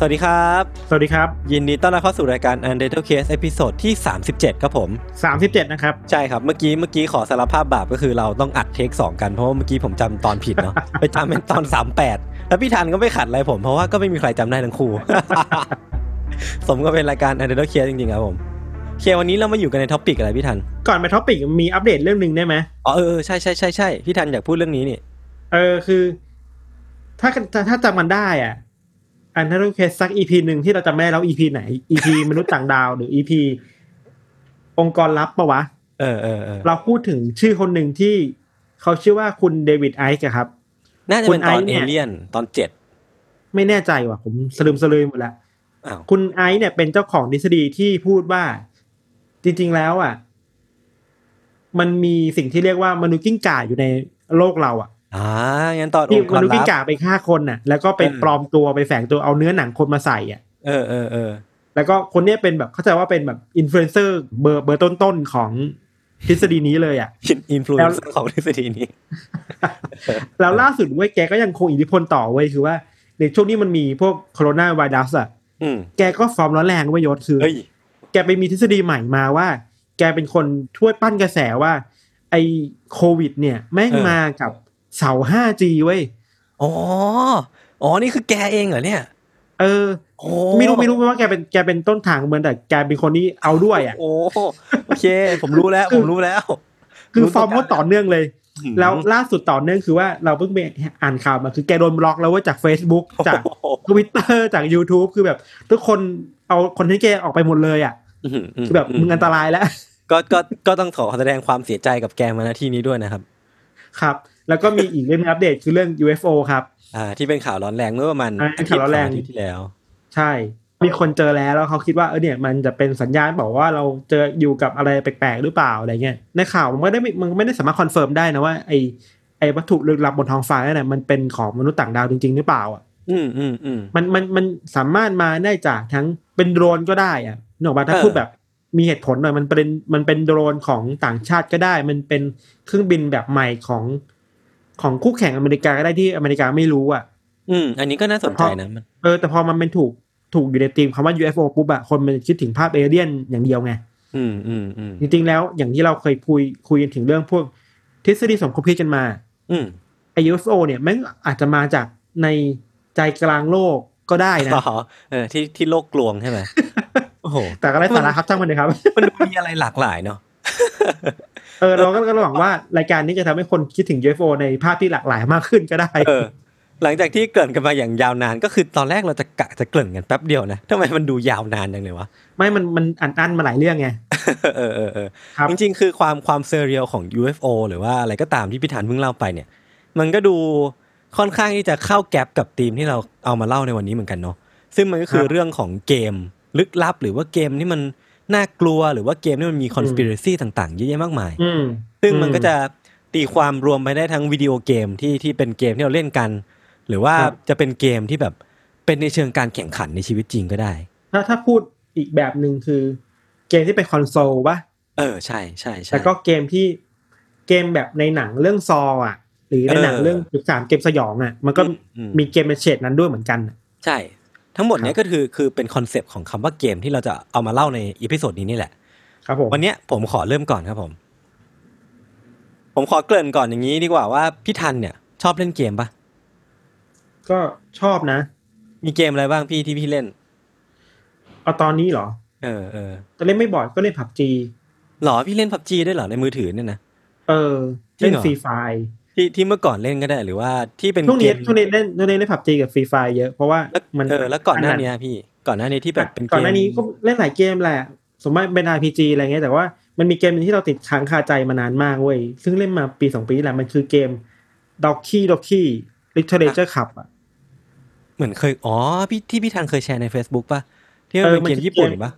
สวัสดีครับ สวัสดีครับ ยินดีต้อนรับเข้าสู่รายการ Untitled Case episode ที่ 37 ครับผม 37 นะครับ ใช่ครับ เมื่อกี้เมื่อกี้ขอสารภาพบาปก็คือเราต้องอัด take สองกันเพราะว่าเมื่อกี้ผมจำตอนผิดเนาะไปจำเป็นตอน 38 แล้วพี่ทันก็ไม่ขัดอะไรผมเพราะว่าก็ไม่มีใครจำได้ทั้งคู่ สมก็เป็นรายการ Untitled Case จริงๆครับผมโอเควันนี้เรามาอยู่กันใน topicิกอะไรพี่ทัน ก่อนไป topic มีอัปเดตเรื่องหนึ่งได้ไหมอ๋อเออเออใช่ใช่ใช่ใช่พี่ทันอยากพูดเรื่องนี้นี่ เออคือ ถ้าถ้าถ้าจำมันได้อะ อันถ้าเราเคสสักอีพีหนึ่งที่เราจำไม่ได้แล้วอีพีไหนอีพีมนุษย์ต่างดาวหรืออีพีองค์กรลับปะวะ เออเออเออเราพูดถึงชื่อคนหนึ่งที่เขาชื่อว่าคุณเดวิดไอซ์อะครับ น่าจะเป็นตอนคุณไอซ์เอเนี่ยเลียนตอนเจ็ดไม่แน่ใจว่ะ ผมสลืมสลืมหมดแล้วอ้าวคุณไอซ์เนี่ยเป็นเจ้าของทฤษฎีที่พูดว่า จริง ๆ แล้วอะ มันมีสิ่งที่เรียกว่ามนุษย์กิ้งก่าอยู่ในโลกเราอะ อ่างั้นตอนที่องค์กรลับ มนุษย์ลักิ้งก่าไปฆ่าคนน่ะ แล้วก็ไปเออปลอมตัวไปแฝงตัวเอาเนื้อหนังคนมาใส่อะ เออเออเออแล้วก็คนเนี้ยเป็นแบบเข้าใจว่าเป็นแบบอินฟลูเอนเซอร์เบอร์เบอร์ต้นๆของทฤษฎีนี้เลยอะอินฟลูเอนเซอร์ของทฤษฎีนี้ แล้วล่าสุดเว้ยแกก็ยังคงอิทธิพลต่อเว้ยคือว่าในช่วงนี้มันมีพวกโคโรนาไวรัสอะอืมแกก็ฟอร์มร้อนแรงเว้ยยชญ์คือเฮ้ยแกไปมีทฤษฎีใหม่มาว่า แกเป็นคนช่วยปั้นกระแสว่า ไอโควิด เนี่ยแม่งเออมากับ เสา 5G เว้ย อ๋อ อ๋อ นี่คือแกเองเหรอเนี่ย เออโอ้ไม่รู้ไม่รู้ว่าแกเป็นแกเป็นต้นทางเหมือนแต่แกเป็นคนที่เอาด้วยอะ โอ้โอเค ผมรู้แล้ว ผมรู้แล้ว คือรู้ฟอร์มตัวว่าต่อเนื่องเลยอืมแล้วล่าสุดต่อเนื่องคือว่าเราเพิ่งไปอ่านข่าวมาคือแกโดนบล็อกแล้วเว่าจาก Facebook จากโอ้โหทวิตเตอร์จาก YouTube คือแบบ ทุกคนเอาคนที่แกออกไปหมดเลยอะอืมมคือแบบมึงอันตรายแล้ว ก็ก็ก็ต้องขอแสดงความเสียใจกับแกมาณที่นี้ด้วยนะครับ ครับ แล้วก็มีอีกเรื่องอัปเดตคือเรื่อง UFO ครับอ่าที่เป็นข่าวร้อนแรงเมื่อประมาณอ่าข่าวร้อนแรงอาทิตย์ที่แล้ว ใช่ มีคนเจอแล้วแล้วเขาคิดว่าเออเนี่ยมันจะเป็นสัญญาณบอกว่าเราเจออยู่กับอะไรแปลกๆหรือเปล่าอะไรเงี้ยในข่าวมันไม่ได้มันไม่ได้สามารถ confirm ได้นะว่าไอไอวัตถุลึกลับบนท้องฟ้านั่นนะมันเป็นของมนุษย์ต่างดาวจริง ๆ หรือเปล่าอะอืมอืมอืมมันมันมันสามารถมาได้จากทั้งเป็นโดรนก็ได้อะนึกออกปะถ้าเออพูดแบบมีเหตุผลหน่อยมันเป็นมันเป็นโดรนของต่างชาติก็ได้ มันเป็นเครื่องบินแบบใหม่ของ ของคู่แข่งอเมริกาก็ได้ที่อเมริกาไม่รู้อะ อืม อันนี้ก็น่าสนใจนะมันเออแต่พอมันเป็นถูกถูกอยู่ในธีมคำว่า UFO ปุ๊บอะคนมันคิดถึงภาพเอเลี่ยนอย่างเดียวไงอืมอืมอืมจริงๆแล้วอย่างที่เราเคยคุยคุยกันถึงเรื่องพวกทฤษฎีสมคบคิดกันมา อืมไอ UFO เนี่ยแม่งอาจจะมาจากในใจกลางโลกก็ได้นะอ๋อเออที่ที่โลกกลวงใช่ไหมโอ้โหแต่ก็ได้สาระครับช่างมันเลยครับ มันดูมีอะไรหลากหลายเนาะ เออเราก็ก็หวังว่ารายการนี้จะทำให้คนคิดถึง UFO ในภาพที่หลากหลายมากขึ้นก็ได้เออหลังจากที่เกริ่นกันมาอย่างยาวนานก็คือตอนแรกเราจะกะจะเกริ่นกันแป๊บเดียวนะทำไมมันดูยาวนานจังเลยวะไม่มันมันอันอันมาหลายเรื่องไงเออเออเออครับจริงๆ คือความความเซเรียลของ UFO หรือว่าอะไรก็ตามที่พี่ธันเพิ่งเล่าไปเนี่ย มันก็ดูค่อนข้างที่จะเข้าแก๊ปกับธีมที่เราเอามาเล่าในวันนี้เหมือนกันเนาะซึ่งมันก็คือเรื่องของเกมลึกลับหรือว่าเกมที่มัน น่ากลัวหรือว่าเกมที่มันมีคอน spiracy ต่างๆเยอะแยะมากมายอืมซึ่งมันก็จะตีความรวมไปได้ทั้งวิดีโอเกมที่ที่เป็นเกมที่เราเล่นกัน หรือว่าครับจะเป็นเกมที่แบบเป็นในเชิงการแข่งขันในชีวิตจริงก็ได้ ถ้าถ้าพูดอีกแบบหนึ่งคือ เกมที่เป็นคอนโซลปะเออใช่ใช่ใช่แล้วก็เกมที่เกมแบบในหนังเรื่อง Saw อะ หรือในหนังเออเรื่องจุดสามเกมสยองอะ มันก็อืมมีเกมเป็นเฉดนั้นด้วยเหมือนกันน่ะใช่ ทั้งหมดเนี้ย ครัยบก็คือคือเป็น concept ของคำว่าเกมที่เราจะเอามาเล่าใน episode นี้นี่แหละ ครับผมวันเนี้ยผมขอเริ่มก่อนครับผม ผมขอเกริ่นก่อนอย่างนี้ดีกว่าว่าพี่ทันเนี่ย ชอบเล่นเกมปะก็ชอบนะ มีเกมอะไรบ้างพี่ที่พี่เล่นเอาตอนนี้เหรอ เออเออแต่เล่นไม่บ่อยก็เล่น PUBGหรอพี่เล่น PUBG ด้วยเหรอในมือถือเนี่ยนะเออจริงเล่นเหรอ Free Fire ที่ที่เมื่อก่อนเล่นก็ได้หรือว่าที่เป็นช่วงเกนี้เกมช่วงนี้เล่นช่วงนี้เล่น PUBG กับ Free Fire เยอะเพราะว่าแล้วมันเออแล้วก่อนหน้านี้พี่ก่อนหน้านี้ที่แบบเป็นเกมก่อนหน้านี้ก็เล่นหลายเกมแหละ สมมติเป็น RPG อะไรเงี้ยแต่ว่ามันมีเกมหนึ่งที่เราติดค้างคาใจมานานมากเว้ยซึ่งเล่นมาปีสองปีนี่แหละมันคือเกม Doki Doki Literature Club อะเหมือนเคยอ๋อพี่ที่พี่ทันเคยแชร์ใน Facebook ป่ะที่มันเออเป็นมันเกมคือญี่ปุ่นเกมป่ะ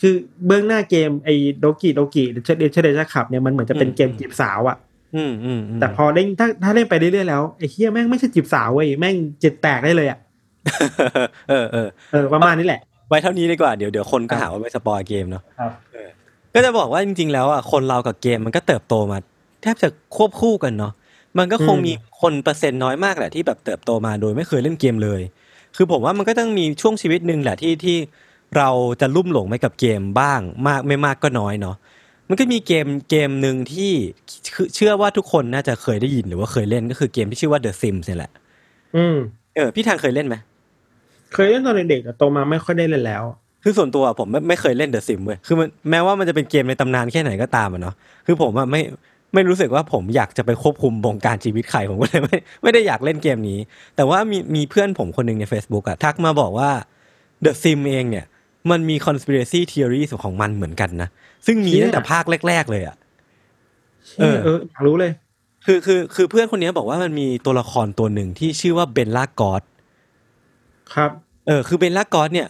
คือเบื้องหน้าเกมไอ้ Doki Doki Literature Club เนี่ยมันเหมือนจะเป็นอืมเกมจีบสาวอะอืมอืมอืม แต่พอเล่นถ้าถ้าเล่นไปเรื่อยๆแล้วไอ้เฮียแม่งไม่ใช่จีบสาวเว้ยแม่งจิตแตกได้เลยอะเออเออเออประมาณนี้แหละ ไว้เท่านี้ดีกว่าเดี๋ยวเดี๋ยวคนก็ครับหาว่าไป spoil เกมเนาะครับก็จะบอกว่าจริง ๆ แล้วอะคนเรากับเกมมันก็เติบโตมา แทบจะควบคู่กันเนาะมันก็คงอืมมีคนเปอร์เซ็นต์น้อยมากแหละที่แบบเติบโตมาโดยไม่เคยเล่นเกมเลย คือผมว่ามันก็ต้องมีช่วงชีวิตหนึ่งแหละที่ที่เราจะลุ่มหลงไปกับเกมบ้างมากไม่มากก็น้อยเนาะ มันก็มีเกมเกมหนึ่งที่คือเชื่อว่าทุกคนน่าจะเคยได้ยินหรือว่าเคยเล่นก็คือเกมที่ชื่อว่า The Sims เนี่ยแหละ อืมเออพี่ทางเคยเล่นไหมเคยเล่นตอนเด็กๆแต่โตมาไม่ค่อยได้เล่นแล้ว คือส่วนตัวผมไม่ไม่เคยเล่นเดอะซิมเว้ยคือมันแม้ว่ามันจะเป็นเกมในตำนานแค่ไหนก็ตามอะเนาะคือผมอะไม่ไม่รู้สึกว่าผมอยากจะไปควบคุมวงการชีวิตใครผมก็เลยไม่ไม่ได้อยากเล่นเกมนี้ แต่ว่ามีมีเพื่อนผมคนหนึ่งใน Facebook อะทักมาบอกว่า The Sim เองเนี่ย มันมี conspiracy theory ของมันเหมือนกันนะ ซึ่งมีเชี่ยตั้งแต่ภาคแรก ๆ เลยอะเออเออเอออยากรู้เลย คือคือคือเพื่อนคนนี้บอกว่ามันมีตัวละครตัวหนึ่งที่ชื่อว่าเบลล่ากอดครับ เออ คือ Bella Goth เนี่ย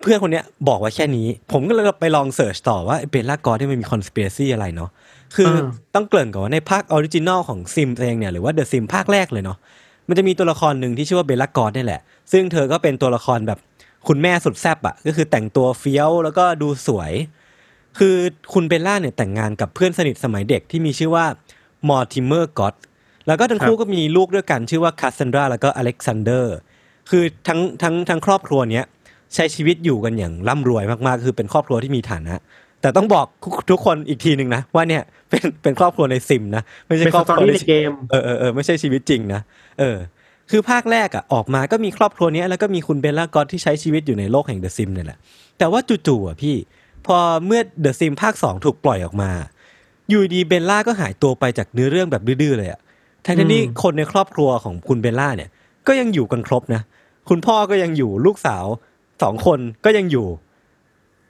เพื่อนคนเนี้ยบอกไว้แค่นี้ ผมก็เลยไปลอง search ต่อว่า Bella Goth เนี่ยมันมี conspiracy อะไรเนาะคืออาต้องเกริ่นก่อนว่าในภาค original ของ Sims เองเนี่ยหรือว่า The Sims ภาคแรกเลยเนาะมันจะมีตัวละครหนึ่งที่ชื่อว่า Bella Goth นี่แหละ ซึ่งเธอก็เป็นตัวละครแบบ คุณแม่สุดแซ่บอะก็คือแต่งตัวเฟี้ยวแล้วก็ดูสวย คือคุณ Bella เนี่ยแต่งงานกับเพื่อนสนิทสมัยเด็กที่มีชื่อว่า Mortimer Gothแล้วก็ทั้งคู่ก็มีลูกด้วยกันชื่อว่า Cassandra แล้วก็ Alexander คือทั้งทั้งทั้งครอบครัวเนี้ยใช้ชีวิตอยู่กันอย่างร่ำรวยมากๆ คือเป็นครอบครัวที่มีฐานะ แต่ต้องบอกทุกคนอีกทีหนึ่งนะว่าเนี่ยเป็นเป็นครอบครัวใน Sims นะไม่ใช่เป็นครอบครัว story ในในเกมเออเออเออไม่ใช่ชีวิตจริงนะเออ คือภาคแรกอะออกมาก็มีครอบครัวนี้แล้วก็มีคุณ Bella Goth ที่ใช้ชีวิตอยู่ในโลกแห่ง The Sims เนี่ยแหละ แต่ว่าจู่ๆอะพี่ พอเมื่อ The Sims ภาคสองถูกปล่อยออกมา อยู่ดี Bella ก็หายตัวไปจากเนื้อเรื่องแบบดื้อๆเลยอะทั้งที่คนในครอบครัวของคุณ Bella เนี่ย ก็ยังอยู่กันครบนะ คุณพ่อก็ยังอยู่ลูกสาวสองคนก็ยังอยู่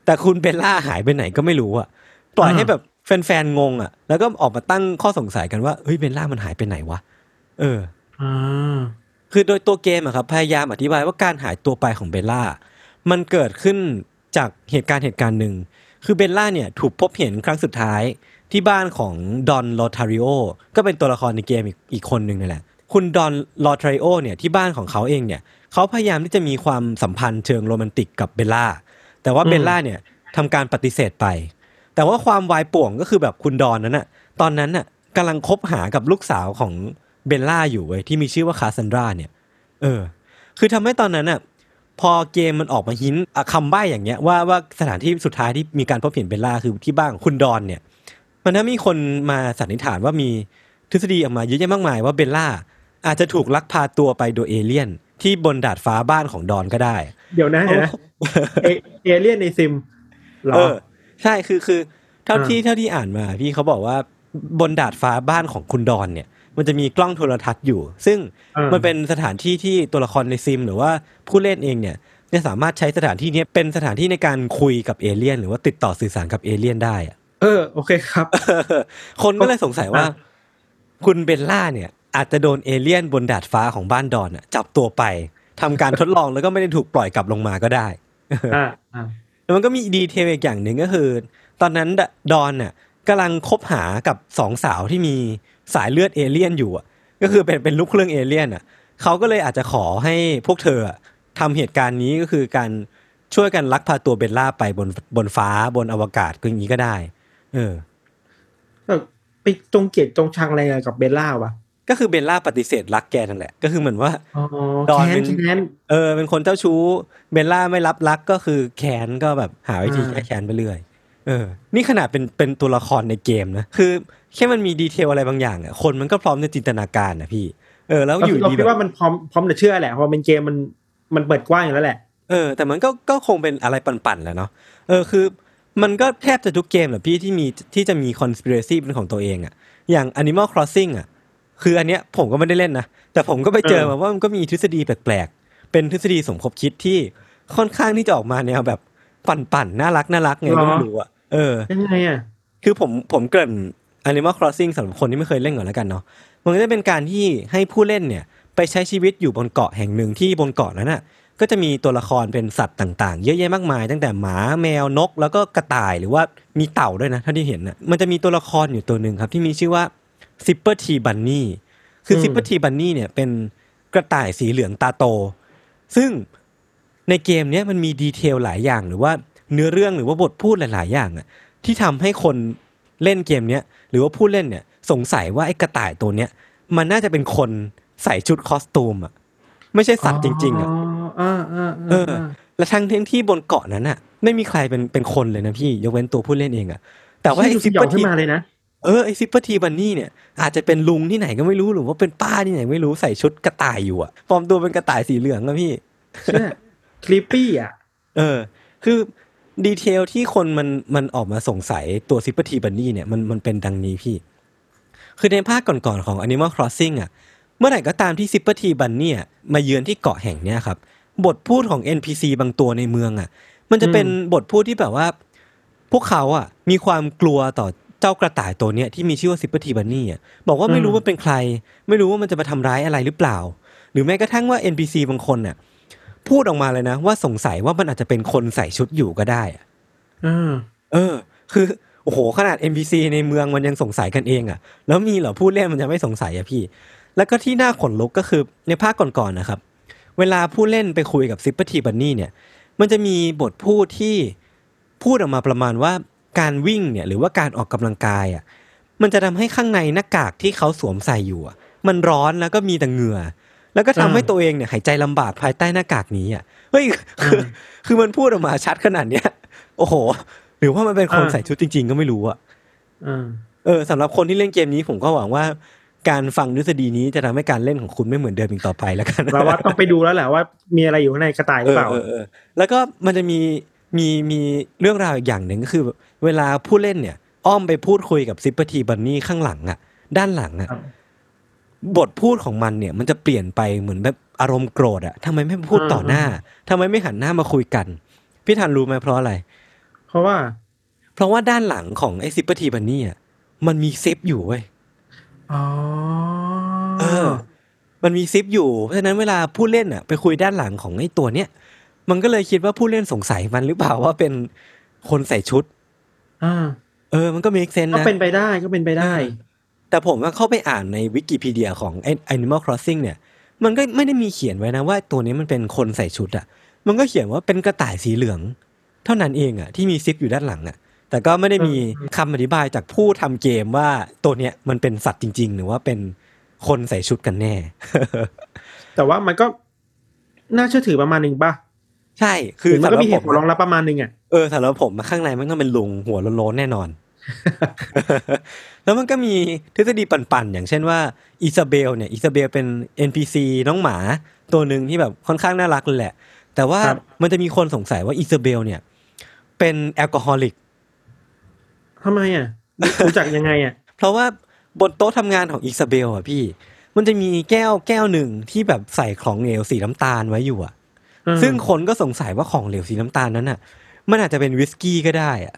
แต่คุณ Bella หายไปไหนก็ไม่รู้อะปล่อยให้แบบแฟนๆงงอะแล้วก็ออกมาตั้งข้อสงสัยกันว่าเฮ้ย Bella มันหายไปไหนวะเอออ่า คือโดยตัวเกมอะครับพยายามอธิบายว่าการหายตัวไปของ Bella มันเกิดขึ้นจากเหตุการณ์เหตุการณ์หนึ่ง คือเบลล่าเนี่ยถูกพบเห็นครั้งสุดท้ายที่บ้านของดอนลอทาริโอก็เป็นตัวละครในเกมอีกอีกคนหนึ่งนั่นแหละ คุณดอนลอทาริโอเนี่ยที่บ้านของเขาเองเนี่ยเขาพยายามที่จะมีความสัมพันธ์เชิงโรแมนติกกับเบลล่า แต่ว่าเบลล่าเนี่ยทำการปฏิเสธไป แต่ว่าความวายป่วงก็คือแบบคุณดอนนั้นน่ะตอนนั้นน่ะกำลังคบหากับลูกสาวของ เบลล่าอยู่เว้ยที่มีชื่อว่าคาซันดราเนี่ย เออ คือทำให้ตอนนั้นอะพอเกมมันออกมา hint อะคำใบ้อย่างเงี้ยว่าว่าสถานที่สุดท้ายที่มีการพบเห็นเบลล่าคือที่บ้านของคุณดอนเนี่ย มันทำให้มีคนมาสันนิษฐานว่ามีทฤษฎีออกมาเยอะแยะมากมายว่าเบลล่าอาจจะถูกลักพาตัวไปโดยเอเลี่ยน ที่บนดาดฟ้าบ้านของดอนก็ได้ เดี๋ยวนะเดี๋ยวนะเอเอเลียนในซิมเหรอเออใช่คือคือ เท่าอ่าที่เท่าที่อ่านมา พี่เขาบอกว่าบนดาดฟ้าบ้านของคุณดอนเนี่ย มันจะมีกล้องโทรทรรศน์อยู่ ซึ่งอ่ามันเป็นสถานที่ที่ตัวละครในซิม หรือว่าผู้เล่นเองเนี่ยจะสามารถใช้สถานที่เนี้ยเป็นสถานที่ในการคุยกับเอเลี่ยน หรือว่าติดต่อสื่อสารกับเอเลี่ยนได้อะเออโอเคครับ คนก็เลยสงสัยว่าอะคุณเบลล่าเนี่ย อาจจะโดนเอเลี่ยนบนดาดฟ้าของบ้านดอนอะจับตัวไปทำการทดลองแล้วก็ไม่ได้ถูกปล่อยกลับลงมาก็ได้อ่าอ่าแล้วมันก็มี detail อีกอย่างหนึ่งก็คือ ตอนนั้นดอนน่ะกำลังคบหากับสองสาวที่มี สายเลือดเอเลี่ยนอยู่อะก็คือเป็นเป็นลูกเครื่องเอเลี่ยนอะเขาก็เลยอาจจะขอให้พวกเธออะทำเหตุการณ์นี้ก็คือการช่วยกันลักพาตัวเบลล่าไปบนบนฟ้าบนอวกาศก็อย่างนี้ก็ได้ เออเออไปจงเกลียดจงชังอะไรกับเบลล่าวะก็คือเบลล่าปฏิเสธรักแกนั่นแหละ ก็คือเหมือนว่าอ๋อดอนแค้เป็นนแค้นเออ เป็นคนเจ้าชู้ เบลล่าไม่รับรักก็คือแค้นก็แบบหาวิธีอ่าแก้แค้นไปเรื่อย เออ นี่ขนาดเป็นเป็นตัวละครในเกมนะ คือ แค่มันมีดีเทลอะไรบางอย่างอะคนมันก็พร้อมในจินตนาการนะพี่ เออแล้วเราอยู่เราดีคิแบดว่าบมันพร้อมพร้อมจะเชื่อแหละเพราะมันเกมมันมันเปิดกว้างอยู่แล้วแหละเออแต่มันก็ก็คงเป็นอะไรปั่นๆแหละเนาะเออคือ มันก็แทบจะทุกเกมแหละพี่ที่มีที่จะมี conspiracy เป็นของตัวเองอะอย่าง Animal Crossing อะคืออันเนี้ยผมก็ไม่ได้เล่นนะ แต่ผมก็ไปเจอมาว่ามันก็มีทฤษฎีแปลกๆ เป็นทฤษฎีสมคบคิดที่ค่อนข้างที่จะออกมาแนวแบบปั่นๆ น่ารักน่ารักไงก็ไม่รู้อะเออยังไงอะคือผมผมเกริ่น Animal Crossing สำหรับคนที่ไม่เคยเล่นก่อนแล้วกันเนาะมันก็จะเป็นการที่ให้ผู้เล่นเนี่ยไปใช้ชีวิตอยู่บนเกาะแห่งหนึ่งที่บนเกาะนั้นน่ะก็จะมีตัวละครเป็นสัตว์ต่างๆ เยอะแยะมากมาย ตั้งแต่หมาแมวนก แล้วก็กระต่ายหรือว่ามีเต่าด้วยนะเท่าที่เห็นน่ะมันจะมีตัวละครอยู่ตัวหนึ่งครับที่มีชื่อว่า Zipper T Bunny คือ Zipper T Bunny เนี่ยเป็นกระต่ายสีเหลืองตาโต ซึ่งในเกมเนี้ยมันมีดีเทลหลายอย่างหรือว่าเนื้อเรื่องหรือว่าบทพูดหลาย ๆ อย่างอะที่ทำให้คน เล่นเกมเนี้ยหรือว่าผู้เล่นเนี่ยสงสัยว่าไอ้กระต่ายตัวเนี้ยมันน่าจะเป็นคนใส่ชุดคอสตูมอะไม่ใช่สัตว์จริง ๆอะอ่าอ่าเออ และทั้งที่ที่บนเกาะนั้นอะไม่มีใครเป็นเป็นคนเลยนะพี่ยกเว้นตัวผู้เล่นเองอะแต่ว่าไอ้ไอ้ซิซิปปเปเปออร์ทีขึ้นมาเลยนะเออไอ้ซิปเปอร์ทีบันนี่เนี่ยอาจจะเป็นลุงที่ไหนก็ไม่รู้หรือว่าเป็นป้าที่ไหนไม่รู้ใส่ชุดกระต่ายอยู่อะปลอมตัวเป็นกระต่ายสีเหลืองนะพี่เชื่อคลิปปี้อะ เออ คือ detail ที่คนมันมันออกมาสงสัยตัวซิปเปอร์ทีบันนี่เนี่ยมันมันเป็นดังนี้พี่ คือในภาคก่อนๆของ Animal Crossing อะ เมื่อไหร่ก็ตามที่ซิปเปอร์ทีบันนี่เนี่ยมาเยือนที่เกาะแห่งเนี้ยครับ บทพูดของ NPC บางตัวในเมืองอะ มันจะเป็นบทพูดที่แบบว่า พวกเขาอะ มีความกลัวต่อเจ้ากระต่ายตัวเนี้ยที่มีชื่อว่าซิปเปอร์ทีบันนี่อะบอกว่าไม่รู้อืมว่าเป็นใคร ไม่รู้ว่ามันจะมาทำร้ายอะไรหรือเปล่า หรือแม้กระทั่งว่า NPC บางคนน่ะ พูดออกมาเลยนะ ว่าสงสัยว่ามันอาจจะเป็นคนใส่ชุดอยู่ก็ได้อะอ่าเออ คือโอ้โหขนาด NPC ในเมืองมันยังสงสัยกันเองอะแล้วมีเหรอผู้เล่นมันจะไม่สงสัยอะพี่ แล้วก็ที่น่าขนลุกก็คือในภาคก่อนๆนะครับ เวลาผู้เล่นไปคุยกับซิปเปอร์ทีบันนี่เนี่ย มันจะมีบทพูดที่พูดออกมาประมาณว่าการวิ่งเนี่ยหรือว่าการออกกำลังกายอะมันจะทำให้ข้างในหน้ากากที่เขาสวมใส่อยู่อะมันร้อนแล้วก็มีแต่เหงื่อ แล้วก็ทำให้ตัวเองเนี่ยหายใจลำบากภายใต้หน้ากากนี้อะเฮ้ยคือคือมันพูดออกมาชัดขนาดเนี้ยโอ้โห หรือว่ามันเป็นคนอ่าใส่ชุดจริง ๆ ก็ไม่รู้อะอ่าเออสำหรับคนที่เล่นเกมนี้ผมก็หวังว่าการฟังทฤษฎีนี้จะทำให้การเล่นของคุณไม่เหมือนเดิมอีกต่อไปแล้วกันเราว่าต้องไปดูแล้วแหละว่ามีอะไรอยู่ข้างในกระต่ายหรือเปล่าเออเออเออแล้วก็มันจะมีมีมีเรื่องราวอีกอย่างหนึ่งก็คือ เวลาผู้เล่นเนี่ย อ้อมไปพูดคุยกับซิปเปอร์ทีบันนี่ข้างหลังอะ ด้านหลังอะครั บบทพูดของมันเนี่ย มันจะเปลี่ยนไปเหมือนแบบอารมณ์โกรธอะทำไมไม่พูดต่อหน้าทำไมไม่หันหน้ามาคุยกัน พี่ทันรู้ไหมเพราะอะไร เพราะว่า เพราะว่าด้านหลังของไอ้ซิปเปอร์ทีบันนี่อะมันมีซิปอยู่เว้ยอ๋อเออ มันมีซิปอยู่เพราะฉะนั้นเวลาผู้เล่นอะไปคุยด้านหลังของไอ้ตัวเนี้ยมันก็เลยคิดว่าผู้เล่นสงสัยมันหรือเปล่าว่าเป็นคนใส่ชุดอ่าเออ มันก็มี sense ก็นะเป็นไปได้ก็เป็นไปได้ แต่ผมว่าเข้าไปอ่านในวิกิพีเดียของไอ้ Animal Crossing เนี่ย มันก็ไม่ได้มีเขียนไว้นะว่าตัวนี้มันเป็นคนใส่ชุดอะ มันก็เขียนว่าเป็นกระต่ายสีเหลือง เท่านั้นเองอะที่มีซิปอยู่ด้านหลังอะ แต่ก็ไม่ได้มีคำอธิบายจากผู้ทำเกมว่าตัวเนี้ยมันเป็นสัตว์จริง ๆ หรือว่าเป็นคนใส่ชุดกันแน่ แต่ว่ามันก็น่าเชื่อถือประมาณหนึ่งป่ะใช่ คืคืออมันสำหก็รับมีเหผตุมผลรองรับประมาณหนึ่งอะเออสำหรับผมข้างในมันต้องเป็นลุงหัวโล้นๆแน่นอน แล้วมันก็มีทฤษฎีปั่นๆ อย่างเช่นว่าอิซาเบลเนี่ยอิซาเบลเป็น NPC น้องหมาตัวหนึ่งที่แบบค่อนข้างน่ารักเลยแหละ แต่ว่าครับมันจะมีคนสงสัยว่าอิซาเบลเนี่ย เป็น alcoholic ทำไมอะรู้จักยังไงอะ เพราะว่าบนโต๊ะทำงานของอิซาเบลอะพี่ มันจะมีแก้วแก้วหนึ่งที่แบบใส่ของเหลวสีน้ำตาลไว้อยู่อะอืมซึ่งคนก็สงสัยว่าของเหลวสีน้ำตาลนั้นอะ มันอาจจะเป็นวิสกี้ก็ได้อะ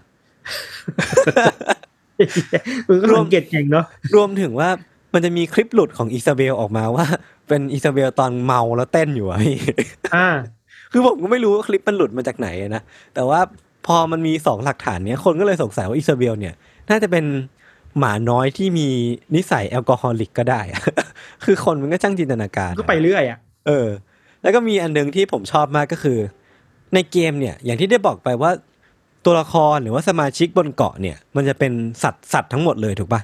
มึงก็สังเกตเก่งเนาะรวมถึงว่ามันจะมีคลิปหลุดของอิซาเบลออกมาว่า เป็นอิซาเบลตอนเมาแล้วเต้นอยู่อะพี่อ่าคือผมก็ไม่รู้ว่าคลิปมันหลุดมาจากไหนนะแต่ว่าพอมันมีสองหลักฐานเนี้ยคนก็เลยสงสัยว่าอิซาเบลเนี่ย น่าจะเป็นหมาน้อยที่มีนิสัย alcoholic ก็ได้อะคือคนมันก็ช่างจินตนาการ ก็ไปเรื่อยอะ เออ แล้วก็มีอันหนึ่งที่ผมชอบมากก็คือ ในเกมเนี่ย อย่างที่ได้บอกไปว่า ตัวละครหรือว่าสมาชิกบนเกาะเนี่ย มันจะเป็นสัตว์สัตว์ทั้งหมดเลยถูกปะ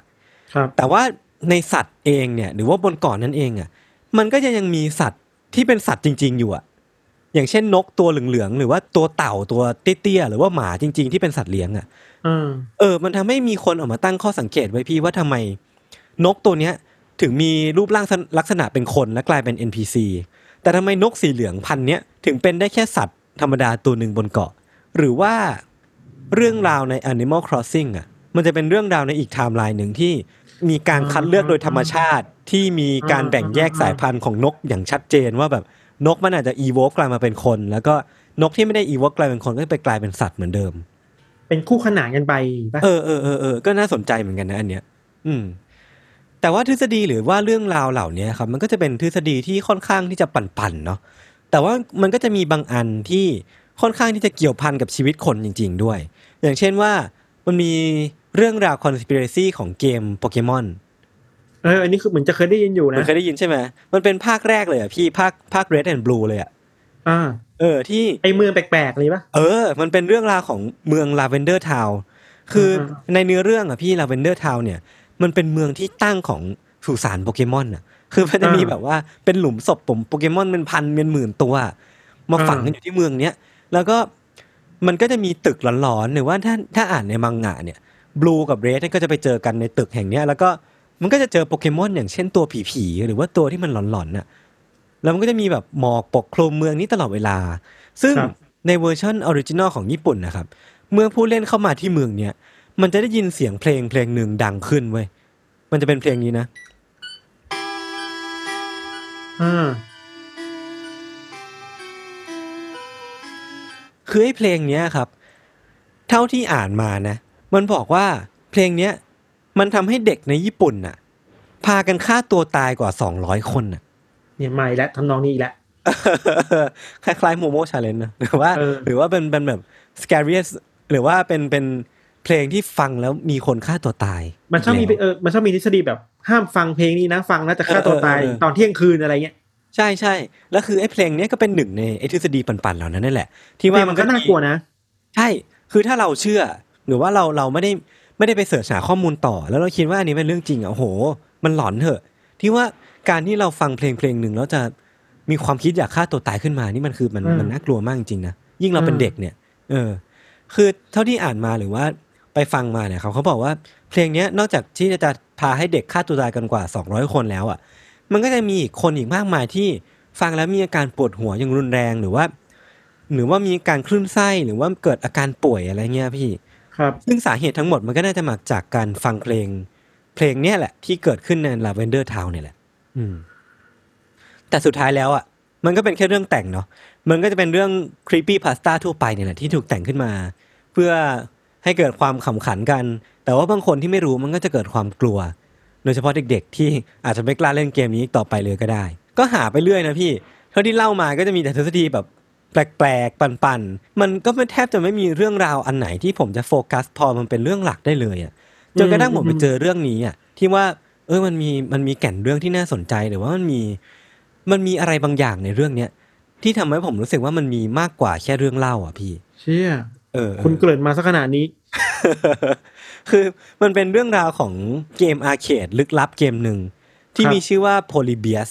ครับ แต่ว่าในสัตว์เองเนี่ยหรือว่าบนเกาะนั่นเองอะ มันก็จะยังมีสัตว์ที่เป็นสัตว์จริง ๆ อยู่อะ อย่างเช่นนกตัวเหลืองๆหรือว่าตัวเต่าตัวเตี้ยๆหรือว่าหมาจริง ๆ ที่เป็นสัตว์เลี้ยงอะอืมเออ มันทำให้มีคนออกมาตั้งข้อสังเกตไว้พี่ว่าทำไม นกตัวเนี้ย ถึงมีรูปร่างลักษณะเป็นคนและกลายเป็น NPC แต่ทำไมนกสีเหลืองพันธุ์เนี้ยถึงเป็นได้แค่สัตว์ธรรมดาตัวหนึ่งบนเกาะ หรือว่า เรื่องราวใน Animal Crossing อะมันจะเป็นเรื่องราวในอีกไทม์ไลน์หนึ่งที่มีการคัดเลือกโดยธรรมชาติที่มีการแบ่งแยกสายพันธุ์ของนกอย่างชัดเจนว่าแบบนกมันอาจจะอีโวกลายมาเป็นคน แล้วก็นกที่ไม่ได้อีโวกลายเป็นคนก็ไปกลายเป็นสัตว์เหมือนเดิม เป็นคู่ขนานกันไปปะเออเออเออเออก็น่าสนใจเหมือนกันนะอันเนี้ย อืม แต่ว่าทฤษฎีหรือว่าเรื่องราวเหล่านี้ครับ มันก็จะเป็นทฤษฎีที่ค่อนข้างที่จะปั่นๆเนาะแต่ว่ามันก็จะมีบางอันที่ค่ อนข้างที่จะเกี่ยวพันกับชีวิตคนจริง ๆ ด้วย อย่างเช่นว่ามันมีเรื่องราว conspiracy ของเกมโปเกมอนเอออันนี้คือเหมือนจะเคยได้ยินอยู่มันนะเคยได้ยินใช่ไหมมันเป็นภาคแรกเลยอะพี่ภาคภาค red and blue เลยอะอ่าเออที่ไอเมืองแปลกๆเลยปะเออ มันเป็นเรื่องราวของเมือง Lavender Town คืออ่าในเนื้อเรื่องอะพี่ Lavender Town เนี่ย มันเป็นเมืองที่ตั้งของสุสานโปเกมอนอะ คือมันจะมีแบบว่าเป็นหลุมศพของโปเกมอนเป็นพันเป็นหมื่นตัว มาฝังกันอยู่ที่เมืองเนี้ย แล้วก็มันก็จะมีตึกหลอนๆหรือว่าถ้าถ้าอ่านในมังงะเนี่ย Blue กับ Red ก็จะไปเจอกันในตึกแห่งเนี้ยแล้วก็มันก็จะเจอโปเกมอนอย่างเช่นตัวผีๆหรือว่าตัวที่มันหลอนๆน่ะแล้วมันก็จะมีแบบหมอกปกคลุมเมืองนี้ตลอดเวลา ซึ่งครับในเวอร์ชัน original ของญี่ปุ่นนะครับ เมื่อผู้เล่นเข้ามาที่เมืองเนี้ยมันจะได้ยินเสียงเพลงเพลงหนึ่งดังขึ้นเว้ยมันจะเป็นเพลงนี้นะอ่า คือไอ้เพลงเนี้ยครับ เท่าที่อ่านมานะ มันบอกว่าเพลงเนี้ยมันทำให้เด็กในญี่ปุ่นน่ะ พากันฆ่าตัวตายกว่าสองร้อยคนน่ะ เนี่ยใหม่และทำนองนี้อีกแล้วคล้ายๆโมโมชาเลนนะหรือว่าเออหรือว่าเป็นเป็นแบบ scariest หรือว่าเป็นเป็นเพลงที่ฟังแล้วมีคนฆ่าตัวตาย มันชอบมีแล้วเออมันชอบมีทฤษฎีแบบห้ามฟังเพลงนี้นะ ฟังแล้วจะฆ่าตัวตายเออเออเออตอนเที่ยงคืนอะไรเงี้ย ใช่ใช่แล้วคือไอ้เพลงเนี้ยก็เป็นหนึ่งในไอ้ทฤษฎีปั่นๆเหล่านั้นนั่นแหละ ที่เพลว่างมันก็น่ากลัวนะ ใช่คือถ้าเราเชื่อ หรือว่าเราเราไม่ได้ไม่ได้ไปเสิร์ชหาข้อมูลต่อ แล้วเราคิดว่าอันนี้เป็นเรื่องจริงอะโอ้โหมันหลอนเถอะ ที่ว่าการที่เราฟังเพลงเพลงหนึ่งแล้วจะมีความคิดอยากฆ่าตัวตายขึ้นมานี่มันคือมันอืมมันน่ากลัวมากจริงๆนะยิ่งเราเป็นอืมเด็กเนี่ย เออ คือเท่าที่อ่านมาหรือว่าไปฟังมาเนี่ยเขาเขาบอกว่าเพลงเนี้ยนอกจากที่จะพาให้เด็กฆ่าตัวตายกันกว่า 200 คนแล้วอะ มันก็จะมีอีกคนอีกมากมายที่ฟังแล้วมีอาการปวดหัวอย่างรุนแรงหรือว่า หรือว่ามีการคลื่นไส้หรือว่าเกิดอาการป่วยอะไรเงี้ยพี่ ครับ ซึ่งสาเหตุทั้งหมดมันก็น่าจะมาจากการฟังเพลง เพลงเนี้ยแหละ ที่เกิดขึ้นใน Lavender Town เนี่ยแหละ อืม แต่สุดท้ายแล้วอะ มันก็เป็นแค่เรื่องแต่งเนาะมันก็จะเป็นเรื่องครีปปี้พาสต้าทั่วไปเนี่ยแหละที่ถูกแต่งขึ้นมา เพื่อให้เกิดความขำขันกัน แต่ว่าบางคนที่ไม่รู้มันก็จะเกิดความกลัว โดยเฉพาะเด็กๆ ที่อาจจะไม่กล้าเล่นเกมนี้ต่อไปเลยก็ได้ ก็หาไปเรื่อยนะพี่เท่าที่เล่ามาก็จะมีแต่ทฤษฎีแบบแปลกๆ ปันๆ มันก็ไม่แทบจะไม่มีเรื่องราวอันไหนที่ผมจะโฟกัสพอมันเป็นเรื่องหลักได้เลยอะจนกระทั่งผมไปเจอเรื่องนี้อะที่ว่าเออมันมีมันมีแก่นเรื่องที่น่าสนใจหรือว่ามันมีมันมีอะไรบางอย่างในเรื่องเนี้ยที่ทำให้ผมรู้สึกว่ามันมีมากกว่าแค่เรื่องเล่าอะพี่ เชี่ยเออเออคุณเกริ่นมาสักขนาดนี้ คือมันเป็นเรื่องราวของเกมอาร์เคดลึกลับเกมหนึ่งที่ครับมีชื่อว่า Polybius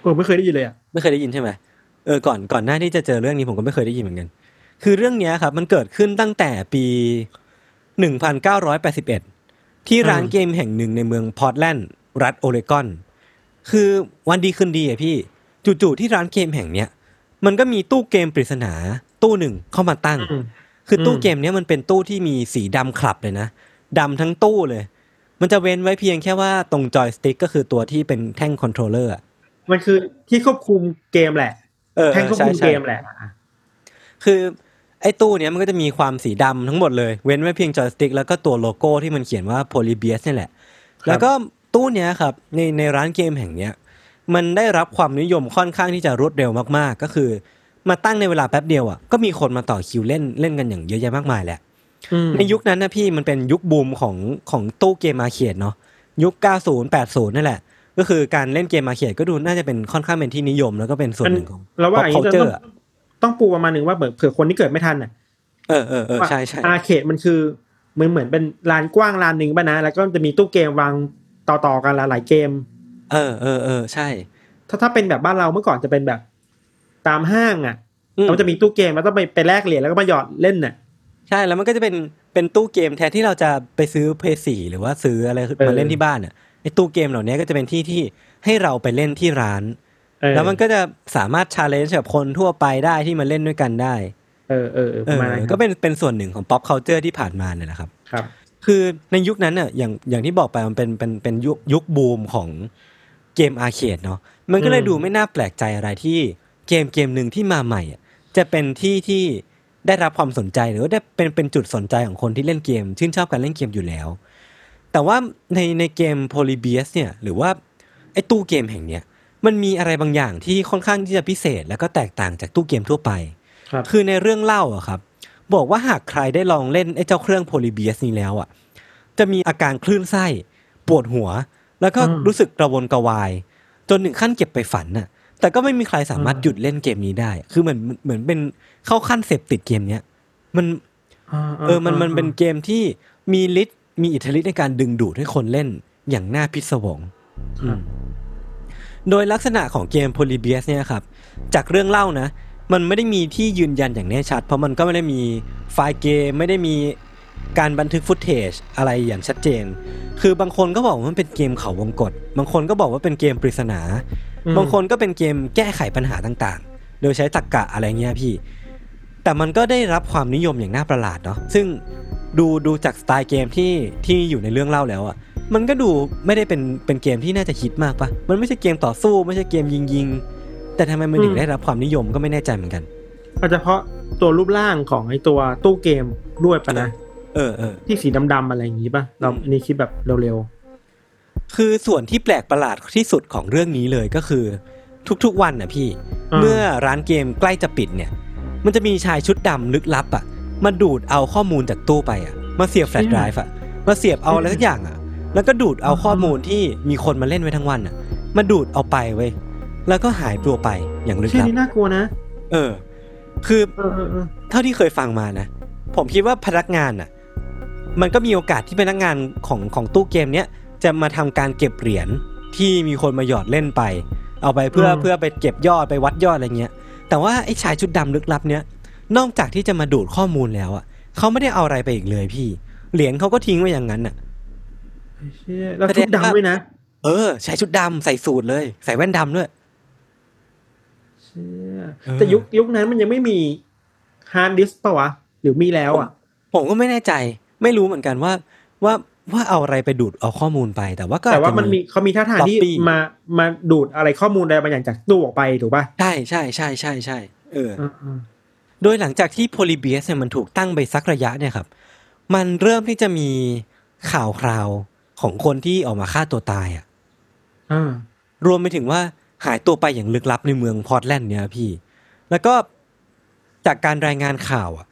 เออไม่เคยได้ยินเลยอะไม่เคยได้ยินใช่ไหมเออก่อนก่อนหน้าที่จะเจอเรื่องนี้ผมก็ไม่เคยได้ยินเหมือนกัน คือเรื่องเนี้ยครับ มันเกิดขึ้นตั้งแต่ปี 1981 ที่ร้านอืมเกมแห่งหนึ่งในเมืองพอร์ตแลนด์รัฐโอเรกอน คือวันดีคืนดีอะพี่ จู่ๆที่ร้านเกมแห่งเนี้ยมันก็มีตู้เกมปริศนาตู้หนึ่งเข้ามาตั้งอืม คือตู้อืมเกมเนี้ยมันเป็นตู้ที่มีสีดำขลับเลยนะดำทั้งตู้เลย มันจะเว้นไว้เพียงแค่ว่าตรงจอยสติ๊กก็คือตัวที่เป็นแท่ง controller อะมันคือที่ควบคุมเกมแหละเออแท่งควบใช่คุมใช่เกมแหละอะคือไอ้ตู้เนี้ยมันก็จะมีความสีดำทั้งหมดเลย เว้นไว้เพียงจอยสติ๊กแล้วก็ตัวโลโก้ที่มันเขียนว่า Polybius นี่แหละ แล้วก็ตู้เนี้ยครับในในร้านเกมแห่งเนี้ยมันได้รับความนิยมค่อนข้างที่จะรวดเร็วมากๆ ก็คือ มาตั้งในเวลาแป๊บเดียวอะก็มีคนมาต่อคิวเล่นเล่นกันอย่างเยอะแยะมากมายแหละอืมในยุคนั้นนะพี่มันเป็นยุคบูมของของตู้เกมอาเขตเนาะยุค 90 80 นั่นแหละ ก็คือการเล่นเกมอาเขตก็ดูน่าจะเป็นค่อนข้างเป็นที่นิยมแล้วก็เป็นส่วนหนึ่งของเราว่า pop อย่างนี้ culture ต้องอะต้องปูประมาณหนึ่งว่าเผื่อคนที่เกิดไม่ทันอะเออเออเออใช่ใช่อาร์เคดมันคือเหมือนเหมือนเป็นลานกว้างลานหนึ่งป่ะนะแล้วก็จะมีตู้เกมวางต่อๆกันหลายๆเกม เออเออเออใช่ ถ้าถ้าเป็นแบบบ้านเราเมื่อก่อนจะเป็นแบบ ตามห้างอะอืมเราจะมีตู้เกมแล้วต้องไปไปแลกเหรียญแล้วก็มาหยอดเล่นน่ะใช่แล้วมันก็จะเป็นเป็นตู้เกมแทนที่เราจะไปซื้อเพลย์สี่หรือว่าซื้ออะไรเออมาเล่นที่บ้านอะไอ้ตู้เกมเหล่านี้ก็จะเป็นที่ที่ให้เราไปเล่นที่ร้านเออแล้วมันก็จะสามารถ challenge กับคนทั่วไปได้ที่มาเล่นด้วยกันได้ เออเออเออเออประมาณนั้นครับก็เป็นเป็นส่วนหนึ่งของ pop culture ที่ผ่านมาเนี่ยนะครับครับ คือในยุคนั้นน่ะอย่างอย่างที่บอกไปมันเป็นเป็นเป็นยุคยุคบูมของเกม arcade เนาะมันก็เลยอืมดูไม่น่าแปลกใจอะไรที่ เกมเกมหนึ่งที่มาใหม่อะจะเป็นที่ที่ได้รับความสนใจหรือว่าได้เป็นเป็นจุดสนใจของคนที่เล่นเกม ชื่นชอบการเล่นเกมอยู่แล้ว แต่ว่าในในเกม Polybius เนี่ยหรือว่าไอ้ตู้เกมแห่งเนี้ยมันมีอะไรบางอย่างที่ค่อนข้างที่จะพิเศษ แล้วก็แตกต่างจากตู้เกมทั่วไปครับคือในเรื่องเล่าอะครับ บอกว่าหากใครได้ลองเล่นไอ้เจ้าเครื่องโพลีเบียสนี้แล้วอะจะมีอาการคลื่นไส้ ปวดหัว แล้วก็อืมรู้สึกกระวนกระวาย จนถึงขั้นเก็บไปฝันน่ะ แต่ก็ไม่มีใครสามารถอืมหยุดเล่นเกมนี้ได้ คือเหมือนเหมือนเป็นเข้าขั้นเสพติดเกมเนี้ยมันเออมันมันเป็นเกมที่มีฤทธิ์มีอิทธิฤทธิ์ในการดึงดูดให้คนเล่นอย่างน่าพิศวงครับโดยลักษณะของเกม Polybius เนี่ยครับ จากเรื่องเล่านะ มันไม่ได้มีที่ยืนยันอย่างแน่ชัด เพราะมันก็ไม่ได้มีไฟล์เกมไม่ได้มีการบันทึกฟุตเทจอะไรอย่างชัดเจน คือบางคนก็บอกว่ามันเป็นเกมเขาวงกฏบางคนก็บอกว่าเป็นเกมปริศนาอืม บางคนก็เป็นเกมแก้ไขปัญหาต่างๆ โดยใช้ตรรกกะอะไรเงี้ยพี่ แต่มันก็ได้รับความนิยมอย่างน่าประหลาดเนาะซึ่งดูดูจากสไตล์เกมที่ที่อยู่ในเรื่องเล่าแล้วอะ่ะมันก็ดูไม่ได้เป็นเป็นเกมที่น่าจะคิดมากปะมันไม่ใช่เกมต่อสู้ไม่ใช่เกมยิงยิงๆแต่ทำไมมันถึงได้รับความนิยมก็ไม่แน่ใจเหมือนกันอาจจะเพราะตัวรูปร่างของไอ้ตัวตู้เกมด้วยปะนะ เออเออที่สีดำๆอะไรอย่างงี้ป่ะเราอืมอันนี้คิดแบบเร็ว คือส่วนที่แปลกประหลาดที่สุดของเรื่องนี้เลยก็คือ ทุกๆวันน่ะพี่าเมื่อร้านเกมใกล้จะปิดเนี่ย มันจะมีชายชุดดำลึกลับอะมาดูดเอาข้อมูลจากตู้ไปอะมาเสียบแฟลชไดรฟ์อะมาเสียบเอาอะไรสักอย่างอะ แล้วก็ดูดเอาข้อมูลที่มีคนมาเล่นไว้ทั้งวันอะ มาดูดเอาไปเว้ยแล้วก็หายตัวไปอย่างลึๆกชื่อลับนี้น่ากลัวนะ เออ คือเออเออเออเท่าที่เคยฟังมานะ ผมคิดว่าพนักงานอะ มันก็มีโอกาสที่พนักงานของของตู้เกมเนี้ย จะมาทำการเก็บเหรียญที่มีคนมาหยอดเล่นไป เอาไปเพื่อเพื่อไปเก็บยอดไปวัดยอดอะไรเงี้ย แต่ว่าไอ้ชายชุดดำลึกลับเนี้ยนอกจากที่จะมาดูดข้อมูลแล้วอะเขาไม่ได้เอาอะไรไปอีกเลยพี่ เหรียญเขาก็ทิ้งไว้อย่างนั้นอะเชี่ยแล้วชุดดำด้วยนะเออชายชุดดำใส่สูทเลย ใส่แว่นดำด้วยเชี่ยเออแต่ยุคยุคนั้นมันยังไม่มีฮาร์ดดิสก์ป่ะวะ หรือมีแล้วอะ ผมก็ไม่แน่ใจ ไม่รู้เหมือนกันว่า ว่า ว่าเอาอะไรไปดูดเอาข้อมูลไปแต่ว่าก็แต่ว่าอาจจะมันมีเขามีท่าทางที่ Floppy มามาดูดอะไรข้อมูลอะไรบางอย่างจากตู้ออกไปถูกป่ะใช่ใช่ใช่ใช่ใช่เออเออเออโดยหลังจากที่ Polybius เนี่ยมันถูกตั้งไปสักระยะเนี่ยครับ มันเริ่มที่จะมีข่าวคราวของคนที่ออกมาฆ่าตัวตายอะอ่ารวมไปถึงว่าหายตัวไปอย่างลึกลับในเมืองพอร์ตแลนด์เนี่ยพี่ แล้วก็จากการรายงานข่าวอะ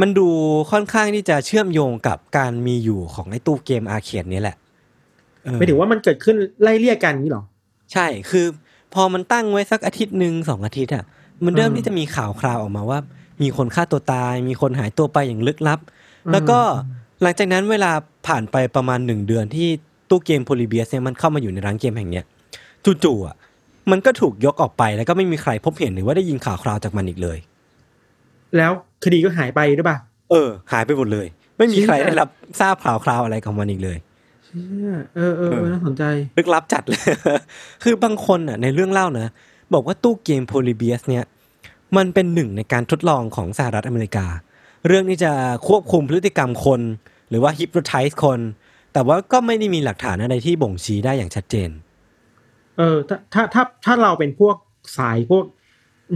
มันดูค่อนข้างที่จะเชื่อมโยงกับการมีอยู่ของไอ้ตู้เกมอาร์เคดนี้แหละเออไม่ถึงว่ามันเกิดขึ้นไล่เลี่ยกันนี้หรอ ใช่คือ พอมันตั้งไว้สักอาทิตย์หนึ่งสองอาทิตย์อะมันเริ่มอืมที่จะมีข่าวคราวออกมาว่า มีคนฆ่าตัวตาย มีคนหายตัวไปอย่างลึกลับ แล้วก็หลังจากนั้นเวลาผ่านไปประมาณหนึ่งเดือนที่ตู้เกมโพลีเบียสเนี่ยมันเข้ามาอยู่ในร้านเกมแห่งเนี้ยจู่ๆอะมันก็ถูกยกออกไปแล้วก็ไม่มีใครพบเห็นหรือว่าได้ยินข่าวคราวจากมันอีกเลย แล้ว คดีก็หายไปหรือเปล่าเออ หายไปหมดเลย ไม่มีใครเชี่ยได้รับทราบข่าวคราวอะไรของมันอีกเลยเชี่ยเออเออเอเอออน่าสนใจลึกลับจัดเลย คือบางคนอะ ในเรื่องเล่านะบอกว่าตู้เกม Polybius เนี่ย มันเป็นหนึ่งในการทดลองของสหรัฐอเมริกา เรื่องนี้จะควบคุมพฤติกรรมคน หรือว่า hypnotize คน แต่ว่าก็ไม่ได้มีหลักฐานอะไรที่บ่งชี้ได้อย่างชัดเจน เออ ถ้าถ้าถ้าถ้าเราเป็นพวกสายพวก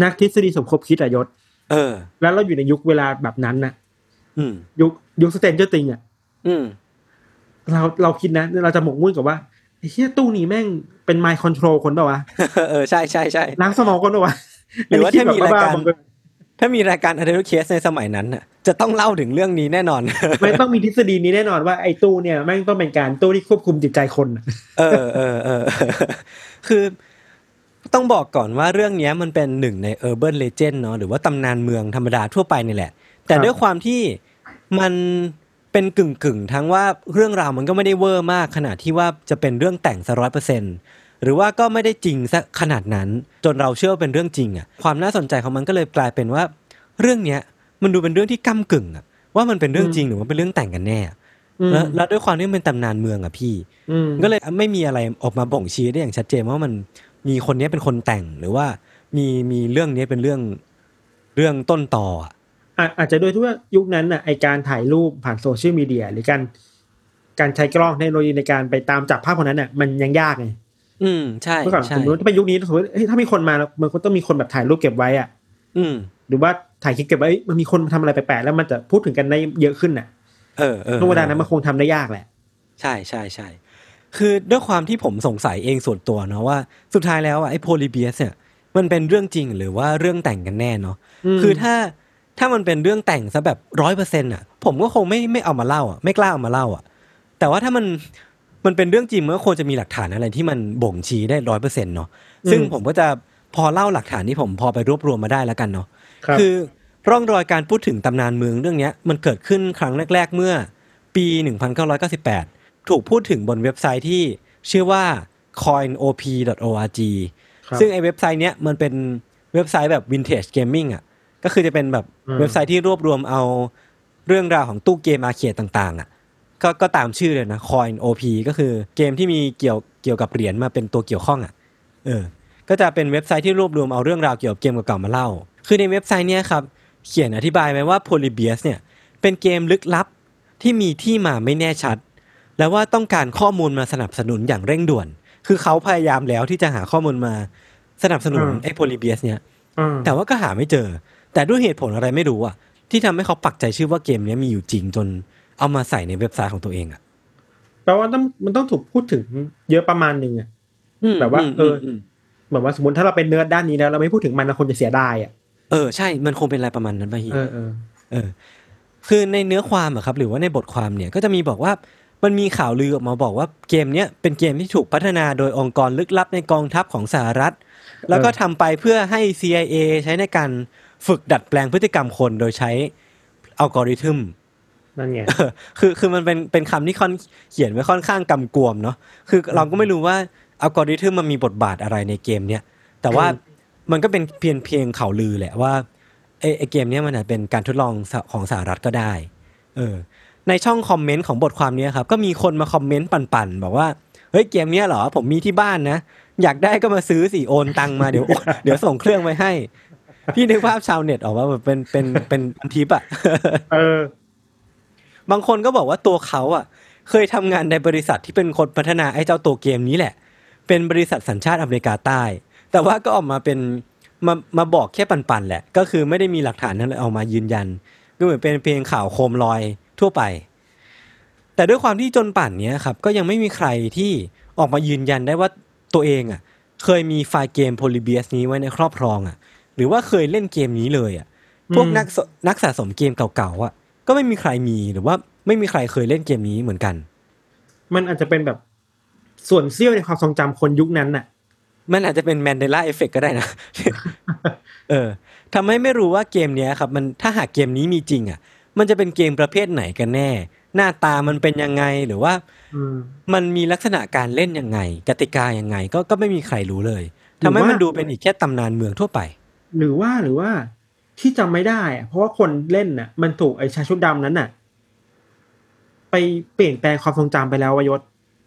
นักทฤษฎีสมคบคิดอะยช เออ แล้วเราอยู่ในยุคเวลาแบบนั้นน่ะอืมยุคยุค Stranger Things อะอืมเราเราคิดนะ เราจะหมกมุ่นกับว่าไอ้เหี้ยตู้นี้แม่งเป็น mind control คนเปล่าวะเออใช่ใช่ใช่ล้างสมองคนเปล่าวะหรือว่าถ้ามีรายการอันนี้คิดแบบบ้ๆบอๆถ้ามีรายการ Untitled Case ในสมัยนั้นน่ะ จะต้องเล่าถึงเรื่องนี้แน่นอนไม่ต้องมีทฤษฎีนี้แน่นอนว่าไอ้ตู้เนี่ยแม่งต้องเป็นการตู้ที่ควบคุมจิตใจคนน่ะเออเออเออคือ ต้องบอกก่อนว่าเรื่องเนี้ยมันเป็นหนึ่งใน Urban Legend เนาะหรือว่าตำนานเมืองธรรมดาทั่วไปนี่แหละ แต่ด้วยความที่มันเป็นกึ่งกึ่งๆทั้งว่าเรื่องราวมันก็ไม่ได้เวอร์มากขนาดที่ว่าจะเป็นเรื่องแต่งซะร้อยเปอร์เซ็นหรือว่าก็ไม่ได้จริงซะขนาดนั้น จนเราเชื่อว่าเป็นเรื่องจริงอะความน่าสนใจของมันก็เลยกลายเป็นว่า เรื่องเนี้ยมันดูเป็นเรื่องที่ก้ากึ่งอะว่ามันเป็นเรื่องจริงหรือว่าเป็นเรื่องแต่งกันแน่อืมแล้วแล้วด้วยความที่มันเป็นตำนานเมืองอะพี่อืมก็เลยไม่มีอะไรออกมาบ่งชี้ได้อย่างชัดเจนว่ามัน มีคนเนี้ยเป็นคนแต่งหรือว่ามีมีเรื่องเนี้ยเป็นเรื่องเรื่องต้นต่ออะอาอาจจะด้วยที่ว่ายุคนั้นน่ะไอการถ่ายรูปผ่านโซเชียลมีเดียหรือการการใช้กล้องเทคโนโลยีในการไปตามจับภาพคนนั้นน่ะมันยังยากไงอืมใช่เมื่อก่อนใช่สมมติถ้าเป็นยุคนี้สมมติเฮ้ยถ้ามีคนมามันก็ต้องมีคนแบบถ่ายรูปเก็บไว้อะอืม หรือว่าถ่ายคลิปเก็บไว้เอ้ยมันมีคนมาทำอะไรแปลกๆแล้วมันจะพูดถึงกันได้เยอะขึ้นน่ะ เออเออช่วงเวลานั้นมันคงทำได้ยากแหละ ใช่ใช่ใช่ คือด้วยความที่ผมสงสัยเองส่วนตัวเนาะว่าสุดท้ายแล้วอะไอ้โพลีเบียสเนี่ยมันเป็นเรื่องจริงหรือว่าเรื่องแต่งกันแน่เนาะอืมคือถ้าถ้ามันเป็นเรื่องแต่งซะแบบร้อยเปอร์เซ็นต์อะ ผมก็คงไม่ไม่เอามาเล่าอะไม่กล้าเอามาเล่าอะ แต่ว่าถ้ามันมันเป็นเรื่องจริงมันก็ควรจะมีหลักฐานอะไรที่มันบ่งชี้ได้ร้อยเปอร์เซ็นต์เนาะซึ่งผมก็จะพอเล่าหลักฐานที่ผมพอไปรวบรวมมาได้แล้วกันเนาะครับคือร่องรอยการพูดถึงตำนานเมืองเรื่องเนี้ยมันเกิดขึ้นครั้งแรก ๆ เมื่อปี 1998 ถูกพูดถึงบนเว็บไซต์ที่ชื่อว่า coinop.org ครับซึ่งไอเว็บไซต์เนี้ยมันเป็นเว็บไซต์แบบ vintage gaming อะก็คือจะเป็นแบบอืมเว็บไซต์ที่รวบรวมเอาเรื่องราวของตู้เกมอาร์เคดต่างๆอะก็ก็ตามชื่อเลยนะ coinop ก็คือเกมที่มีเกี่ยวเกี่ยวกับเหรียญมาเป็นตัวเกี่ยวข้องอะเออก็จะเป็นเว็บไซต์ที่รวบรวมเอาเรื่องราวเกี่ยวกับเกมเก่าๆมาเล่า คือในเว็บไซต์เนี้ยครับเขียนอธิบายไว้ว่า Polybius เนี่ยเป็นเกมลึกลับที่มีที่มาไม่แน่ชัด แล้วว่าต้องการข้อมูลมาสนับสนุนอย่างเร่งด่วน คือเขาพยายามแล้วที่จะหาข้อมูลมาสนับสนุนอืมไอ้ Polybius เนี่ยอืมแต่ว่าก็หาไม่เจอ แต่ด้วยเหตุผลอะไรไม่รู้อะ ที่ทำให้เขาปักใจชื่อว่าเกมเนี้ยมีอยู่จริงจนเอามาใส่ในเว็บไซต์ของตัวเองอะแปลว่าต้องมันต้องถูกพูดถึงเยอะประมาณหนึ่งอะแบบว่า เออมเหมือนว่าสมมติถ้าเราเป็นเนื้อด้านนี้แล้ว เราไม่พูดถึงมันเราคงจะเสียดายอะเออใช่ มันคงเป็นอะไรประมาณนั้นป่ะฮีเออเออ เออ คือในเนื้อความอะครับ หรือว่าในบทความเนี่ยก็จะมีบอกว่า มันมีข่าวลือออกมาบอกว่าเกมเนี้ยเป็นเกมที่ถูกพัฒนาโดยองค์กรลึกลับในกองทัพของสหรัฐ แล้วก็ทำไปเพื่อให้ CIA ใช้ในการฝึกดัดแปลงพฤติกรรมคนโดยใช้อัลกอริทึมนั่นไงเออคือคือมันเป็นเป็นคำที่ค่อนเขียนไว้ค่อนข้างกำกวมเนาะคือเราก็ไม่รู้ว่าอัลกอริทึมมันมีบทบาทอะไรในเกมเนี้ยแต่ว่าอืมมันก็เป็นเพียงเพียงข่าวลือแหละว่าไอไอเกมเนี้ยมันอาจเป็นการทดลองสของสหรัฐก็ได้ เออ ในช่องคอมเมนต์ของบทความเนี้ยครับก็มีคนมาคอมเมนต์ปั่นๆบอกว่าเฮ้ยเกมเนี้ยเหรอผมมีที่บ้านนะ อยากได้ก็มาซื้อสิโอนตังมาเดี๋ยวโอนเดี๋ยวส่งเครื่องไว้ให้ พี่นึกภาพชาวเน็ตออกว่าแบบเป็นเป็นเป็นเป็นทิปอะเออบางคนก็บอกว่าตัวเขาอะ เคยทำงานในบริษัทที่เป็นคนพัฒนาไอ้เจ้าตัวเกมนี้แหละ เป็นบริษัทสัญชาติอเมริกาใต้ แต่ว่าก็ออกมาเป็นมามาบอกแค่ปันๆแหละ ก็คือไม่ได้มีหลักฐานนั้นเอามายืนยัน ก็เหมือนเป็นเพียงข่าวโคมลอย ทั่วไป แต่ด้วยความที่จนป่านเนี้ยครับก็ยังไม่มีใครที่ออกมายืนยันได้ว่าตัวเองอะเคยมีไฟล์เกมโพลิเบียสนี้ไว้ในครอบครองอะ หรือว่าเคยเล่นเกมนี้เลยอะพวกอืมนักสนักสะสมเกมเก่าๆอะ ก็ไม่มีใครมีหรือว่าไม่มีใครเคยเล่นเกมนี้เหมือนกัน มันอาจจะเป็นแบบส่วนเสี้ยวในความทรงจำคนยุคนั้นน่ะ มันอาจจะเป็นแมนเดล a เอฟเฟกก็ได้นะ เออทำให้ไม่รู้ว่าเกมเนี้ยครับ มันถ้าหากเกมนี้มีจริง อะ มันจะเป็นเกมประเภทไหนกันแน่ หน้าตามันเป็นยังไงหรือว่าอืมมันมีลักษณะการเล่นยังไง กติกายังไง ก็ก็ไม่มีใครรู้เลยหรือทำให้ว่ามัมันดูเป็นอีกแค่ตำนานเมืองทั่วไป หรือว่าหรือว่าที่จำไม่ได้อะเพราะว่าคนเล่นน่ะ มันถูกไอ้ชายชุดดำนั้นน่ะ ไปเปลี่ยนแปลงความทรงจำไปแล้ววายศ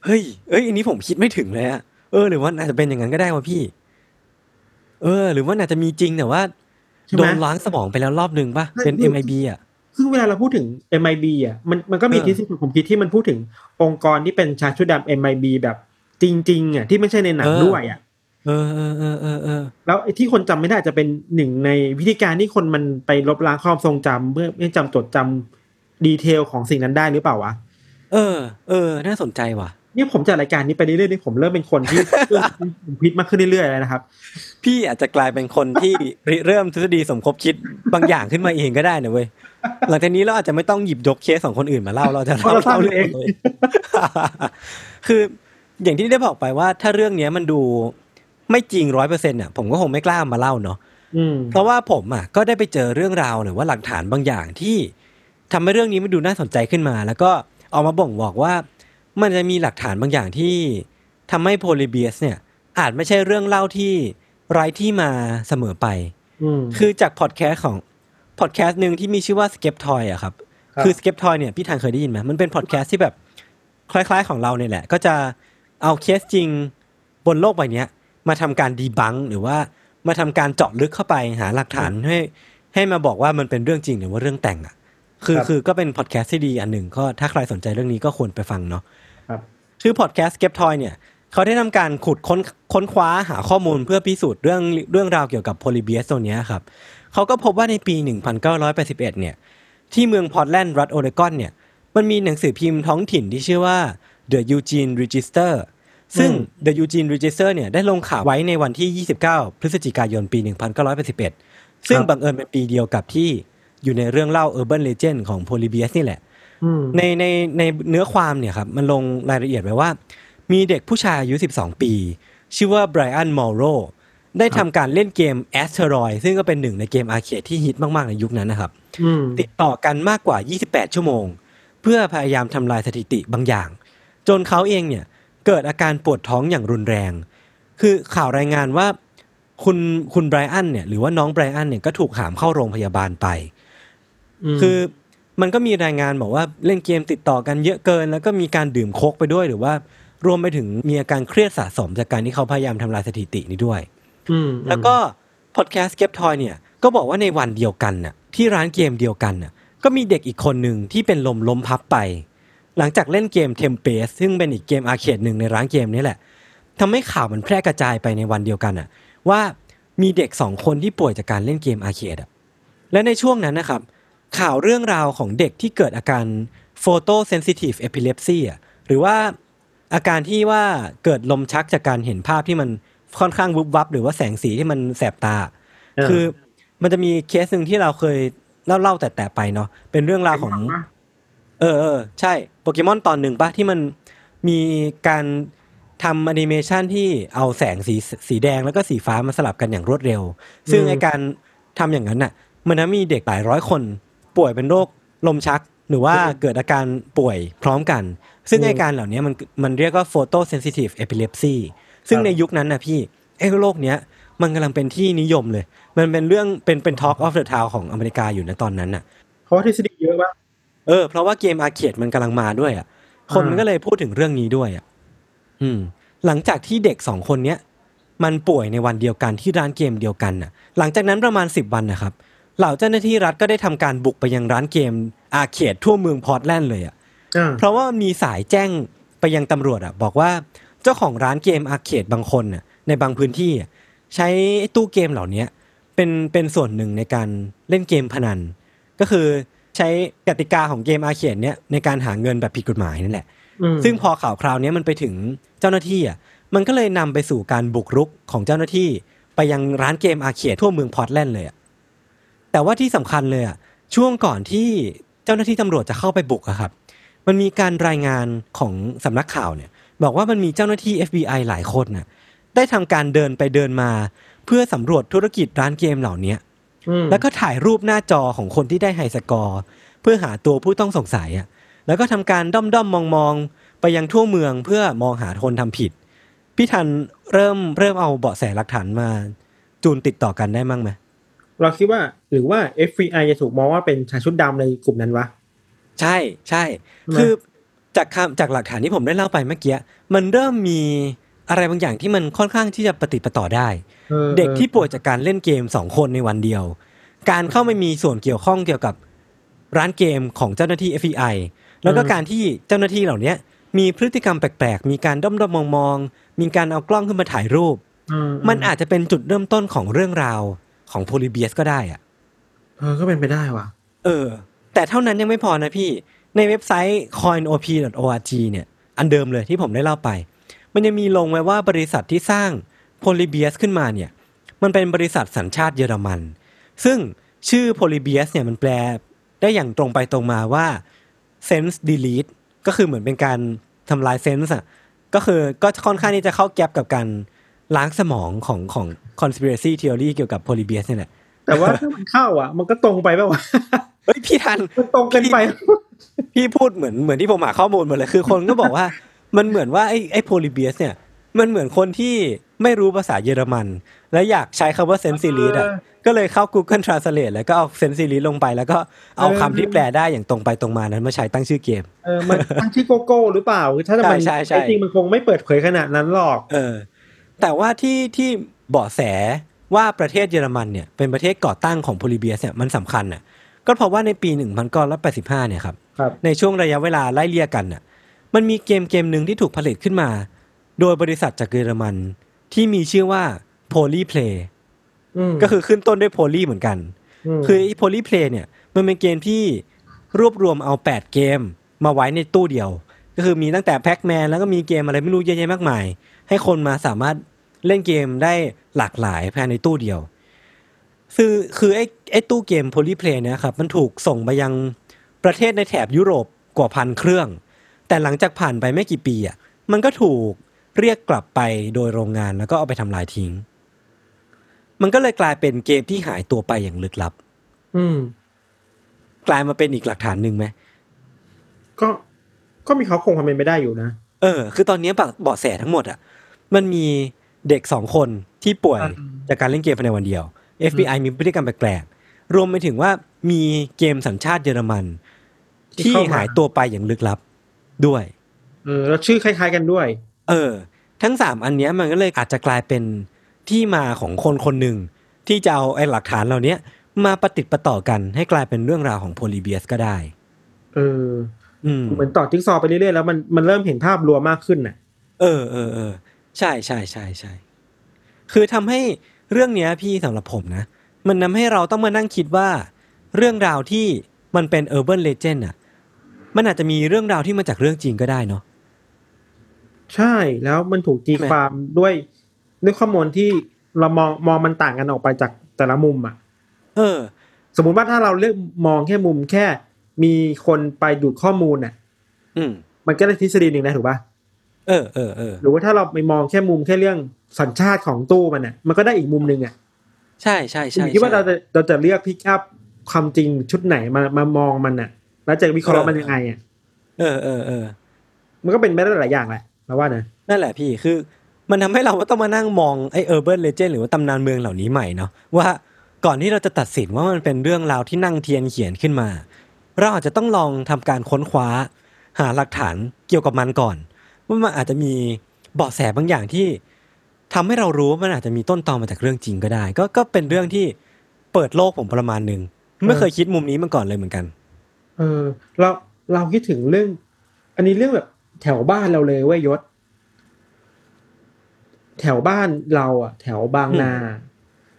เฮ้ยเอ้ยอันนี้ผมคิดไม่ถึงเลยอะเออหรือว่าอาจจะเป็นอย่างนั้นก็ได้วะพี่ เออ หรือว่าอาจจะมีจริงแต่ว่าใช่ไหโดมนล้างสมองไปแล้วรอบนึงป่ะเป็นใช่ MIB อะ ซึ่งเวลาเราพูดถึง MIB อะมันมันก็มีเออทฤษฎีผมคิดที่มันพูดถึงองค์กรที่เป็นชายชุดดำ MIB แบบจริงๆอะที่ไม่ใช่ในหนังด้วยอะเออเออเออเออเออแล้วไอ้ที่คนจำไม่ได้อาจจะเป็นหนึ่งในวิธีการที่คนมันไปลบล้างความทรงจำเพื่อให้จำจดจำดีเทลของสิ่งนั้นได้หรือเปล่าวะเออ เออ น่าสนใจว่ะเนี่ยผมจัดรายการนี้ไปเรื่อยๆนี่ผมเริ่มเป็นคนที่ผมคิดมากขึ้นเรื่อยๆแล้วนะครับ พี่อาจจะกลายเป็นคนที่ริเริ่มทฤษฎีสมคบคิดบางอย่างขึ้นมาเองก็ได้นะเว้ย หลังจากนี้เราอาจจะไม่ต้องหยิบยกเคสของคนอื่นมาเล่าเราจะเล่าเราเล่าเล่าเรื่องเองเลยคืออย่างที่ได้บอกไปว่าถ้าเรื่องเนี้ยมันดูไม่จริงร้อยเปอร์เซ็นต์อะผมก็คงไม่กล้ามาเล่าเนาะอืมเพราะว่าผมอะก็ได้ไปเจอเรื่องราวหรือว่าหลักฐานบางอย่างที่ทำให้เรื่องนี้มันดูน่าสนใจขึ้นมา แล้วก็เออกมาบ่งบอกว่า มันจะมีหลักฐานบางอย่างที่ทำให้โพลิเบียสเนี่ย อาจไม่ใช่เรื่องเล่าที่ไร้ที่มาเสมอไปอืมคือจากพอดแคสต์ของ พอดแคสต์หนึ่งที่มีชื่อว่า Skep Toy อะครับครับคือ Skep Toy เนี่ยพี่ธัญเคยได้ยินไหมมันเป็นพอดแคสต์ที่แบบคล้าย ๆของเราเนี่ยแหละ ก็จะเอาเคสจริงบนโลกใบเนี้ยมาทำการ debunk หรือว่ามาทำการเจาะลึกเข้าไปหาหลักฐานให้ให้มาบอกว่ามันเป็นเรื่องจริงหรือว่าเรื่องแต่งอะคือครับคือก็เป็นพอดแคสต์ที่ดีอันหนึ่งก็ถ้าใครสนใจเรื่องนี้ก็ควรไปฟังเนาะครับคือพอดแคสต์ Skeptoid เนี่ยเขาได้ทำการขุดค้นค้นคว้าหาข้อมูลเพื่อพิสูจน์เรื่องเรื่องราวเกี่ยวกับโพลีเบียสตัวเนี้ยครับ เขาก็พบว่าในปี 1981 เนี่ย ที่เมืองพอร์ตแลนด์รัฐโอเรกอนเนี่ย มันมีหนังสือพิมพ์ท้องถิ่นที่ชื่อว่า The Eugene Register ซึ่ง The Eugene Register เนี่ยได้ลงข่าวไว้ในวันที่ 29 พฤศจิกายนปี 1981 ซึ่งครับบังเอิญเป็นปีเดียวกับที่อยู่ในเรื่องเล่า Urban Legend ของ Polybius นี่แหละอืมในในในเนื้อความเนี่ยครับมันลงรายละเอียดไว้ว่า มีเด็กผู้ชายอายุ 12 ปี ชื่อว่าไบรอันมอร์โร ได้ทำการเล่นเกม Asteroid ซึ่งก็เป็นหนึ่งในเกมอาร์เคดที่ฮิตมาก ๆ ในยุคนั้นนะครับอืมติดต่อกันมากกว่า 28 ชั่วโมง เพื่อพยายามทำลายสถิติบางอย่าง จนเขาเองเนี่ยเกิดอาการปวดท้องอย่างรุนแรง คือข่าวรายงานว่าคุณคุณไบรอันเนี่ยหรือว่าน้องไบรอันเนี่ยก็ถูกหามเข้าโรงพยาบาลไป คือมันก็มีรายงานบอกว่าเล่นเกมติดต่อกันเยอะเกิน แล้วก็มีการดื่มโคกไปด้วยหรือว่ารวมไปถึงมีอาการเครียดสะสมจากการที่เขาพยายามทำลายสถิตินี้ด้วยอืม แล้วก็พอดแคสต์เก็บทอยเนี่ย ก็บอกว่าในวันเดียวกันน่ะที่ร้านเกมเดียวกันน่ะก็มีเด็กอีกคนหนึ่งที่เป็นลมล้มพับไป หลังจากเล่นเกมเทมเปสซึ่งเป็นอีกเกมอาร์เคดหนึ่งในร้านเกมนี้แหละทำให้ข่าวมันแพร่กระจายไปในวันเดียวกันน่ะ ว่ามีเด็กสองคนที่ป่วยจากการเล่นเกมอาร์เคดอะและในช่วงนั้นนะครับ ข่าวเรื่องราวของเด็กที่เกิดอาการ photo sensitive epilepsy อะหรือว่าอาการที่ว่าเกิดลมชักจากการเห็นภาพที่มัน ค่อนข้างวุบวับ หรือว่าแสงสีที่มันแสบตาเออคือมันจะมีเคสหนึ่งที่เราเคยเล่าเล่าแต่แต่ไปเนาะเป็นเรื่องราวของ เออเออใช่โปเกมอนตอนหนึ่งปะที่มันมีการทำแอนิเมชันที่เอาแสงสีสีแดงแล้วก็สีฟ้ามาสลับกันอย่างรวดเร็ว ซึ่งไอการทำอย่างนั้นน่ะ มันนะมีเด็กหลายร้อยคน ป่วยเป็นโรคลมชัก หรือว่าเกิดอาการป่วยพร้อมกัน ซึ่งไอการเหล่านี้มันมันเรียกว่า photo sensitive epilepsy ซึ่งในยุคนั้นนะพี่ไอ้โรคเนี้ยมันกำลังเป็นที่นิยมเลย มันเป็นเรื่องเป็นเป็น talk of the town ของอเมริกาอยู่ในตอนนั้นน่ะเพราะว่าทฤษฎีเยอะปะเออเพราะว่าเกม arcade มันกำลังมาด้วยอะ คนมันก็เลยพูดถึงเรื่องนี้ด้วยอะ อืม หลังจากที่เด็กสองคนเนี้ยมันป่วยในวันเดียวกันที่ร้านเกมเดียวกันน่ะ หลังจากนั้นประมาณสิบวันนะครับ เหล่าเจ้าหน้าที่รัฐก็ได้ทำการบุกไปยังร้านเกม arcade ทั่วเมืองพอร์ตแลนด์เลยอะอ่าเพราะว่ามีสายแจ้งไปยังตำรวจอะ บอกว่า เจ้าของร้านเกม arcade บางคนน่ะในบางพื้นที่อะใช้ไอ้ตู้เกมเหล่าเนี้ยเป็นเป็นส่วนหนึ่งในการเล่นเกมพนัน ก็คือใช้กติกาของเกมอาร์เคดเนี้ยในการหาเงินแบบผิดกฎหมายนั่นแหละอืมซึ่งพอข่าวคราวเนี้ยมันไปถึงเจ้าหน้าที่อะมันก็เลยนำไปสู่การบุกรุกของเจ้าหน้าที่ไปยังร้านเกมอาร์เคดทั่วเมืองพอร์ตแลนด์เลยอะแต่ว่าที่สำคัญเลยอะช่วงก่อนที่เจ้าหน้าที่ตำรวจจะเข้าไปบุกอะครับ มันมีการรายงานของสำนักข่าวเนี่ย บอกว่ามันมีเจ้าหน้าที่ FBI หลายคนน่ะได้ทำการเดินไปเดินมา เพื่อสำรวจธุรกิจร้านเกมเหล่าเนี้ยอืมแล้วก็ถ่ายรูปหน้าจอของคนที่ได้ไฮสกอร์เพื่อหาตัวผู้ต้องสงสัยอะแล้วก็ทำการด้อมด้อมมองมองๆไปยังทั่วเมืองเพื่อมองหาคนทำผิด พี่ทันเริ่มเริ่มเอาเบาะแสหลักฐานมาจูนติดต่อกันได้มั้งไหมเราคิดว่าหรือว่า FBI จะถูกมองว่าเป็นชายชุดดำในกลุ่มนั้นวะ ใช่ใช่ใช่ไหมคือ จากคำจากหลักฐานที่ผมได้เล่าไปเมื่อกี้มันเริ่มมีอะไรบางอย่างที่มันค่อนข้างที่จะปฏิดปะต่อได้ออเด็กที่ป่วยจากการเล่นเกมสองคนในวันเดียว การเข้าไม่มีส่วนเกี่ยวข้องเกี่ยวกับร้านเกมของเจ้าหน้าที่ FBI แล้วก็การที่เจ้าหน้าที่เหล่าเนี้ยมีพฤติกรรมแปลกๆ มีการด้อมด้อมมองมองๆมีการเอากล้องขึ้นมาถ่ายรูปอืมันอาจจะเป็นจุดเริ่มต้นของเรื่องราวของโพลิเบียสก็ได้อะเออก็เป็นไปได้ว่ะ เออ แต่เท่านั้นยังไม่พอนะพี่ ในเว็บไซต์ coinop.org เนี่ยอันเดิมเลยที่ผมได้เล่าไป มันยังมีลงไว้ว่าบริษัทที่สร้างโพลิเบียสขึ้นมาเนี่ยมันเป็นบริษัทสัญชาติเยอรมัน ซึ่งชื่อโพลิเบียสเนี่ยมันแปลได้อย่างตรงไปตรงมาว่า sense delete ก็คือเหมือนเป็นการทำลาย sense อะก็คือก็ค่อนข้างที่จะเข้าแก๊ปกับการล้างสมองของของ conspiracy theory เกี่ยวกับ Polybius เนี่ยแหละแต่ว่าถ้ามันเข้าอะ มันก็ตรงไปป่าวะเฮ้ยพี่ธัญมันตรงเกันไป พี่พูดเหมือนเหมือนที่ผมหาข้อมูลมาเลยคือคนก็บอกว่า มันเหมือนว่าไอ้ไอ้ Polybius เนี่ย มันเหมือนคนที่ไม่รู้ภาษาเยอรมัน และอยากใช้คำว่า sense delete อะเออก็เลยเข้า Google Translate แล้วก็เอา sense delete ลงไป แล้วก็เอาเออคำที่แปลได้อย่างตรงไปตรงมานั้นมาใช้ตั้งชื่อเกมเออมันตั้งชื่อโกโก้หรือเปล่าคือถ้ามันใช่ใช่ใช่จริงๆมันคงไม่เปิดเผยขนาดนั้นหรอก เออ แต่ว่าที่ที่เบาะแสว่าประเทศเยอรมันเนี่ยเป็นประเทศก่อตั้งของโพลิเบียสเนี่ยมันสำคัญน่ะก็เพราะว่าในปี 1985 เนี่ยครับครับ ในช่วงระยะเวลาไล่เลี่ยกันน่ะ มันมีเกมเกมหนึ่งที่ถูกผลิตขึ้นมา โดยบริษัทจากเยอรมัน ที่มีชื่อว่า Polyplay อืมก็คือขึ้นต้นด้วย Poly เหมือนกันมคือไอ้ Polyplay เนี่ย มันเป็นเกมที่รวบรวมเอา 8 เกมมาไว้ในตู้เดียว ก็คือมีตั้งแต่แพ็กแมนแล้วก็มีเกมอะไรไม่รู้เยอะแยะมากมาย ให้คนมาสามารถเล่นเกมได้หลากหลายภายในตู้เดียว คือคือไอ้ไอ้ตู้เกม Polyplay เนี่ยครับ มันถูกส่งไปยัง ประเทศในแถบยุโรปกว่าพันเครื่อง แต่หลังจากผ่านไปไม่กี่ปีอะมันก็ถูกเรียกกลับไปโดยโรงงานแล้วก็เอาไปทำลายทิ้ง มันก็เลยกลายเป็นเกมที่หายตัวไปอย่างลึกลับ อืม กลายมาเป็นอีกหลักฐานหนึ่งไหมก็ก็มีเขาคงความเป็นไปได้อยู่นะ เออ คือตอนนี้เบาะแสทั้งหมดอะ มันมีเด็กสองคนที่ป่วยอืมจากการเล่นเกมภายในวันเดียว FBI มีพฤติกรรมแปลกๆ รวมไปถึงว่ามีเกมสัญชาติเยอรมัน ที่หายตัวไปอย่างลึกลับด้วย เออแล้วชื่อคล้าย ๆ กันด้วย เออ ทั้งสามอันเนี้ยมันก็เลยอาจจะกลายเป็นที่มาของคนคนหนึ่งที่จะเอาไอ้หลักฐานเหล่านี้มาประติดประต่อกันให้กลายเป็นเรื่องราวของโพลีเบียสก็ได้ เอออืมเหมือนต่อจิ๊กซอว์ไปเรื่อยๆแล้วมันมันเริ่มเห็นภาพรวมมากขึ้นน่ะ เออเออเออใช่ใช่ใช่ใช่คือทำให้เรื่องเนี้ยพี่สำหรับผมนะ มันทำให้เราต้องมานั่งคิดว่า เรื่องราวที่มันเป็น urban legend อะ มันอาจจะมีเรื่องราวที่มาจากเรื่องจริงก็ได้เนาะใช่แล้วมันถูกตีใช่ไหมความด้วยด้วยข้อมูลที่เรามองมองมันต่างกันออกไปจากแต่ละมุมอะ เออ สมมุติว่าถ้าเราเลือกมองแค่มุมแค่มีคนไปดูดข้อมูลน่ะ อืม มันก็ได้ทฤษฎีหนึ่งนะถูกปะเออเออเออหรือว่าถ้าเราไปมองแค่มุมแค่เรื่องสัญชาติของตู้มันน่ะ มันก็ได้อีกมุมหนึ่งอะ ใช่ใช่อใช่ยู่ที่ว่าใช่เราจะเราจะเลือกพิกอัพความจริงชุดไหนมามามองมันน่ะ แล้วจะวิเคราะห์มันยังไงอะเออเออเออมันก็เป็นไปได้หลายอย่างแหละเราว่านะนั่นแหละพี่คือ มันทำให้เราต้องมานั่งมองไอ้ urban legend หรือว่าตำนานเมืองเหล่านี้ใหม่เนาะว่าก่อนที่เราจะตัดสินว่ามันเป็นเรื่องราวที่นั่งเทียนเขียนขึ้นมา เราอาจจะต้องลองทำการค้นคว้า หาหลักฐานเกี่ยวกับมันก่อนว่ามันอาจจะมีเบาะแสบางอย่างที่ทำให้เรารู้ว่ามันอาจจะมีต้นตอมาจากเรื่องจริงก็ได้ ก็ก็เป็นเรื่องที่เปิดโลกผมประมาณหนึ่งไม่เคยคิดมุมนี้มาก่อนเลยเหมือนกัน เออ เราเราคิดถึงเรื่อง อันนี้เรื่องแบบแถวบ้านเราเลยเว้ยยศ แถวบ้านเราอะ แถวบางนา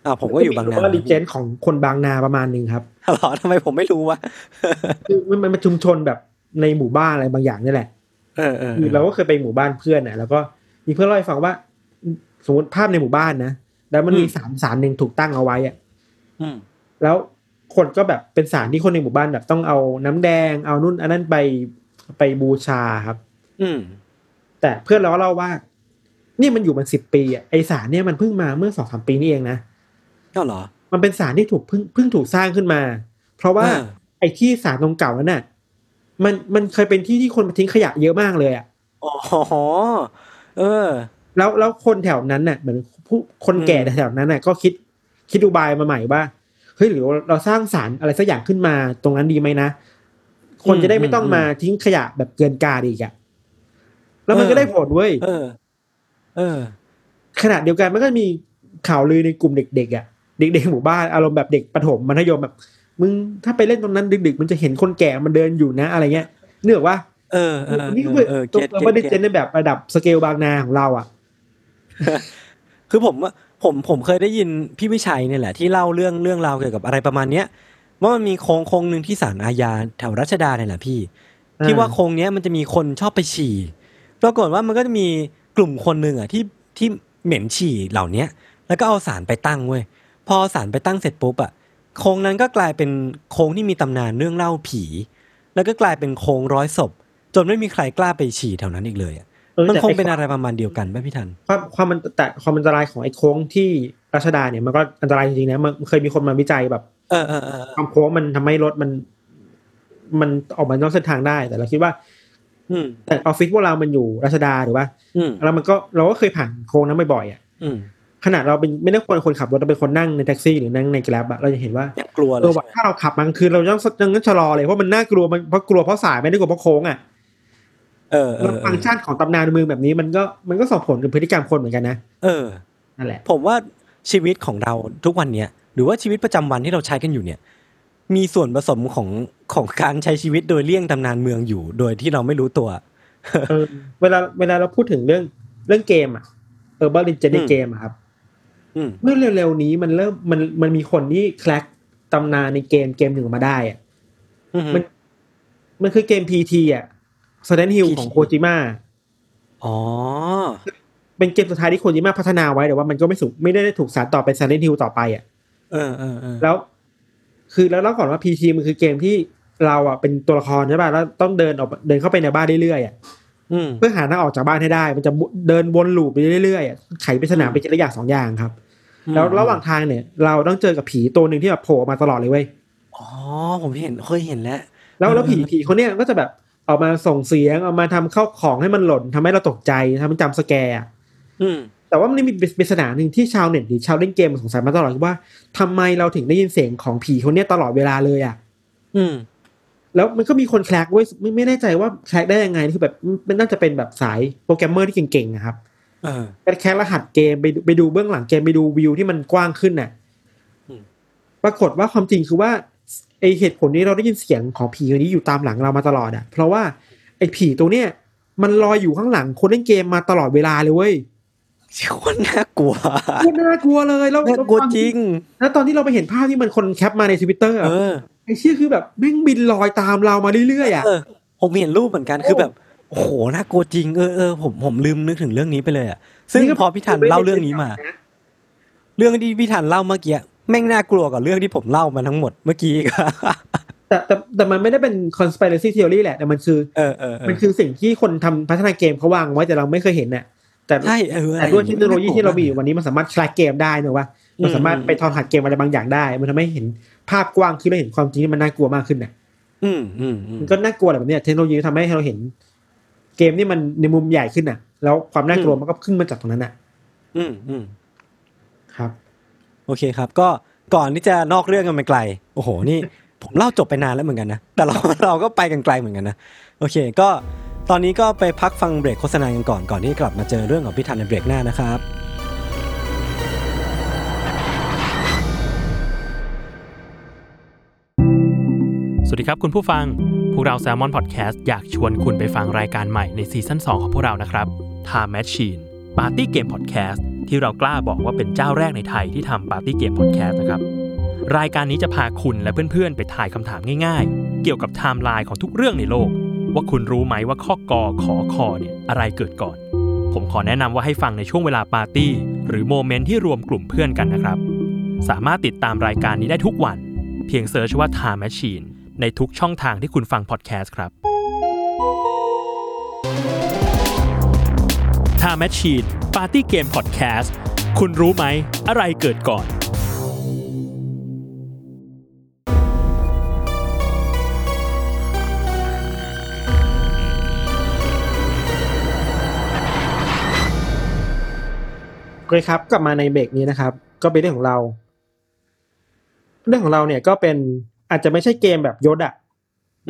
อ่าผมก็อยู่บางนาว่ารีเจนของคนบางนาประมาณหนึ่งครับหรอทำไมผมไม่รู้วะคือมันมันเป็นชุมชนแบบในหมู่บ้านอะไรบางอย่างนี่แหละเออเออคือเราก็เคยไปหมู่บ้านเพื่อนน่ะ แล้วก็มีเพื่อนเล่าให้ฟังว่า สมมติภาพในหมู่บ้านนะแล้วมันมีสารสารหนึ่งถูกตั้งเอาไว้อะอืมแล้ว คนก็แบบเป็นสารที่คนในหมู่บ้านแบบต้องเอาน้ำแดง เอานุ่นอันนั้นไปไปบูชาครับ อืม แต่เพื่อนเราก็เล่าว่า นี่มันอยู่มันสิบปีอะไอสารเนี่ยมันเพิ่งมาเมื่อสองสามปีนี่เองนะก็เหรอ มันเป็นสารที่ถูกเพิ่งเพิ่งถูกสร้างขึ้นมา เพราะว่าอ่าไอ้ที่สารตรงเก่านั้นน่ะ มันมันเคยเป็นที่ที่คนมาทิ้งขยะเยอะมากเลยอะอ๋อเออ แล้วแล้วคนแถวนั้นน่ะเหมือนผู้คนแก่อืมแถวนั้นน่ะ ก็คิดคิดอุบายมาใหม่ว่า เฮ้ยหรือว่าเราสร้างสารอะไรสักอย่างขึ้นมาตรงนั้นดีไหมนะ คนจะได้ไม่ต้องมาทิ้งขยะแบบเกินกาดอีกอะแล้วมันก็ได้ผลเว้ยเออ เออขณะเดียวกันมันก็มีข่าวลือในกลุ่มเด็กๆอะเด็กๆหมู่บ้านอารมณ์แบบเด็กประถมมัธยมแบบ มึงถ้าไปเล่นตรงนั้นดึกๆ มันจะเห็นคนแก่มันเดินอยู่นะ อะไรเงี้ยเนื่องว่าเออเออนี่คือเออตัวเก็ตเราไม่ได้เก็ตเจนในแบบระดับสเกลบางนาของเราอะ คือผมว่า ผมผมเคยได้ยินพี่วิชัยเนี่ยแหละที่เล่าเรื่องเรื่องราวเกี่ยวกับอะไรประมาณเนี้ยว่ามันมีโค้งโค้งหนึ่งที่ศาลอาญาแถวรัชดาเนี่ยแหละพี่ ที่ว่าโค้งเนี้ยมันจะมีคนชอบไปฉี่ปรากฏว่ามันก็จะมีกลุ่มคนหนึ่งอะที่ที่เหม็นฉี่เหล่าเนี้ย แล้วก็เอาศาลไปตั้งเว้ยพอศาลไปตั้งเสร็จปุ๊บอะโค้งนั้นก็กลายเป็นโค้งที่มีตำนานเรื่องเล่าผี แล้วก็กลายเป็นโค้งร้อยศพ จนไม่มีใครกล้าไปฉี่แถวนั้นอีกเลยอะ มันแต่คงเป็นไอ้อะไรประมาณเดียวกันป่ะพี่ทันความความมันแต่ความอันตรายของไอ้โค้งที่รัชดาเนี่ยมันก็อันตรายจริงๆนะมันเคยมีคนมาวิจัยแบบ เออเออเออความโค้งมันทำให้รถมัน มันออกมานอกเส้นทางได้ แต่เราคิดว่า อืมแต่ออฟฟิศพวกเรามันอยู่รัชดาหรือว่าอืมแล้วมันก็เราก็เคยผ่านโค้งนั้นบ่อยๆอะอืมขนาดเราเป็นไม่ได้คนคนขับรถเราเป็นคนนั่งในแท็กซี่หรือนั่งในแกร็บอะเราจะเห็นว่ายังกลัวเลเอยอว่าถ้าเราขับกลางคืนเราต้องยังต้องชะลอเลยเพราะมันน่ากลัวมันเพราะกลัวเพราะสายไม่ได้กลัวเพราะโค้งอะ เออเอแล้วอเอฟังอก์ชันของตำนานเมืองแบบนี้มันก็มันก็ส่งผลกับพฤติกรรมคนเหมือนกันนะ เออนั่นแหละ ผมว่าชีวิตของเราทุกวันเนี้ยหรือว่าชีวิตประจำวันที่เราใช้กันอยู่เนี่ย มีส่วนผสมของของการใช้ชีวิตโดยเลี่ยงตำนานเมืองอยู่ โดยที่เราไม่รู้ตัวเออเวลาเวลาเราพูดถึงเรื่องเรื่องเกมอะเออร์บัลลินเจนในอืมเกมอะครับอืมเมื่อเร็วๆนี้มันเริ่มมันมันมีคนที่แคลกตำนานในเกมเกมหนึ่งออกมาได้อะอืมมันมันคือเกม PT อะ Silent Hill PT ของโคจิม a อ๋อ เป็นเกมสุดท้ายที่โคจิม a พัฒนาไว้แต่ว่ามันก็ไม่สุไม่ได้ถูกสานต่อเป็น Silent Hill ต่อไปอะเออเออเออแล้ว คือแล้วเล่าก่อนว่า PT มันคือเกมที่เราอะเป็นตัวละครใช่ป่ะแล้วต้องเดินออกเดินเข้าไปในบ้านเรื่อยๆอะอืมเพื่อหาทางออกจากบ้านให้ได้ มันจะเดินวนลูปไปเรื่อยๆอะไขปริศนาไปทีละอย่างสองอย่างครับ แล้วระหว่างทางเนี่ย เราต้องเจอกับผีตัวหนึ่งที่แบบโผล่ออกมาตลอดเลยเว้ยอ๋อผมเห็นเคยเห็นแล้วแล้วแล้วเออผีผีคนเนี้ยก็จะแบบ ออกมาส่งเสียงออกมาทำเข้าของให้มันหล่นทำให้เราตกใจทำให้จำสแกร์อะอืมแต่ว่ามันมีปริศนาหนึ่งที่ชาวเน็ตหรือชาวเล่นเกมสงสัยมาตลอดคือว่าทำไมเราถึงได้ยินเสียงของผีคนเนี้ยตลอดเวลาเลยอะ อืม แล้วมันก็มีคนแคลกเว้ยไม่ไม่แน่ใจว่าแคลกได้ยังไงคือแบบมันน่าจะเป็นแบบสายโปรแกรมเมอร์ที่เก่งๆนะครับเออไปแคลกรหัสเกมไปดูไปดูเบื้องหลังเกมไปดูวิวที่มันกว้างขึ้นน่ะอืมปรากฏว่าความจริงคือว่า ไอเหตุผลนี้เราได้ยินเสียงของผีคนนี้อยู่ตามหลังเรามาตลอดอะเพราะว่าไอผีตัวเนี้ยมันลอยอยู่ข้างหลังคนเล่นเกมมาตลอดเวลาเลยเว้ยคนน่ากลัวโคตรน่ากลัวเลยแล้วน่ากลัวจริง แล้วตอนที่เราไปเห็นภาพที่มันคนแคปมาในทวิตเตอร์เออไอเชี่ยคือแบบแม่งบินลอยตามเรามาเรื่อยๆอะเออผมเห็นรูปเหมือนกันคือแบบโอ้โหน่ากลัวจริงเออเออผมผมลืมนึกถึงเรื่องนี้ไปเลยอะซึ่งนี่ก็พอพี่ทันเล่าเรื่องนี้มา เรื่องที่พี่ทันเล่าเมื่อกี้ แม่งน่ากลัวกว่าเรื่องที่ผมเล่ามาทั้งหมดเมื่อกี้อีกแต่แต่แต่มันไม่ได้เป็น conspiracy theory แหละ แต่มันคือเออเออเออมันคือสิ่งที่คนทำพัฒนาเกมเขาวางไว้แต่เราไม่เคยเห็นน่ะแต่ใช่เออแต่ด้วยเทคโนโลยีที่เรามีอยู่วันนี้มันสามารถคลายเกมได้เนอะว่ามันสามารถไปทอนหัดเกมอะไรบางอย่างได้ มันทำให้เห็นภาพกว้างขึ้นและเห็นความจริงที่มันน่ากลัวมากขึ้นน่ะ อืมอืมอืมมันก็น่ากลัวแหละแบบเนี้ยเทคโนโลยีทำให้เราเห็น เกมนี่มันในมุมใหญ่ขึ้นน่ะ แล้วความน่ากลัวมันก็ขึ้นมาจากตรงนั้นน่ะ อืมอืมครับ โอเคครับ ก็ก่อนที่จะนอกเรื่องกันไปไกล โอ้โห นี่ผมเล่าจบไปนานแล้วเหมือนกันนะ แต่เราเราก็ไปกันไกลเหมือนกันนะ โอเค ก็ตอนนี้ก็ไปพักฟังเบรกโฆษณากันก่อน ก่อนที่กลับมาเจอเรื่องของพี่ทันในเบรกหน้านะครับสวัสดีครับคุณผู้ฟัง พวกเรา Salmon Podcast อยากชวนคุณไปฟังรายการใหม่ในซีซั่น2ของพวกเรานะครับ Time Machine Party Game Podcast ที่เรากล้าบอกว่าเป็นเจ้าแรกในไทยที่ทำ Party Game Podcast นะครับ รายการนี้จะพาคุณและเพื่อนๆ ไปถ่ายคำถามง่ายๆ เกี่ยวกับไทม์ไลน์ของทุกเรื่องในโลก ว่าคุณรู้ไหมว่าข้อกอขอคอเนี่ยอะไรเกิดก่อน ผมขอแนะนำว่าให้ฟังในช่วงเวลาปาร์ตี้ หรือ moment ที่รวมกลุ่มเพื่อนกันนะครับ สามารถติดตามรายการนี้ได้ทุกวัน เพียง search ว่า Time Machine ในทุกช่องทางที่คุณฟังพอดแคสต์ครับ Time Machine Party Game Podcast คุณรู้ไหม อะไรเกิดก่อน โอเคครับกลับมาในเบรกนี้นะครับ ก็เป็นเรื่องของเรา เรื่องของเราเนี่ยก็เป็นอาจจะไม่ใช่เกมแบบยศอะ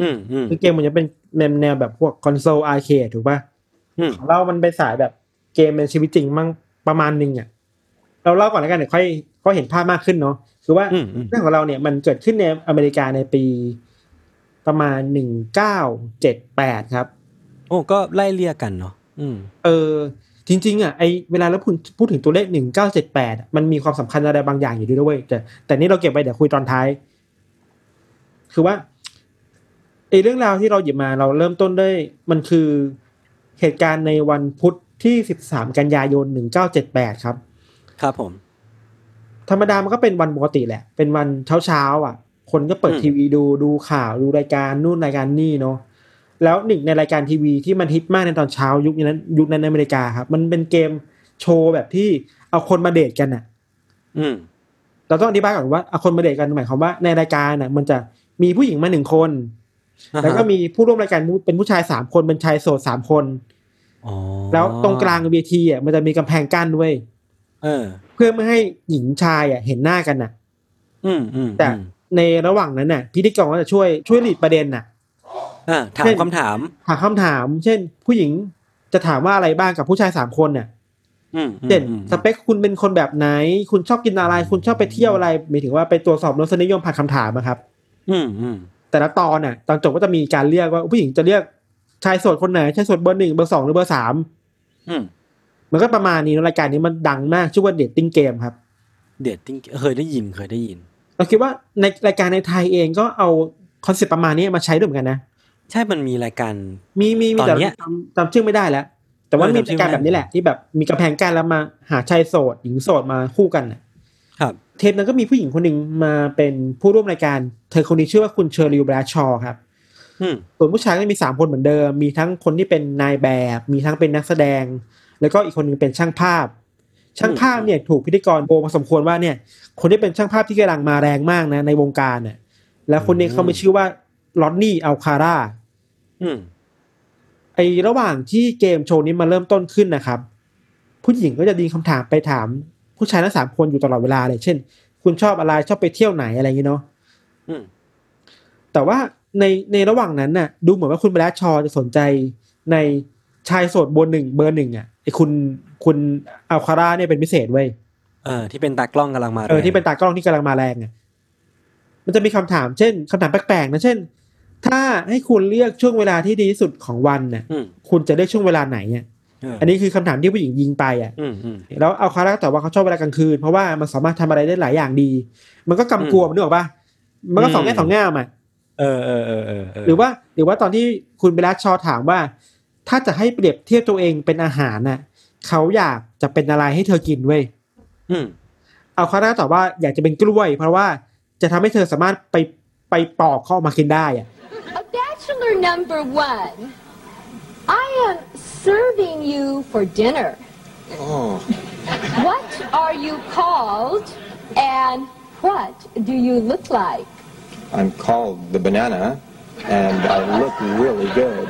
อืมอืมคือเกมมันจะเป็นแนวแนวแบบพวกคอนโซลอาร์เคดถูกป่ะอืมของเรามันไปสายแบบ เกมเป็นชีวิตจริงมั่งประมาณหนึงอะเราเล่าก่อนแล้วกันเดี๋ยวค่อยก็เห็นภาพมากขึ้นเนาะคือว่าอืมอืมเรื่องของเราเนี่ยมันเกิดขึ้นในอเมริกาในปีประมาณหนึ่งเก้าเจ็ดแปดครับ โอ้ก็ไล่เลี่ยกันเนาะอืม เออ จริง ๆ อะไอเวลาเราพูดพูดถึงตัวเลขหนึ่งเก้าเจ็ดแปดมันมีความสำคัญอะไรบางอย่างอยู่ด้วยนะเว้ยแต่แต่นี่เราเก็บไปเดี๋ยวคุยตอนท้าย คือว่าไอเรื่องราวที่เราหยิบมาเราเริ่มต้นด้วยมันคือเหตุการณ์ในวันพุธ ที่สิบสามกันยายนหนึ่งเก้าเจ็ดแปดครับ ครับผม ธรรมดามันก็เป็นวันปกติแหละ เป็นวันเช้าเช้าๆอะ คนก็เปิดอืมทีวีดูดูข่าวดูรายการนู่นรายการนี่เนาะแล้วหนึ่งในรายการทีวีที่มันฮิตมากในตอนเช้ายุคนั้นยุคนั้นในอเมริกาครับ มันเป็นเกมโชว์แบบที่เอาคนมาเดทกันอะ อืมเราต้องอธิบายก่อนว่าเอาคนมาเดทกันหมายความว่าในรายการน่ะ มันจะมีผู้หญิงมาหนึ่งคน แล้วก็มีผู้ร่วมรายการเป็นผู้ชายสามคนเป็นชายโสดสามคนอ๋อ แล้วตรงกลางเวทีอะมันจะมีกำแพงกั้นด้วยเออเพื่อไม่ให้หญิงชายอะเห็นหน้ากันน่ะ อืมอืมแต่อืมในระหว่างนั้นน่ะ พิธีกรก็จะช่วยช่วยหลีดประเด็นน่ะอ่าถาเช่มนคำถาม ถามคำถาม เช่น ผู้หญิงจะถามว่าอะไรบ้างกับผู้ชายสามคนน่ะอืมเช่นอืมสเปคคุณเป็นคนแบบไหน คุณชอบกินอะไร คุณชอบไปเที่ยวอะไรหมายถึงว่าไปตรวจสอบรสนิยมผ่านคำถามอะครับ อืมอืมแต่ละตอนน่ะ ตอนจบก็จะมีการเรียกว่าผู้หญิงจะเรียก ชายโสดคนไหนชายโสดเบอร์หนึ่งเบอร์สองหรือเบอร์สามอืมมันก็ประมาณนี้นะรายการนี้มันดังมากชื่อว่าเดทติ้งเกมครับ dating เคยได้ยินเคยได้ยิน เราคิดว่าในรายการในไทยเองก็เอา concept ประมาณนี้มาใช้ด้วยเหมือนกันนะใช่มันมีรายการมีมีมีตอนแต่เนี้ยจำจำชื่อไม่ได้แล้ว แต่ว่าเออมีจำชื่รายการไม่ได้แบบนี้แหละ ที่แบบมีกำแพงกั้นแล้วมาหาชายโสดหญิงโสดมาคู่กันน่ะครับ เทปนั้นก็มีผู้หญิงคนหนึ่งมาเป็นผู้ร่วมรายการ เธอคนนี้ชื่อว่าคุณเชอริลแบรดชอว์ครับอืม ส่วนผู้ชายก็มีสามคนเหมือนเดิม มีทั้งคนที่เป็นนายแบบ มีทั้งเป็นนักแสดง แล้วก็อีกคนหนึงเป็นช่างภาพ ช่างภาพเนี่ยถูกพิธีกรโบมาสมควรว่าเนี่ย คนที่เป็นช่างภาพที่กำลังมาแรงมากนะในวงการน่ะแล้วคนนี้เขามีชื่อว่าลอนนี่อัลคาร่าอืมไอระหว่างที่เกมโชว์นี้มาเริ่มต้นขึ้นนะครับ ผู้หญิงก็จะดีนคำถามไปถาม ผู้ชายทั้งสามคนอยู่ตลอดเวลาเลย เช่น คุณชอบอะไรชอบไปเที่ยวไหนอะไรอย่างเงี้ยเนาะอืมแต่ว่า ในในระหว่างนั้นน่ะ ดูเหมือนว่าคุณแบรดชอว์จะสนใจในชายโสดเบนหนึ่งเบอร์หนึ่งอะไอคุณคุณอัลคาร่าเนี่ยเป็นพิเศษเว้ยเออที่เป็นตากล้องกำลังมาเออแรงที่เป็นตากล้องที่กำลังมาแรงอะมันจะมีคำถามเช่นคำถามแปลกๆนะเช่น ถ้าให้คุณเลือกช่วงเวลาที่ดีที่สุดของวันน่ะอืมคุณจะเลือกช่วงเวลาไหนอะเอออันนี้คือคำถามที่ผู้หญิงยิงไปอะอืมอืมแล้วเอาคาร่าก็ตอบว่าเขาชอบเวลากลางคืน เพราะว่ามันสามารถทำอะไรได้หลายอย่างดี มันก็กำกวมนึกออกปะมันก็สองอืมแง่สองแง่ามอะ เออเออเออเออเหรือว่าหรือว่าตอนที่คุณเบลลัสชอถามว่า ถ้าจะให้เปรียบเทียบตัวเองเป็นอาหารน่ะเขาอยากจะเป็นอะไรให้เธอกินเว้ยอืมเอาคาร่าตอบว่าอยากจะเป็นกล้วย เพราะว่าจะทำให้เธอสามารถไปไปปอกเข้าออกมากินได้อะ A bachelor number one, I am serving you for dinner. What are you called and what do you look like? I'm called the banana, and I look really good.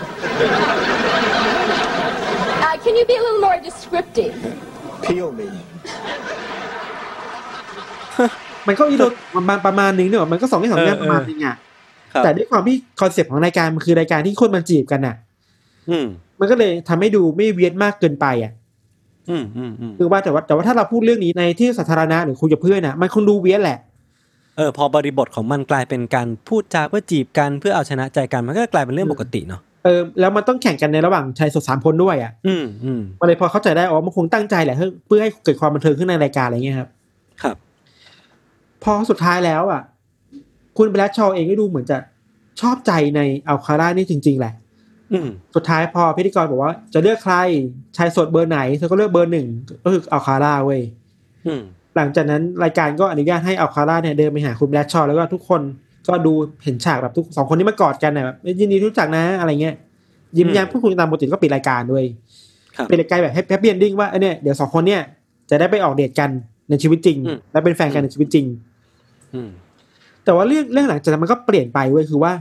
Uh, can you be a little more descriptive? Peel me. มันก็อีโรประมาณประมาณนึงเนอะมันก็สองแง่สองแง่เออประมาณนึงอะครับแต่ด้วยความที่คอนเซปต์ของรายการมันคือรายการที่คนมันจีบกันอะอืมมันก็เลยทำให้ดูไม่เวียนมากเกินไปอะอืมอืมอืมคือว่าแต่ว่าแต่ว่าถ้าเราพูดเรื่องนี้ในที่สาธารณะหรือคุยกับเพื่อนน่ะ มันคงดูเวียนแหละ เออพอบริบทของมันกลายเป็นการพูดจาเพื่อจีบกันเพื่อเอาชนะใจกันมันก็กลายเป็นเรื่องปกติเนาะเออแล้วมันต้องแข่งกันในระหว่างชายโสดสามคนด้วยอะ อืมอืมมันเลยพอเข้าใจได้อ๋อมันคงตั้งใจแหละเพื่อเพื่อให้เกิดความบันเทิงขึ้นในรายการอะไรเงี้ยครับ ครับ พอสุดท้ายแล้วอะ คุณแบล็ชชอว์เองก็ดูเหมือนจะชอบใจในอัลคาร่านี่จริง ๆ แหละ อืมสุดท้ายพอพิธีกรบอกว่าจะเลือกใครชายโสดเบอร์ไหนเธอก็เลือกเบอร์หนึ่งก็คืออัลคาร่าเว้ยอืม หลังจากนั้นรายการก็อนุญาตให้อัลคาร่าเนี่ยเดินไปหาคุณแบรดชอว์แล้วก็ทุกคนก็ดูเห็นฉากแบบทุกสองคนนี้มากอดกันน่ะแบบยินดีรู้จักนะอะไรเงี้ยยิ้มแย้มพูดคุยกันตามปกติก็ปิดรายการด้วยครับเป็นรายการแบบ happy ending ว่าเออเนี่ยเดี๋ยวสองคนเนี่ยจะได้ไปออกเดทกันในชีวิตจริงอืมและเป็นแฟนกันในชีวิตจริงอืมแต่ว่าเรื่องเรื่องหลังจากนั้นมันก็เปลี่ยนไปเว้ยคือว่า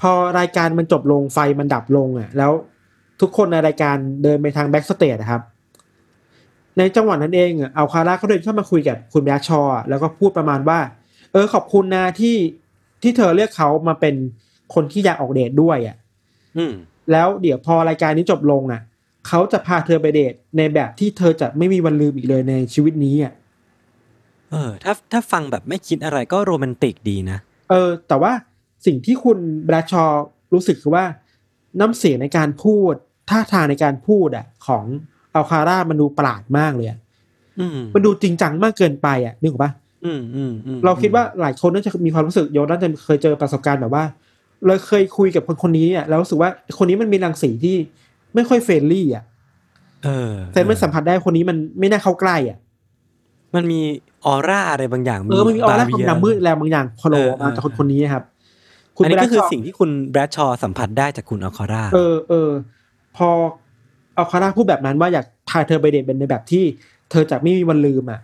พอรายการมันจบลงไฟมันดับลงอะ แล้วทุกคนในรายการเดินไปทาง backstage ครับ ในจังหวะนั้นเองอะอัลคาร่าเขาเดินเข้ามาคุยกับคุณแบรดชอว์อะแล้วก็พูดประมาณว่า เออขอบคุณนะที่ที่เธอเลือกเขามาเป็นคนที่อยากออกเดทด้วยอะอืมแล้วเดี๋ยวพอรายการนี้จบลงอะเขาจะพาเธอไปเดทในแบบที่เธอจะไม่มีวันลืมอีกเลยในชีวิตนี้อะเออ ถ้าถ้าฟังแบบไม่คิดอะไรก็โรแมนติกดีนะเออ แต่ว่าสิ่งที่คุณแบรดชอว์รู้สึกคือว่า น้ำเสียงในการพูดท่าทางในการพูดอะ ของ อัลคาร่ามันดูประหลาดมากเลยอะอืมมันดูจริงจังมากเกินไปอะนึกออกปะอืมอืมอืมเราคิดว่าหลายคนน่าจะมีความรู้สึกโยนน่าจะเคยเจอประสบการณ์แบบว่า เราเคยคุยกับคนคนนี้อะแล้วรู้สึกว่าคนนี้มันมีรังสีที่ไม่ค่อย friendly อะเออแต่ไม่สัมผัสได้คนนี้มันไม่น่าเข้าใกล้อะ มันมีออร่าอะไรบางอย่างเออมันมีออร่าบความเยดำมืดแรงบางอย่างโผล่เออออกมาจากคนคนนี้ครับอันนี้ก็คือแบรดชสิ่งที่คุณแบรดชอว์สัมผัสได้จากคุณอัลคาร่าเออเออพอ เอาคาร่าพูดแบบนั้นว่าอยากพาเธอไปเดทเป็นในแบบที่ เธอจะไม่มีวันลืมอะ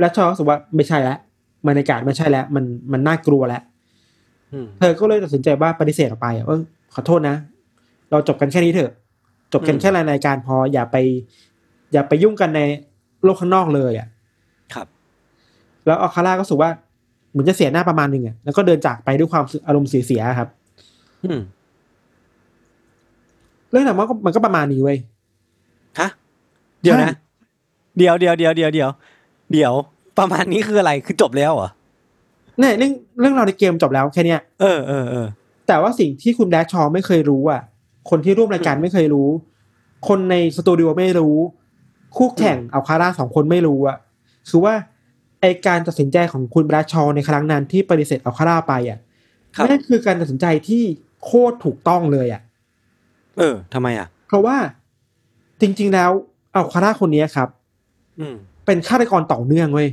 แล้วชอรู้สึกว่าไม่ใช่แล้วบรรยากาศไม่ใช่แล้ว มันมันน่ากลัวแล้วอืมเธอก็เลยตัดสินใจว่าปฏิเสธออกไปอะว่าขอโทษนะ เราจบกันแค่นี้เถอะ จบกันอืมแค่รายการพออย่าไป อย่าไปยุ่งกันในโลกข้างนอกเลยอะ ครับ แล้วอัลคาร่าก็รู้สึกว่าเหมือนจะเสียหน้าประมาณหนึ่งอะแล้วก็เดินจากไปด้วยความอารมณ์เสียๆครับ อืม เรื่องราวมันก็มันก็ประมาณนี้เว้ยฮะเดี๋ยวนะใช่เดี๋ยวเดี๋ยวเดี๋ยวเดี๋ยวเดี๋ยวเดี๋ยว ประมาณนี้คืออะไรคือจบแล้วเหรอเนี่ยเรื่องเรื่องราวในเกมจบแล้วแค่เนี้ยเออเออเออแต่ว่าสิ่งที่คุณแดชชอไม่เคยรู้อะ คนที่ร่วมรายการไม่เคยรู้ คนในสตูดิโอไม่รู้ คู่แข่งเอาคาร่าสองคนไม่รู้อะ คือว่าไอการตัดสินใจของคุณแดชชอในครั้งนั้นที่ปฏิเสธเอาคาร่าไปอะครับนั่นคือการตัดสินใจที่โคตรถูกต้องเลยอะ เออทำไมอะ เพราะว่าจริง ๆ แล้วเอาคาร่าคนนี้ครับ อืม เป็นฆาตกรต่อเนื่องเว้ย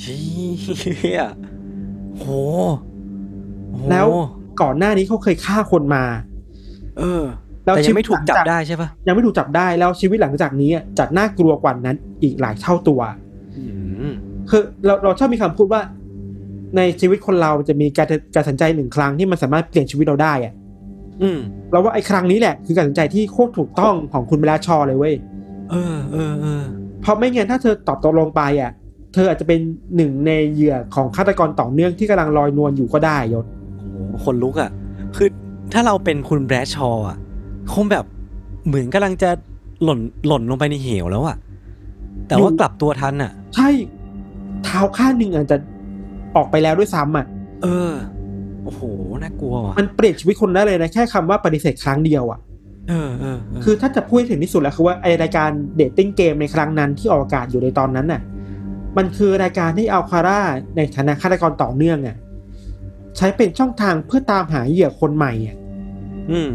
เฮียโหโหแล้วก่อนหน้านี้เขาเคยฆ่าคนมา เออ แล้วแต่ชียังวิตไม่ถูกจับหลังจากได้ใช่ปะยังไม่ถูกจับได้แล้วชีวิตหลังจากนี้อะจะน่ากลัวกว่านั้นอีกหลายเท่าตัวอืมคือเราเราชอบมีคำพูดว่า ในชีวิตคนเราจะมีการการตัดสินใจหนึ่งครั้งที่มันสามารถเปลี่ยนชีวิตเราได้อะ อืมเราว่าไอ้ครั้งนี้แหละคือการตัดสินใจที่โคตรถูกต้องของคุณเบลาชอเลยเว้ยเออเออเออเพราะไม่งั้นถ้าเธอตอบตกลงไปอะ เธออาจจะเป็นหนึ่งในเหยื่อของฆาตกรต่อเนื่องที่กำลังลอยนวลอยู่ก็ได้ยศโหคนลุกอะ คือถ้าเราเป็นคุณแบรดชอว์อะคงแบบเหมือนกำลังจะหล่นหล่นลงไปในเหวแล้วอะ แต่ว่าอยู่กลับตัวทันอะ ใช่เท้าข้างหนึ่งอาจจะออกไปแล้วด้วยซ้ำอะ เออ โอ้โหน่ากลัวว่ะมันเปลี่ยนชีวิตคนได้เลยนะแค่คำว่าปฏิเสธครั้งเดียวอะเออเออเออคือถ้าจะพูดให้ถึงที่สุดแล้วคือว่าไอรายการเดทติ้งเกมในครั้งนั้นที่ออกอากาศอยู่ในตอนนั้นน่ะ มันคือรายการที่เอาคาร่าในฐานะฆาตกรต่อเนื่องอะใช้เป็นช่องทางเพื่อตามหาเหยื่อคนใหม่อะอืม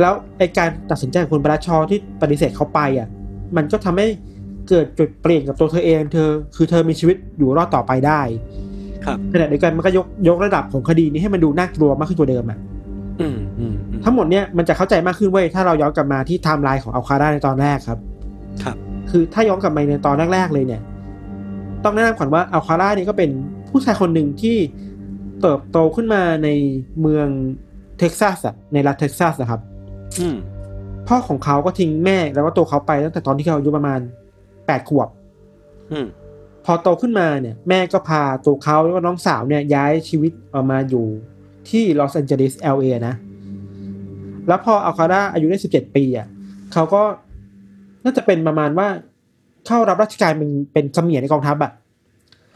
แล้วไอการตัดสินใจของคุณบราชอที่ปฏิเสธเขาไปอะ มันก็ทำให้เกิดจุดเปลี่ยนกับตัวเธอเอง เธอ คือเธอมีชีวิตอยู่รอดต่อไปได้ครับ ขณะเดียวกันมันก็ยกยกระดับของคดีนี้ให้มันดูน่ากลัวมากขึ้นกว่าเดิมอะอืมอืมอืมทั้งหมดเนี่ยมันจะเข้าใจมากขึ้นเว้ยถ้าเราย้อนกลับมาที่ไทม์ไลน์ของอัลคาร่าในตอนแรกครับ ครับ คือถ้าย้อนกลับไปในตอนแรกๆเลยเนี่ย ต้องแนะนำก่อนว่าอัลคาร่านี่ก็เป็นผู้ชายคนหนึ่งที่เติบโตขึ้นมาในเมืองเท็กซัสอะในรัฐเท็กซัสนะครับ อืมพ่อของเขาก็ทิ้งแม่แล้วก็ตัวเขาไปตั้งแต่ตอนที่เขาอายุประมาณแปดขวบอืม พอโตขึ้นมาเนี่ยแม่ก็พาตัวเขาแล้วก็น้องสาวเนี่ยย้ายชีวิตออกมาอยู่ที่ลอสแอนเจลิส LA นะ แล้วพออัลคาร่าอายุได้สิบเจ็ดปีอะเขาก็น่าจะเป็นประมาณว่าเข้ารับราชการเป็นเป็นเสมียนในกองทัพอะ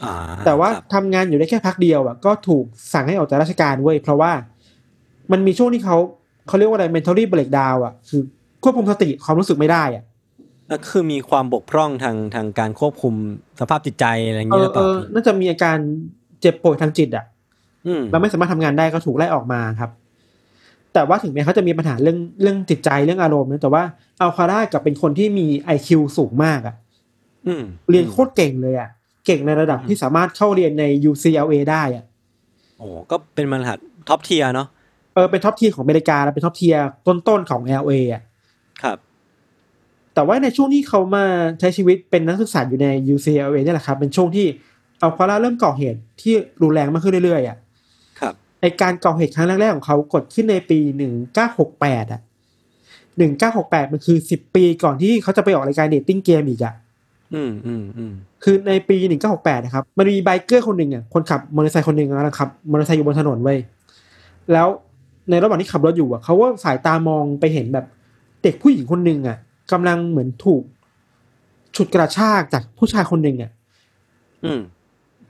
อ่าแต่ว่าครับทำงานอยู่ได้แค่พักเดียวอะก็ถูกสั่งให้ออกจากราชการเว้ยเพราะว่ามันมีช่วงที่เขาเขาเรียกว่าอะไร mentally breakdown อะคือควบคุมสติความรู้สึกไม่ได้อะ ก็คือมีความบกพร่องทางทางการควบคุมสภาพจิตใจอะไรอย่างเอเงี้ยหอรือเปเอล่าอน่าจะมีอาการเจ็บป่วยทางจิตอะอืมเราไม่สามารถทำงานได้ก็ถูกไล่ออกมาครับ แต่ว่าถึงแม้เขาจะมีปัญหาเรื่องเรื่องจิตใจเรื่องอารมณ์นะแต่ว่าอัลคาร่ากลับเป็นคนที่มี IQ สูงมากอะอืมเรียนโคตรเก่งเลยอะ เก่งในระดับที่สามารถเข้าเรียนใน UCLA ได้อะโอ้ก็เป็นบรรทัดท็อปเทียเนาะเออเป็น top tier ของอเมริกาและเป็น top tier ต้นๆของ LA อะครับ แต่ว่าในช่วงที่เขามาใช้ชีวิตเป็นนักศึกษาอยู่ใน UCLA เนี่ยแหละครับ เป็นช่วงที่อัลคาร่าเริ่มก่อเหตุที่รุนแรงมากขึ้นเรื่อยๆอะครับไอการก่อเหตุครั้งแรกๆของเขาเกิดขึ้นในปีหนึ่งเก้าหกแปดอะหนึ่งเก้าหกแปดมันคือสิบปีก่อนที่เขาจะไปออกรายการ Dating Game อีกอะอืมอืมอืมคือในปีหนึ่งเก้าหกแปดนะครับ มันมี biker คนหนึ่งอะคนขับมอเตอร์ไซค์คนหนึ่งนะครับมอเตอร์ไซค์อยู่บนถนนเว้ยแล้วในระหว่างที่ขับรถอยู่อะเขาก็สายตามองไปเห็นแบบเด็กผู้หญิงคนหนึ่งอะ กำลังเหมือนถูกฉุดกระชากจากผู้ชายคนหนึ่งอะอืม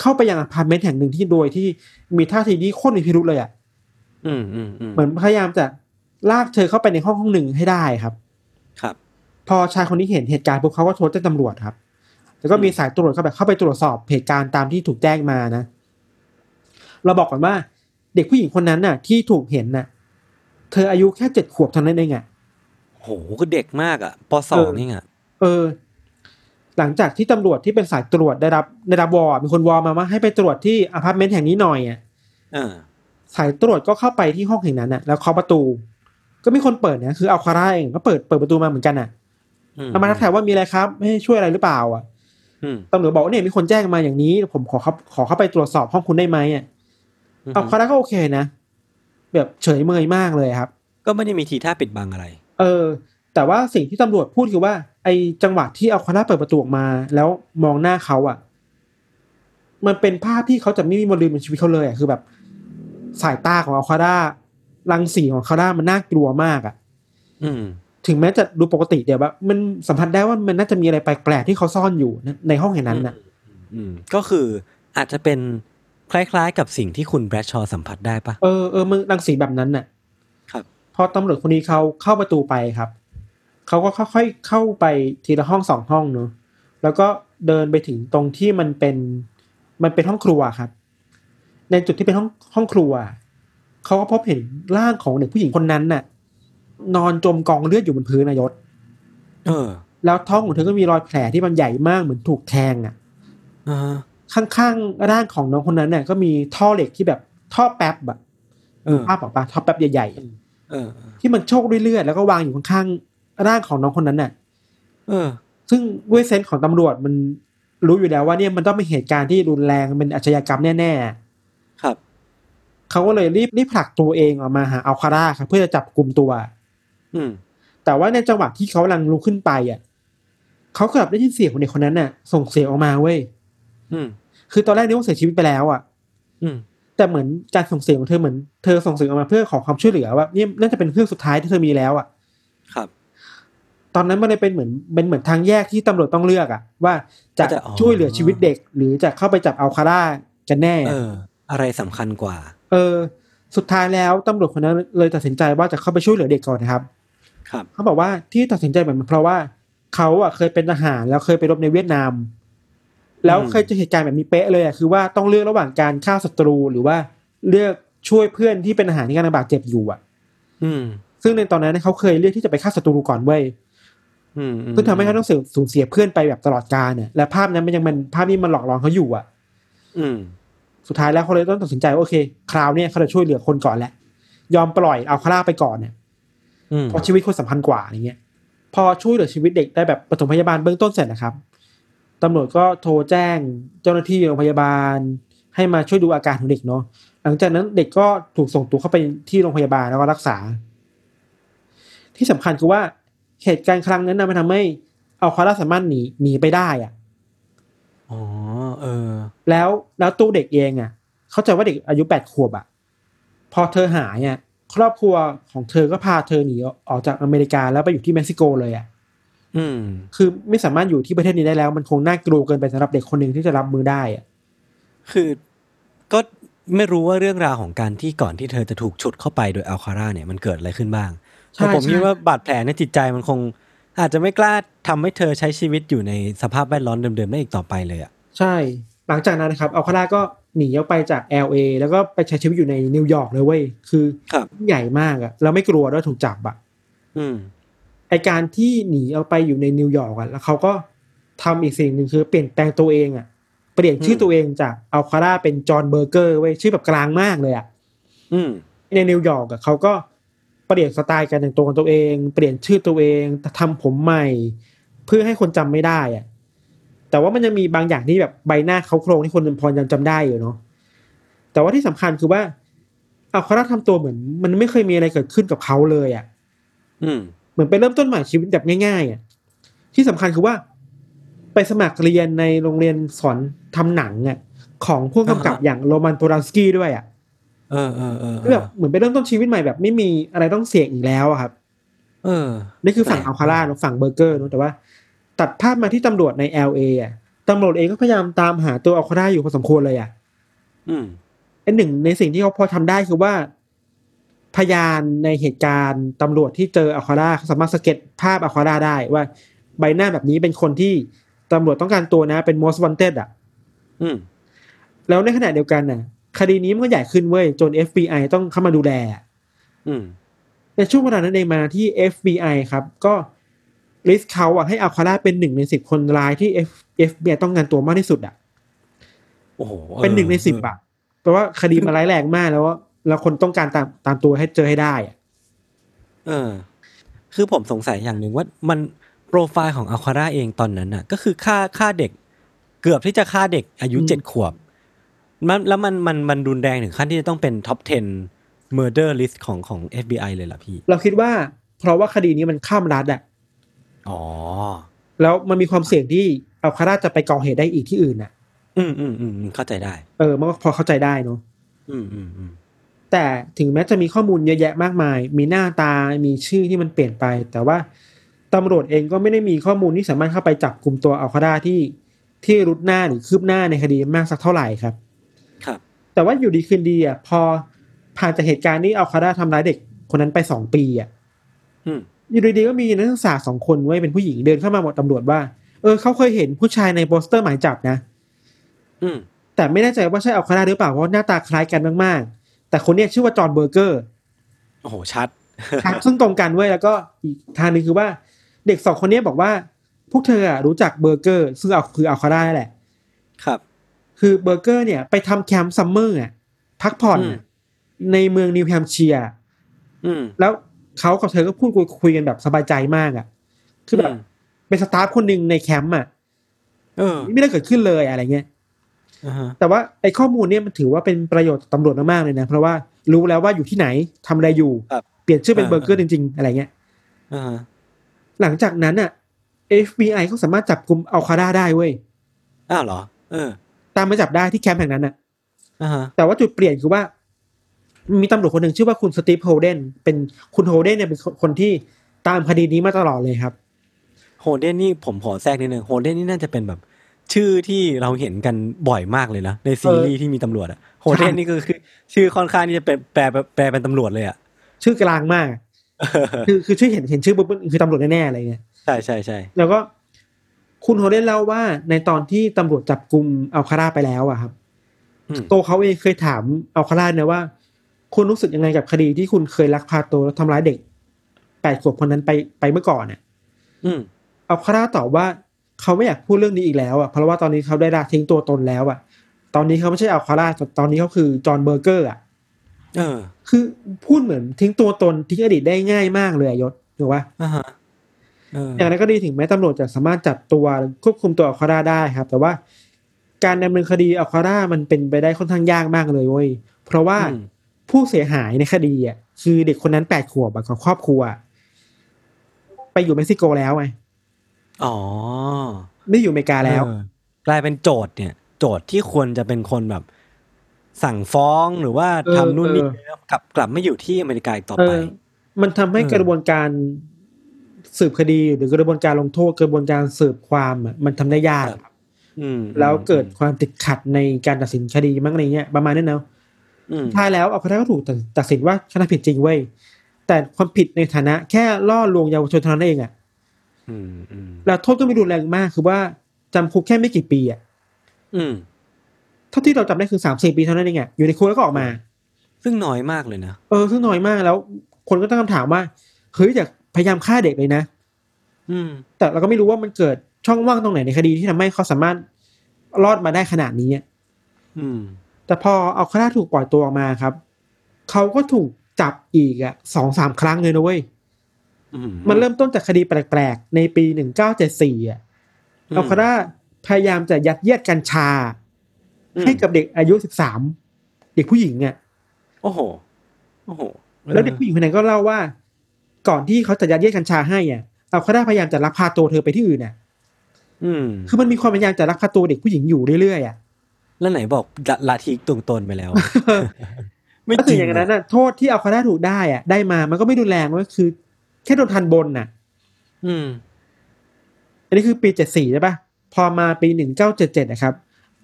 เข้าไปยังอพาร์ตเมนต์แห่งหนึ่งที่โดยที่มีท่าทีที่โคตรมีพิรุธเลยอะอืมอืมอืมเหมือนพยายามจะลากเธอเข้าไปในห้องห้องหนึ่งให้ได้ครับ ครับ พอชายคนนี้เห็นเหตุการณ์ปุ๊บเขาก็โทรแจ้งตำรวจครับ แล้วก็มีสายตรวจเข้าไปเข้าไปตรวจสอบเหตุการณ์ตามที่ถูกแจ้งมานะ เราบอกก่อนว่า เด็กผู้หญิงคนนั้นน่ะ ที่ถูกเห็นน่ะ เธออายุแค่เจ็ดขวบเท่านั้นเองอะ โหคือเด็กมากอะปสองเออนี่อะเออ หลังจากที่ตำรวจที่เป็นสายตรวจได้รับได้รับวอร์มีคนวอร์มาว่าให้ไปตรวจที่อพาร์ตเมนต์แห่งนี้หน่อยอะเออสายตรวจก็เข้าไปที่ห้องแห่งนั้นน่ะ แล้วเคาะประตู ก็มีคนเปิดนะคืออัลคาร่าเองก็เปิดเปิดประตูมาเหมือนกันน่ะอืมเอามาทักทายว่ามีอะไรครับให้ช่วยอะไรหรือเปล่า อะอืมตำรวจบอกว่าเนี่ยมีคนแจ้งมาอย่างนี้ ผมขอเข้าขอเข้าไปตรวจสอบห้องคุณได้ไหมอะเอาคาร่าก็โอเคนะแบบเฉยเมยมากเลยครับ ก็ไม่ได้มีทีท่าปิดบังอะไร เออ แต่ว่าสิ่งที่ตำรวจพูดคือว่า ไอ้จังหวะที่เอาคาร่าเปิดประตูออกมา แล้วมองหน้าเขาอะ มันเป็นภาพที่เขาจะไม่มีวันลืมในชีวิตเขาเลยอะคือแบบ สายตาของอัลคาร่ารังสีของอัลคาร่ามันน่ากลัวมากอะ อืม ถึงแม้จะดูปกติเดี๋ยวแบบมันสัมผัสได้ว่ามันน่าจะมีอะไรแปลกๆที่เขาซ่อนอยู่ในห้องแห่งนั้นน่ะ อืม ก็คืออาจจะเป็นคล้ายๆ กับสิ่งที่คุณแบรดชอว์สัมผัสได้ปะเออเออมึงรังสีแบบนั้นน่ะครับ พอตำรวจคนนี้เขาเข้าประตูไปครับเขาก็ค่อยๆเข้าไปทีละห้องสองห้องเนอะแล้วก็เดินไปถึงตรงที่มันเป็นมันเป็นห้องครัวครับ ในจุดที่เป็นห้องห้องครัวเขาก็พบเห็นร่างของเด็กผู้หญิงคนนั้นน่ะ นอนจมกองเลือดอยู่บนพื้นนายศเออ แล้วท้องของเธอก็มีรอยแผลที่มันใหญ่มากเหมือนถูกแทงอะอ่าข้างๆร่างของน้องคนนั้นเนี่ยก็มีท่อเหล็กที่แบบท่อแป๊บอะเออภาพออกปะท่อแป๊บใหญ่ๆอะเออ ที่มันโชกด้วยเลือดแล้วก็วางอยู่ข้างๆร่างของน้องคนนั้นน่ะเออซึ่งด้วยเซนส์ของตำรวจมันรู้อยู่แล้วว่าเนี่ยมันต้องเป็นเหตุการณ์ที่รุนแรงมันเป็นอาชญากรรมแน่ครับๆเขาก็เลยรีบรีบผลักตัวเองออกมาหาอัลคาร่าครับเพื่อจะจับกลุ่มตัว อืม แต่ว่าในจังหวะที่เขากำลังลุกขึ้นไปอะเขากลับได้ยินเสียงของเด็กคนนั้นน่ะ ส่งเสียงออกมาเว้ย อืม คือตอนแรกนึกว่าเสียชีวิตไปแล้วอะ อืม แต่เหมือนการส่งเสียงของเธอเหมือนเธอส่งเสียงออกมาเพื่อขอความช่วยเหลือว่าเนี่ยน่าจะเป็นเครื่องสุดท้ายที่เธอมีแล้วอะ ครับ ตอนนั้นมันเลยเป็นเหมือนเป็นเหมือนทางแยกที่ตำรวจต้องเลือกอะ ว่าจะจะอ๋อช่วยเหลือชีวิตเด็ก หรือจะเข้าไปจับอัลคาร่ากันแน่ เออ อะไรสำคัญกว่า เออ สุดท้ายแล้วตำรวจคนนั้นเลยตัดสินใจว่าจะเข้าไปช่วยเหลือเด็กก่อนนะครับ ครับเขาบอกว่าที่ตัดสินใจแบบนั้นเพราะว่าเขาอะเคยเป็นทหารแล้วเคยไปรบในเวียดนาม แล้วเคยเจอเหตุการณ์แบบนี้เป๊ะเลยอะคือว่าต้องเลือกระหว่างการฆ่าศัตรูหรือว่าเลือกช่วยเพื่อนที่เป็นทหารที่กำลังบาดเจ็บอยู่อะ อืม ซึ่งในตอนนั้นเนยเขาเคยเลือกที่จะไปฆ่าศัตรูก่อนเว้ยอืมอืมซึ่งทำให้เขาต้องเสียสูญเสียเพื่อนไปแบบตลอดกาลเนี่ยและภาพนั้นมันยังมันภาพนี้มันหลอกหลอนเขาอยู่อะ อืม สุดท้ายแล้วเขาเลยต้องตัดสินใจว่าโอเค คราวเนี้ยเขาจะช่วยเหลือคนก่อนแหละ ยอมปล่อยเอาคาร่าไปก่อนเนี่ยอืมเพราะชีวิตคนสำคัญกว่าอย่างเงี้ย พอช่วยเหลือชีวิตเด็กได้แบบปฐมพยาบาลเบื้องต้นเสร็จนะครับ ตำรวจก็โทรแจ้งเจ้าหน้าที่โรงพยาบาล ให้มาช่วยดูอาการของเด็กเนาะหลังจากนั้นเด็กก็ถูกส่งตัวเข้าไปที่โรงพยาบาลแล้วก็รักษา ที่สำคัญคือว่าเหตุการณ์ครั้งนั้นนะมันทำให้เอาคาร่าสามารถหนีหนีไปได้อะอ๋อเออ แล้วแล้วตัวเด็กเองอะ เข้าใจว่าเด็กอายุแปดขวบอะ พอเธอหายอะครอบครัวของเธอก็พาเธอหนีออกจากอเมริกาแล้วไปอยู่ที่เม็กซิโกเลยอะอืม คือไม่สามารถอยู่ที่ประเทศนี้ได้แล้ว มันคงน่ากลัวเกินไปสำหรับเด็กคนหนึ่งที่จะรับมือได้อะคือก็ไม่รู้ว่าเรื่องราวของการที่ก่อนที่เธอจะถูกฉุดเข้าไปโดยอัลคาร่าเนี่ยมันเกิดอะไรขึ้นบ้างใช่แต่ผมใช่คิดว่าบาดแผลในจิตใจมันคง อาจจะไม่กล้าทำให้เธอใช้ชีวิตอยู่ในสภาพแวดล้อมเดิมๆได้อีกต่อไปเลยอะใช่ หลังจากนั้นนะครับอัลคาร่าก็หนีออกไปจาก LA แล้วก็ไปใช้ชีวิตอยู่ในนิวยอร์กเลยเว้ยคือครับใหญ่มากอะแล้วไม่กลัวด้วยถูกจับอะอืม ไอการที่หนีออกไปอยู่ในนิวยอร์กอะแล้วเขาก็ทำอีกสิ่งหนึ่งคือเปลี่ยนแปลงตัวเองอะเปลี่ยนชื่อตัวเองจากอัลคาร่าเป็นจอห์นเบอร์เกอร์เว้ยชื่อแบบกลางมากเลยอะอืมในนิวยอร์กอะเขาก็เปลี่ยนสไตล์การแต่งตัวของตัวเอง เปลี่ยนชื่อตัวเองทำผมใหม่ เพื่อให้คนจำไม่ได้อะแต่ว่ามันยังมีบางอย่างที่แบบใบหน้าเขาโครงที่คนพอยังจำได้อยู่เนาะแต่ว่าที่สำคัญคือว่าอัลคาร่าทำตัวเหมือน มันไม่เคยมีอะไรเกิดขึ้นกับเขาเลยอะ อืม เหมือนไปเริ่มต้นใหม่ชีวิตแบบง่ายๆอะที่สำคัญคือว่า ไปสมัครเรียนในโรงเรียนสอนทำหนังอะของผู้กำกับอ่าฮะอย่างโรมันโพลานสกี้ด้วยอะเออเออเออคือแบบเหมือนไปเริ่มต้นชีวิตใหม่แบบไม่มีอะไรต้องเสี่ยงอีกแล้วอะครับ เออนี่คือฝั่งแปลกอัลคาร่าเนอะฝั่งเบอร์เกอร์เนอะแต่ว่า ตัดภาพมาที่ตำรวจใน LA อะตำรวจเองก็พยายามตามหาตัวอัลคาร่าอยู่พอสมควรเลยอะ อืมอันหนึ่งในสิ่งที่เขาพอทำได้คือว่า พยานในเหตุการณ์ตำรวจที่เจออัลคาร่าเขาสามารถสเก็ตภาพอัลคาร่าได้ว่าใบหน้าแบบนี้เป็นคนที่ตำรวจต้องการตัวนะ เป็น most wanted อะ อืม แล้วในขณะเดียวกันน่ะ คดีนี้มันก็ใหญ่ขึ้นเว้ย จน FBI ต้องเข้ามาดูแล อืม ในช่วงเวลานั้นเองมาที่ FBI ครับ ก็ลิสต์เขาอะให้อัลคาร่าเป็นหนึ่งในสิบคนร้ายที่ F FBI ต้องการตัวมากที่สุดอะโอ้โหออเป็นหนึ่งในสิบอะเพราะว่าคดีมันร้ายแรงมากแล้วว่า แล้วคนต้องการตามตามตัวให้เจอให้ได้อะเออ คือผมสงสัยอย่างหนึ่งว่ามันโปรไฟล์ของอัลคาร่าเองตอนนั้นน่ะ ก็คือฆ่าฆ่าเด็ก เกือบที่จะฆ่าเด็กอายุเจ็ดขวบมันแล้วมันมันมันรุนแรงถึงขั้นที่จะต้องเป็นท็อป 10 murder list ของของ FBI เลยล่ะพี่ เราคิดว่า เพราะว่าคดีนี้มันข้ามรัฐอะอ๋อ แล้วมันมีความเสี่ยงที่อัลคาร่าจะไปก่อเหตุได้อีกที่อื่นอะอืมอืมอืมอืมเข้าใจได้ เออมันก็พอเข้าใจได้เนาะอืมอืมอืม แต่ถึงแม้จะมีข้อมูลเยอะแยะมากมาย มีหน้าตา มีชื่อที่มันเปลี่ยนไป แต่ว่าตำรวจเองก็ไม่ได้มีข้อมูลที่สามารถเข้าไปจับกลุ่มตัวอัลคาดาที่ที่รุดหน้าหรือคืบหน้าในคดีมากสักเท่าไหร่ครับ ครับ แต่ว่าอยู่ดีคืนดีอะพอผ่านจากเหตุการณ์ที่อัลคาดาทำร้ายเด็กคนนั้นไปสองปีอะอืมอยู่ดีๆก็มีนักศึกษาสองคนไว้ยเป็นผู้หญิงเดินเข้ามาบอกตำรวจว่า เออเขาเคยเห็นผู้ชายในโปสเตอร์หมายจับนะ อืมแต่ไม่แน่ใจว่าใช่อัลคาร่าหรือเปล่าเพราะหน้าตาคล้ายกันมากๆ แต่คนเนี้ยชื่อว่าจอห์นเบอร์เกอร์โอ้โหชัดครับซึ่งตรงกันเว้ยแล้วก็อีกทางหนึ่งคือว่า เด็กสองคนเนี้ยบอกว่า พวกเธออะรู้จักเบอร์เกอร์ ซึ่งก็คืออัลคาร่าแหละ ครับ คือเบอร์เกอร์เนี่ยไปทำแคมป์ summer อะพักผ่อนอืมในเมืองนิวแฮมป์เชียร์อืมแล้วเขากับเธอก็พูดคุยคุยกันแบบสบายใจมากอะ คือแบบอืมเป็น staff คนหนึ่งในแคมป์อะเออไม่ได้เกิดขึ้นเลยอะไรเงี้ยอ่าฮะ แต่ว่าไอ้ข้อมูลเนี่ยมันถือว่าเป็นประโยชน์ต่อตำรวจมากๆเลยนะ เพราะว่ารู้แล้วว่าอยู่ที่ไหนทำอะไรอยู่ครับเปลี่ยนชื่อเป็นอ่าเบอร์เกอร์จริง ๆ อะไรเงี้ยอ่าฮะหลังจากนั้นอะ FBI เขาสามารถจับกุมอัลคาร่าได้เว้ยอ้าวเหรอ เออ ตามมาจับได้ที่แคมป์แห่งนั้นอะอ่าฮะแต่ว่าจุดเปลี่ยนคือว่า มีตำรวจคนหนึ่งชื่อว่าคุณสตีฟโฮเดนเป็นคุณโฮเดนเนี่ยเป็นคนที่ตามคดีนี้มาตลอดเลยครับโฮเดนนี่ผมขอแทรกนิดนึงโฮเดนนี่น่าจะเป็นแบบ ชื่อที่เราเห็นกันบ่อยมากเลยนะในซีรีส์ที่มีตำรวจอะโฮเดนนี่ก็คือชื่อค่อนข้างที่จะเป็นแปลแปลเป็นตำรวจเลยอะชื่อกลางมากคือคือชื่อเห็นเห็นชื่อปุ๊บคือตำรวจแน่ๆอะไรเงี้ยใช่ใช่ใช่แล้วก็คุณโฮเดนเล่าว่าในตอนที่ตำรวจจับกลุ่มอัลคาร่าไปแล้วอะครับอืมตัวเขาเองเคยถามอัลคาร่านะว่า คุณรู้สึกยังไงกับคดีที่คุณเคยลักพาตัวแล้วทำร้ายเด็กแปดขวบคนนั้นไปไปเมื่อก่อนเนี่ยอืมอัลคาร่าตอบว่า เขาไม่อยากพูดเรื่องนี้อีกแล้วอะเพราะว่าตอนนี้เขาได้ละทิ้งตัวตนแล้วอะ ตอนนี้เขาไม่ใช่อัลคาร่าตอนนี้เขาคือจอห์นเบอร์เกอร์อะเออ คือพูดเหมือนทิ้งตัวตนทิ้งอดีตได้ง่ายมากเลยอะยศถูกปะอ่าฮะเอออย่างนั้นก็ดีถึงแม้ตำรวจจะสามารถจับตัวควบคุมตัวอัลคาร่าได้ครับ แต่ว่าการดำเนินคดีอัลคาร่ามันเป็นไปได้ค่อนข้างยากมากเลยเว้ยเพราะว่าอืมผู้เสียหายในคดีอะคือเด็กคนนั้นแปดขวบอะกับครอบครัว ไปอยู่เม็กซิโกแล้วไง อ๋อ ไม่อยู่อเมริกาแล้วเออกลายเป็นโจทย์เนี่ย โจทย์ที่ควรจะเป็นคนแบบ สั่งฟ้องหรือว่าเออทำนู่นนี่เออแล้วกลับกลับไม่อยู่ที่อเมริกาอีกต่อเอไปอมันทำให้เออกระบวนการสืบคดีหรือกระบวนการลงโทษกระบวนการสืบความอะมันทำได้ยากอืมแล้วเกิดความติดขัดในการตัดสินคดีมั้งอะไรเงี้ยประมาณนั้นเนาะอืมท้ายแล้วเอาคาก็ถูกตัดตัดสินว่าชนะผิดจริงเว้ยแต่ความผิดในฐานะแค่ล่อลวงเยาวชนเท่านั้นเองอะอืมอืม แล้วโทษก็ไม่รุนแรงมากคือว่าจำคุกแค่ไม่กี่ปีอะอืมเท่าที่เราจำได้คือสามสี่ปีเท่านั้นเองอะอยู่ในคุกแล้วก็ออกมา ซึ่งน้อยมากเลยนะเออซึ่งน้อยมากแล้ว คนก็ตั้งคำถามว่าเฮ้ยอยากพยายามฆ่าเด็กเลยนะอืม แต่เราก็ไม่รู้ว่ามันเกิดช่องว่างตรงไหนในคดีที่ทำให้เขาสามารถรอดมาได้ขนาดนี้อะอืม แต่พอเอาคาร่าถูกปล่อยตัวออกมาครับ เขาก็ถูกจับอีกอะสองสามครั้งเลยนะเว้ยอื มมันเริ่มต้นจากคดีแปลกๆ ในปีหนึ่งเก้าเจ็ดสี่อะอืมเอาคาร่าพยายามจะยัดเยียดกัญชาอืมให้กับเด็กอายุสิบสามเด็กผู้หญิงอะโอ้โหโอ้โหแล้วเด็กผู้หญิงคนนั้นก็เล่าว่า ก่อนที่เขาจะยัดเยียดกัญชาให้อะเอาคาร่าพยายามจะลักพาตัวเธอไปที่อื่นอะอืมคือมันมีความพยายามจะลักพาตัวเด็กผู้หญิงอยู่เรื่อยๆอะแล้วไหนบอกละละทีตรงตนไปแล้วไม่ก็จคืริองอย่างนั้นอะน่ะโทษที่เอาคาร่าถูกได้อะได้มามันก็ไม่รุนแรงก็คือ แค่โดนทันบนน่ะ อืม อันนี้คือปีเจ็ดสี่ใช่ปะพอมาปีหนึ่งเก้าเจ็ดเจ็ดนะครับ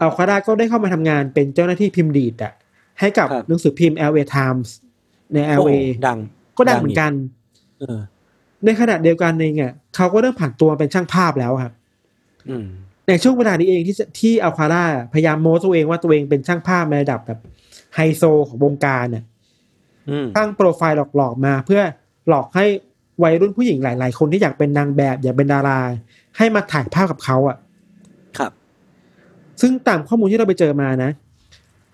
อัลคาร่าก็ได้เข้ามาทำงานเป็นเจ้าหน้าที่พิมพ์ดีดอะให้กับครับหนังสือพิมพ์ LA Times ในโอ้ LA ดัง ก็ดังเหมือนกันเออในขณะเดียวกันเองอะเขาก็เริ่มผ่านตัวเป็นช่างภาพแล้วครับอืมในช่วงเวลานี้เองที่ที่อัลคาร่าพยายามโม้ตัวเองว่าตัวเองเป็นช่างภาพในระดับแบบไฮโซของวงการน่ะอืมตั้งโปรไฟล์หลอกๆมาเพื่อหลอกให้ วัยรุ่นผู้หญิงหลาย ๆ คนที่อยากเป็นนางแบบ อยากเป็นดารา ให้มาถ่ายภาพกับเขาอะ ครับ ซึ่งตามข้อมูลที่เราไปเจอมานะ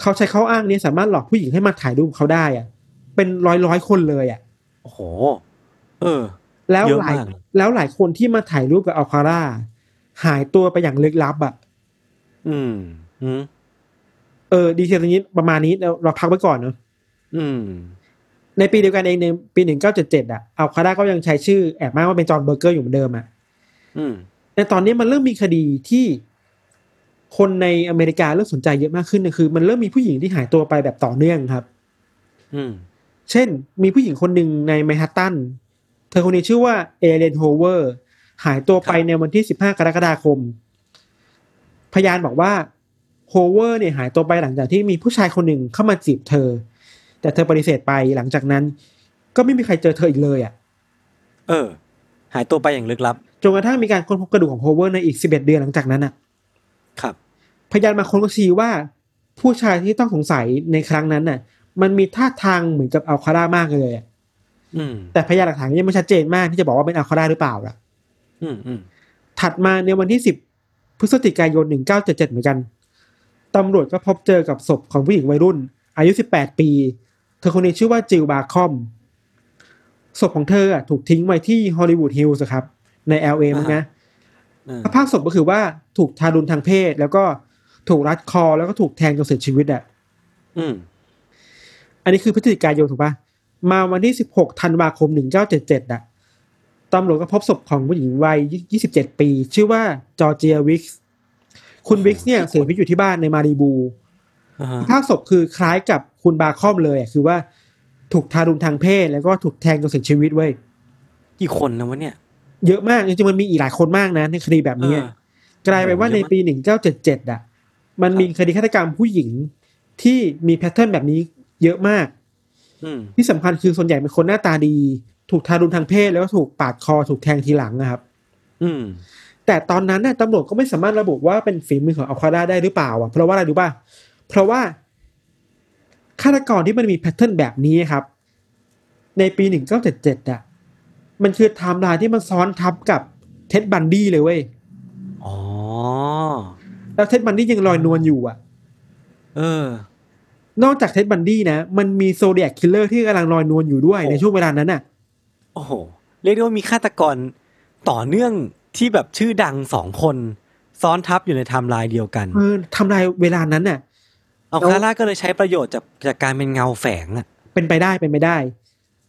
เขาใช้ข้ออ้างนี้สามารถหลอกผู้หญิงให้มาถ่ายรูปเขาได้อะเป็นร้อยร้อยๆคนเลยอะโอ้โห เออ แล้วเยอะหลายมากเลยแล้วหลายคนที่มาถ่ายรูปกับอัลคาร่าหายตัวไปอย่างลึกลับอะอืมอืมเออ ดีเทลตรงนี้ประมาณนี้เราเราพักไว้ก่อนเนาะอืม ในปีเดียวกันเองในปีหนึ่งเก้าเจ็ดเจ็ดอะอัลคาร่าก็ยังใช้ชื่อแอบอ้างว่าเป็นจอห์นเบอร์เกอร์อยู่เหมือนเดิมอะอืมในตอนนี้มันเริ่มมีคดีที่คนในอเมริกาเริ่มสนใจเยอะมากขึ้นนะคือ มันเริ่มมีผู้หญิงที่หายตัวไปแบบต่อเนื่องครับ อืมเช่น มีผู้หญิงคนหนึ่งในแมนฮัตตัน เธอคนนี้ชื่อว่าเอเลนโฮเวอร์ หายตัวไปครับในวันที่15กรกฎาคม พยานบอกว่าโฮเวอร์เนี่ยหายตัวไปหลังจากที่มีผู้ชายคนหนึ่งเข้ามาจีบเธอ แต่เธอปฏิเสธไปหลังจากนั้น ก็ไม่มีใครเจอเธออีกเลยอะ เออ หายตัวไปอย่างลึกลับจนกระทั่งมีการค้นพบกระดูกของโฮเวอร์ในอีก11เดือนหลังจากนั้นอะ ครับ พยานบางคนก็ชี้ว่า ผู้ชายที่ต้องสงสัยในครั้งนั้นน่ะ มันมีท่าทางเหมือนกับอัลคาร่ามากเลยอะอืมแต่พยานหลักฐานยังไม่ชัดเจนมากที่จะบอกว่าเป็นอัลคาร่าหรือเปล่าล่ะ อืมอืมถัดมาในวันที่10พฤศจิกายน1977เหมือนกันตำรวจก็พบเจอกับศพของผู้หญิงวัยรุ่น อายุ18ปี เธอคนนี้ชื่อว่าจิลบาคอมศพของเธออะถูกทิ้งไว้ที่ฮอลลีวูดฮิลส์ครับ ใน LA มั้งนะเออสภาพศพก็คือว่าถูกทารุณทางเพศ แล้วก็ถูกรัดคอแล้วก็ถูกแทงจนเสียชีวิตอะอืม อันนี้คือพฤศจิกายนถูกปะมาวันที่16ธันวาคม1977อะตำรวจก็พบศพของผู้หญิงวัย27ปี ชื่อว่าจอร์เจียวิกส์คุณวิกส์เนี่ยเสียชีวิตอยู่ที่บ้านในมารีบูอ่าฮะส ภาพศพคือคล้ายกับคุณบาคอมเลยอะคือว่าถูกทารุณทางเพศ แล้วก็ถูกแทงจนเสียชีวิตเว้ยกี่คนนะวะเนี่ย เยอะมากจริงๆมันมีอีกหลายคนมากนะ ในคดีแบบนี้เออกลายไปนว่าโอ้โหในเยอะมากปี1977อะ มันมีคดีฆาตกรรมผู้หญิงที่มี pattern แบบนี้เยอะมากอืมที่สำคัญคือส่วนใหญ่เป็นคนหน้าตาดี ถูกทารุณทางเพศแล้วก็ถูกปาดคอถูกแทงทีหลังนะครับ อืม แต่ตอนนั้นน่ะตำรวจก็ไม่สามารถระบุว่าเป็นฝีมือของอัลคาร่าได้หรือเปล่าอะเพราะว่าอะไรรู้ป่ะ เพราะว่าฆาตกรที่มันมี pattern แบบนี้ครับ ในปี 1977อะมันคือไทม์ไลน์ที่มันซ้อนทับกับเท็ดบันดี้เลยเว้ยอ๋อ แล้วเท็ดบันดี้ยังลอยนวลอยู่อะ เออ นอกจากเท็ดบันดี้นะ มันมีโซเดียกคิลเลอร์ที่กำลังลอยนวลอยู่ด้วยโอ้ในช่วงเวลานั้นน่ะ โอ้โห เรียกได้ว่ามีฆาตกรต่อเนื่องที่แบบชื่อดังสองคน ซ้อนทับอยู่ในไทม์ไลน์เดียวกัน เออทำลายเวลานั้นน่ะ เออแล้วอัลคาร่าก็เลยใช้ประโยชน์จากจากการเป็นเงาแฝงอะเป็นไปได้เป็นไปได้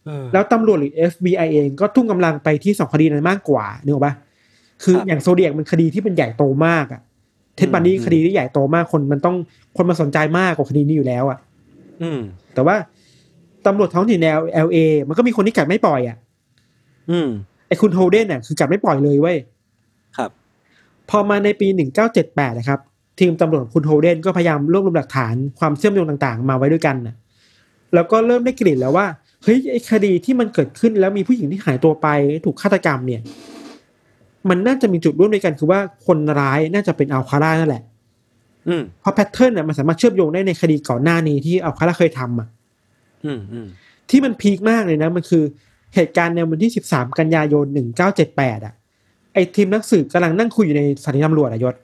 เออแล้วตำรวจหรือ FBI เองก็ทุ่มกำลังไปที่สองคดีนั้นมากกว่านึกออกปะคือครับอย่างโซเดียกมันคดีที่เป็นใหญ่โตมากอะเท็ดบันดี้อืมคดีที่ใหญ่โตมากคนมันต้องคนมาสนใจมากกว่าคดีนี้อยู่แล้วอะอืม แต่ว่าตำรวจท้องถิ่นใน LA มันก็มีคนที่กัดไม่ปล่อยอะอืมไอ้คุณโฮเดนน่ะคือกัดไม่ปล่อยเลยเว้ยครับ พอมาในปี1978นะครับ ทีมตำรวจของคุณโฮเดนก็พยายามรวบรวมหลักฐานความเชื่อมโยงต่างๆ มาไว้ด้วยกันนะแล้วก็เริ่มได้กลิ่นแล้วว่าเฮ้ยไอ้คดีที่มันเกิดขึ้นแล้วมีผู้หญิงที่หายตัวไปถูกฆาตกรรมเนี่ย มันน่าจะมีจุดร่วมด้วยกันคือว่าคนร้ายน่าจะเป็นอัลคาร่านั่นแหละอืมเพราะแพทเทิร์นน่ะมันสามารถเชื่อมโยงได้ในคดีก่อนหน้านี้ที่อัลคาร่าเคยทำอะอืมอืมที่มันพีคมากเลยนะ มันคือเหตุการณ์ในวันที่13กันยายน1978อะไอทีมนักสืบกำลังนั่งคุยอยู่ในสถานีตำรวจอะยศ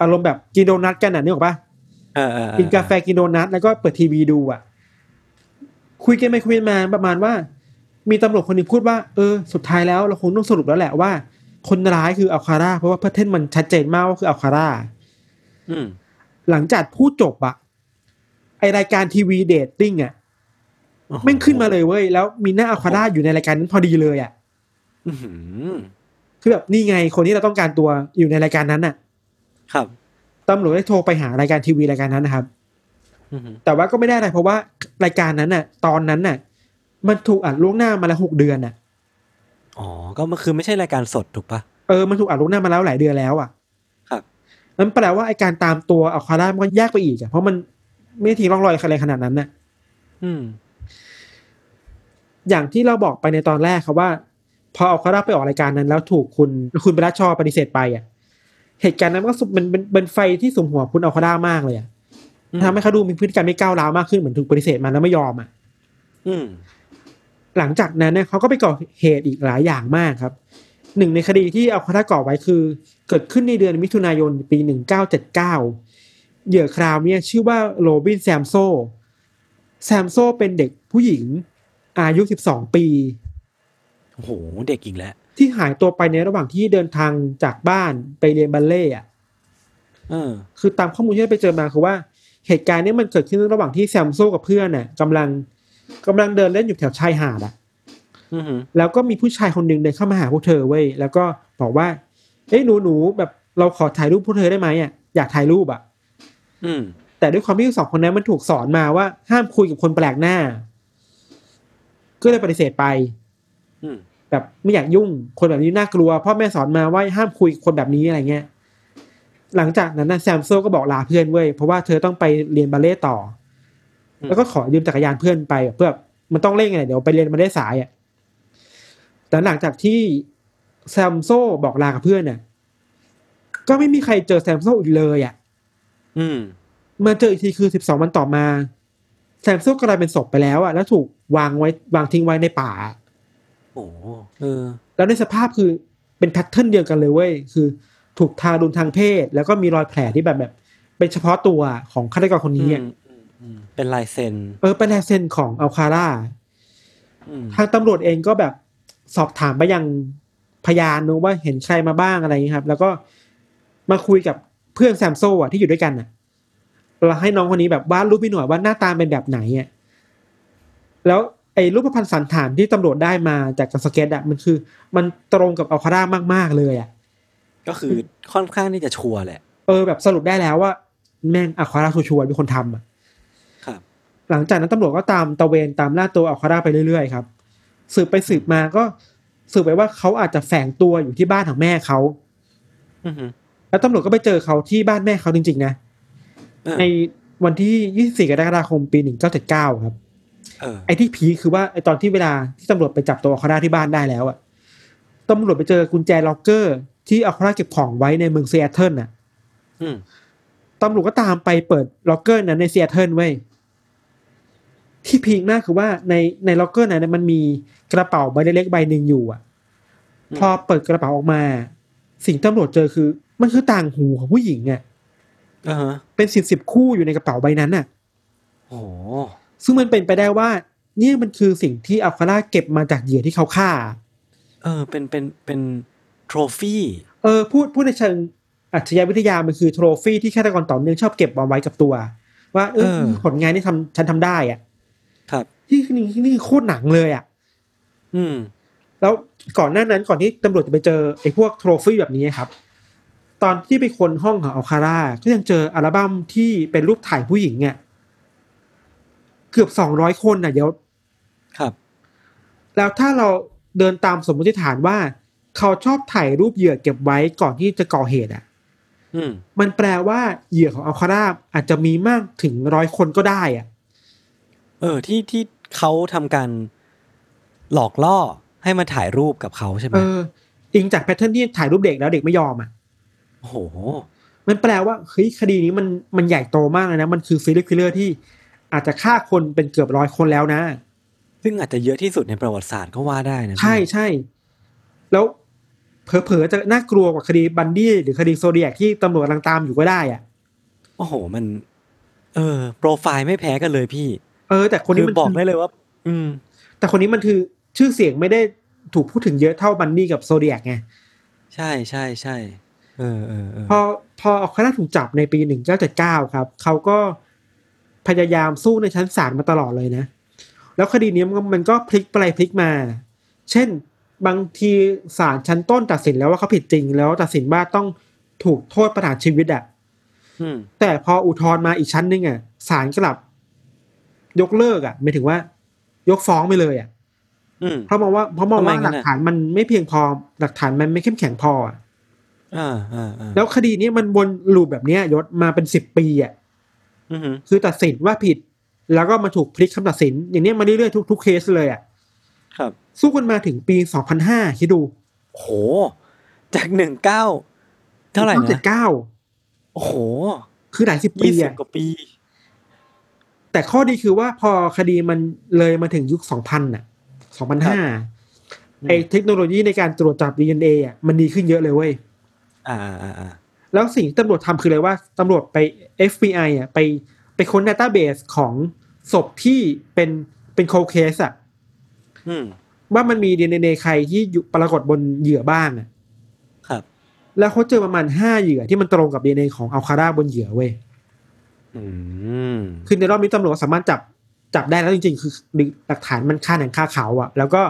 อารมณ์แบบกินโดนัทกันอะนึกออกปะเออเออเออกินกาแฟกินโดนัทแล้วก็เปิดทีวีดูอะ คุยกันไปคุยกันมาประมาณว่า มีตำรวจคนหนึ่งพูดว่าเออสุดท้ายแล้วเราคงต้องสรุปแล้วแหละว่า คนร้ายคืออัลคาร่าเพราะว่า pattern มันชัดเจนมากว่าคืออัลคาร่าอืมหลังจากพูดจบอะไอ้รายการทีวี dating อะโอ้โหแม่งขึ้นมาเลยเว้ยแล้วมีหน้าอัลคาร่าอยู่ในรายการนั้นพอดีเลยอะอื้อหือคือแบบนี่ไงคนที่เราต้องการตัวอยู่ในรายการนั้นน่ะ ครับตำรวจได้โทรไปหารายการทีวีรายการนั้นนะครับอือหือแต่ว่าก็ไม่ได้อะไรเพราะว่ารายการนั้นน่ะ ตอนนั้นน่ะ มันถูกอัดล่วงหน้ามาแล้วหกเดือนน่ะอ๋อก็มันคือไม่ใช่รายการสดถูกปะเออมันถูกอัดล่วงหน้ามาแล้วหลายเดือนแล้วอะ ครับนั่นแปลว่าไอการตามตัวอัลคาร่ามันก็ยากไปอีกอะเพราะมันไม่ทิ้งร่องรอยอะไรขนาดนั้นน่ะ อืม อย่างที่เราบอกไปในตอนแรกครับว่า พออัลคาร่าไปออกรายการนั้น แล้วถูกคุณคุณเบลลาชอปฏิเสธไปอะ เหตุการณ์นั้นมันก็สุมันเป็นเป็นไฟที่สุมหัวคุณอัลคาร่ามากเลยอะอืมทำให้เขาดูมีพฤติกรรมที่ก้าวร้าวมากขึ้นเหมือนถูกปฏิเสธมาแล้วไม่ยอมอะอืมหลังจากนั้นเนี่ยเขาก็ไปก่อเหตุอีกหลายอย่างมากครับ หนึ่งในคดีที่อัลคาร่าก่อไว้คือ เกิดขึ้นในเดือนมิถุนายนปีหนึ่งเก้าเจ็ดเก้าเหยื่อคราวเนี้ยชื่อว่าโรบินแซมโซ แซมโซเป็นเด็กผู้หญิง อายุสิบสองปี โอ้โห เด็กอีกแล้ว ที่หายตัวไปในระหว่างที่เดินทางจากบ้านไปเรียนบัลเล่ต์อะเออคือตามข้อมูลที่ได้ไปเจอมาคือว่าเหตุการณ์เนี้มันเกิดขึ้นระหว่างที่แซมโซกับเพื่อนน่ะกำลังกำลังเดินเล่นอยู่แถวชายหาดอะอือหือแล้วก็มีผู้ชายคนหนึ่งเดินเข้ามาหาพวกเธอเว้ยแล้วก็บอกว่าเอ้ยหนูหนูแบบเราขอถ่ายรูปพวกเธอได้ไหมอะอยากถ่ายรูปอะ อืม แต่ด้วยความที่ทั้งสองคนนั้นมันถูกสอนมาว่าห้ามคุยกับคนแปลกหน้า ก็เลยปฏิเสธไป อืม แบบไม่อยากยุ่งคนแบบนี้น่ากลัวพ่อแม่สอนมาว่าห้ามคุยกับคนแบบนี้อะไรเงี้ยหลังจากนั้นนะแซมโซก็บอกลาเพื่อนเว้ยเพราะว่าเธอต้องไปเรียนบัลเล่ต์ต่ออแล้วก็ขอยืมจักรยานเพื่อนไปเพื่อมันต้องเร่งไงเดี๋ยวไปเรียนบัลเล่ต์สายอะแต่หลังจากที่แซมโซบอกลากับเพื่อนเนี่ยก็ไม่มีใครเจอแซมโซอีกเลยอะ อืมมาเจออีกทีคือสิบสองวันต่อมา แซมโซกลายเป็นศพไปแล้วอะแล้วถูกวางไว้วางทิ้งไว้ในป่า โอ้เออ แล้วในสภาพคือเป็น pattern เดียวกันเลยเว้ย คือถูกทารุณทางเพศ แล้วก็มีรอยแผลที่แบบแบบ เป็นเฉพาะตัวของฆาตกรคนนี้อะอืมอืมอืมเป็นลายเซ็น เออ เป็นลายเซ็นของอัลคาร่าอืมทางตำรวจเองก็แบบสอบถามไปยังพยานนะว่าเห็นใครมาบ้างอะไรอย่างเนี้ยครับ แล้วก็มาคุยกับเพื่อนแซมโซอะที่อยู่ด้วยกันอะเราให้น้องคนนี้แบบวาดรูปพี่หน่อยว่าหน้าตาเป็นแบบไหนอะแล้ว ไอ้รูปพรรณสัณฐานที่ตำรวจได้มาจากการสเก็ตอะมันคือ มันตรงกับอัลคาร่ามาก ๆ เลยอะก็คือค่อนข้างที่จะชัวร์แหละ เออแบบสรุปได้แล้วว่า แม่งอัลคาร่าชัวร์ๆเป็นคนทำอะครับ หลังจากนั้นตำรวจก็ตามตระเวนตามล่าตัวอัลคาร่าไปเรื่อยๆครับ สืบไปสืบมาก็สืบไปว่าเขาอาจจะแฝงตัวอยู่ที่บ้านของแม่เขาอือหือแล้วตำรวจก็ไปเจอเขาที่บ้านแม่เขาจริงๆนะเออในวันที่ 24 กรกฎาคม ปี 1979 ครับเออ ไอ้ที่ peak คือว่าไอ้ตอนที่เวลาที่ตำรวจไปจับตัวอัลคาร่าที่บ้านได้แล้วอะตำรวจไปเจอกุญแจล็อกเกอร์ ที่อัลคาร่าเก็บของไว้ในเมืองซีแอตเทิลน่ะอืมตำรวจก็ตามไปเปิดล็อกเกอร์นั้นในซีแอตเทิลเว้ยที่ peak มากคือว่าในในล็อกเกอร์นั้นนะมันมีกระเป๋าใบเล็กๆใบหนึ่งอยู่อะอืมพอเปิดกระเป๋าออกมา สิ่งตำรวจเจอคือ มันคือต่างหูของผู้หญิงอะอ่าฮะเป็นสิบสิบคู่อยู่ในกระเป๋าใบนั้นน่ะโอ้โห ซึ่งมันเป็นไปได้ว่า นี่มันคือสิ่งที่อัลคาร่าเก็บมาจากเหยื่อที่เขาฆ่า เออ เป็นเป็นเป็นโทรฟี่เออพูดพูดในเชิงอัจฉริยวิทยามันคือโทรฟี่ที่ฆาตกรต่อเนื่องชอบเก็บเอาไว้กับตัว ว่าเออเออผลงานที่ทำฉันทำได้อะ ครับที่นี่นี่คือโคตรหนังเลยอะ อืม แล้วก่อนหน้านั้นก่อนที่ตำรวจจะไปเจอไอ้พวกโทรฟี่แบบนี้ครับ ตอนที่ไปคนห้องของอัลคาร่าก็ยังเจออัลบั้มที่เป็นรูปถ่ายผู้หญิงเนี่ย เกือบสองร้อยคนน่ะเดี๋ยวครับ แล้วถ้าเราเดินตามสมมติฐานว่า เขาชอบถ่ายรูปเหยื่อเก็บไว้ก่อนที่จะก่อเหตุอะอืมมันแปลว่าเหยื่อของอัลคาร่าอาจจะมีมากถึงร้อยคนก็ได้อะ เออ ที่ที่เขาทำการหลอกล่อให้มาถ่ายรูปกับเขาใช่ไหมเอออิงจาก pattern ที่ถ่ายรูปเด็กแล้วเด็กไม่ยอมอะโอ้โห มันแปลว่าเฮ้ยคดีนี้มันมันใหญ่โตมากเลยนะ มันคือ serial killer ที่ อาจจะฆ่าคนเป็นเกือบร้อยคนแล้วนะ ซึ่งอาจจะเยอะที่สุดในประวัติศาสตร์ก็ว่าได้นะใช่ใช่แล้วเผลอๆจะน่ากลัวกว่าคดีบันดี้หรือคดีโซเดียกที่ตำรวจกำลังตามอยู่ก็ได้อะโอ้โหมัน เออ โปรไฟล์ไม่แพ้กันเลยพี่ เออ แต่คนนี้คือมันบอกได้เลยว่า อืม แต่คนนี้มันคือชื่อเสียงไม่ได้ถูกพูดถึงเยอะเท่าบันดี้กับโซเดียกไงใช่ใช่ใช่เออเออเออพอพอคณะถูกจับในปีหนึ่งเก้าเจ็ดเก้าครับ เขาก็ พยายามสู้ในชั้นศาลมาตลอดเลยนะ แล้วคดีนี้มันก็มันก็พลิกไปพลิกมา เช่นบางทีศาลชั้นต้นตัดสินแล้วว่าเขาผิดจริง แล้วตัดสินว่าต้องถูกโทษประหารชีวิตอะอืมแต่พออุทธรณ์มาอีกชั้นหนึงอะศาลกลับ ยกเลิกอะหมายถึงว่า ยกฟ้องไปเลยอะอืมเพราะมองว่าเพราะมองว่าทำไมหงั้ลันกอะฐานมันไม่เพียงพอ หลักฐานมันไม่เข้มแข็งพออะอ่าอ่าอ่าแล้วคดีนี้มันวนลูปแบบเนี้ยยศมาเป็นสิบปีอะอือหือ คือตัดสินว่าผิด แล้วก็มาถูกพลิกคำตัดสิน อย่างเนี้ยมาเรื่อยๆทุกทุกเคสเลยอะครับ สู้กันมาถึงปีสองพันห้าคิดดู โห จากหนึ่งเก้าเท่าไหร่เจ็ดนะเก้าโอ้โห คือหลายสิบปียี่สิบอะกว่าปี แต่ข้อดีคือว่าพอคดีมันเลยมาถึงยุคสองพันอะสองพันห้าไอเทคโนโลยีในการตรวจจับ DNA อะมันดีขึ้นเยอะเลยเว้ย อ่าอ่าอ่าอ่า แล้วสิ่งที่ตำรวจทำคืออะไรว่าตำรวจไป FBI อะไปไปค้นดัตต้าเบสของศพที่เป็นเป็นโคเคสอะอืมว่ามันมี DNA ใครที่อยู่ปรากฏบนเหยื่อบ้างอะ ครับ แล้วเขาเจอประมาณห้าเหยื่อที่มันตรงกับ DNA ของอัลคาร่าบนเหยื่อเว้ยอืมคือในรอบนี้ตำรวจสามารถจับจับได้แล้วจริงๆ คือหลักฐานมันค่าหนังค่าเขาอะ แล้วก็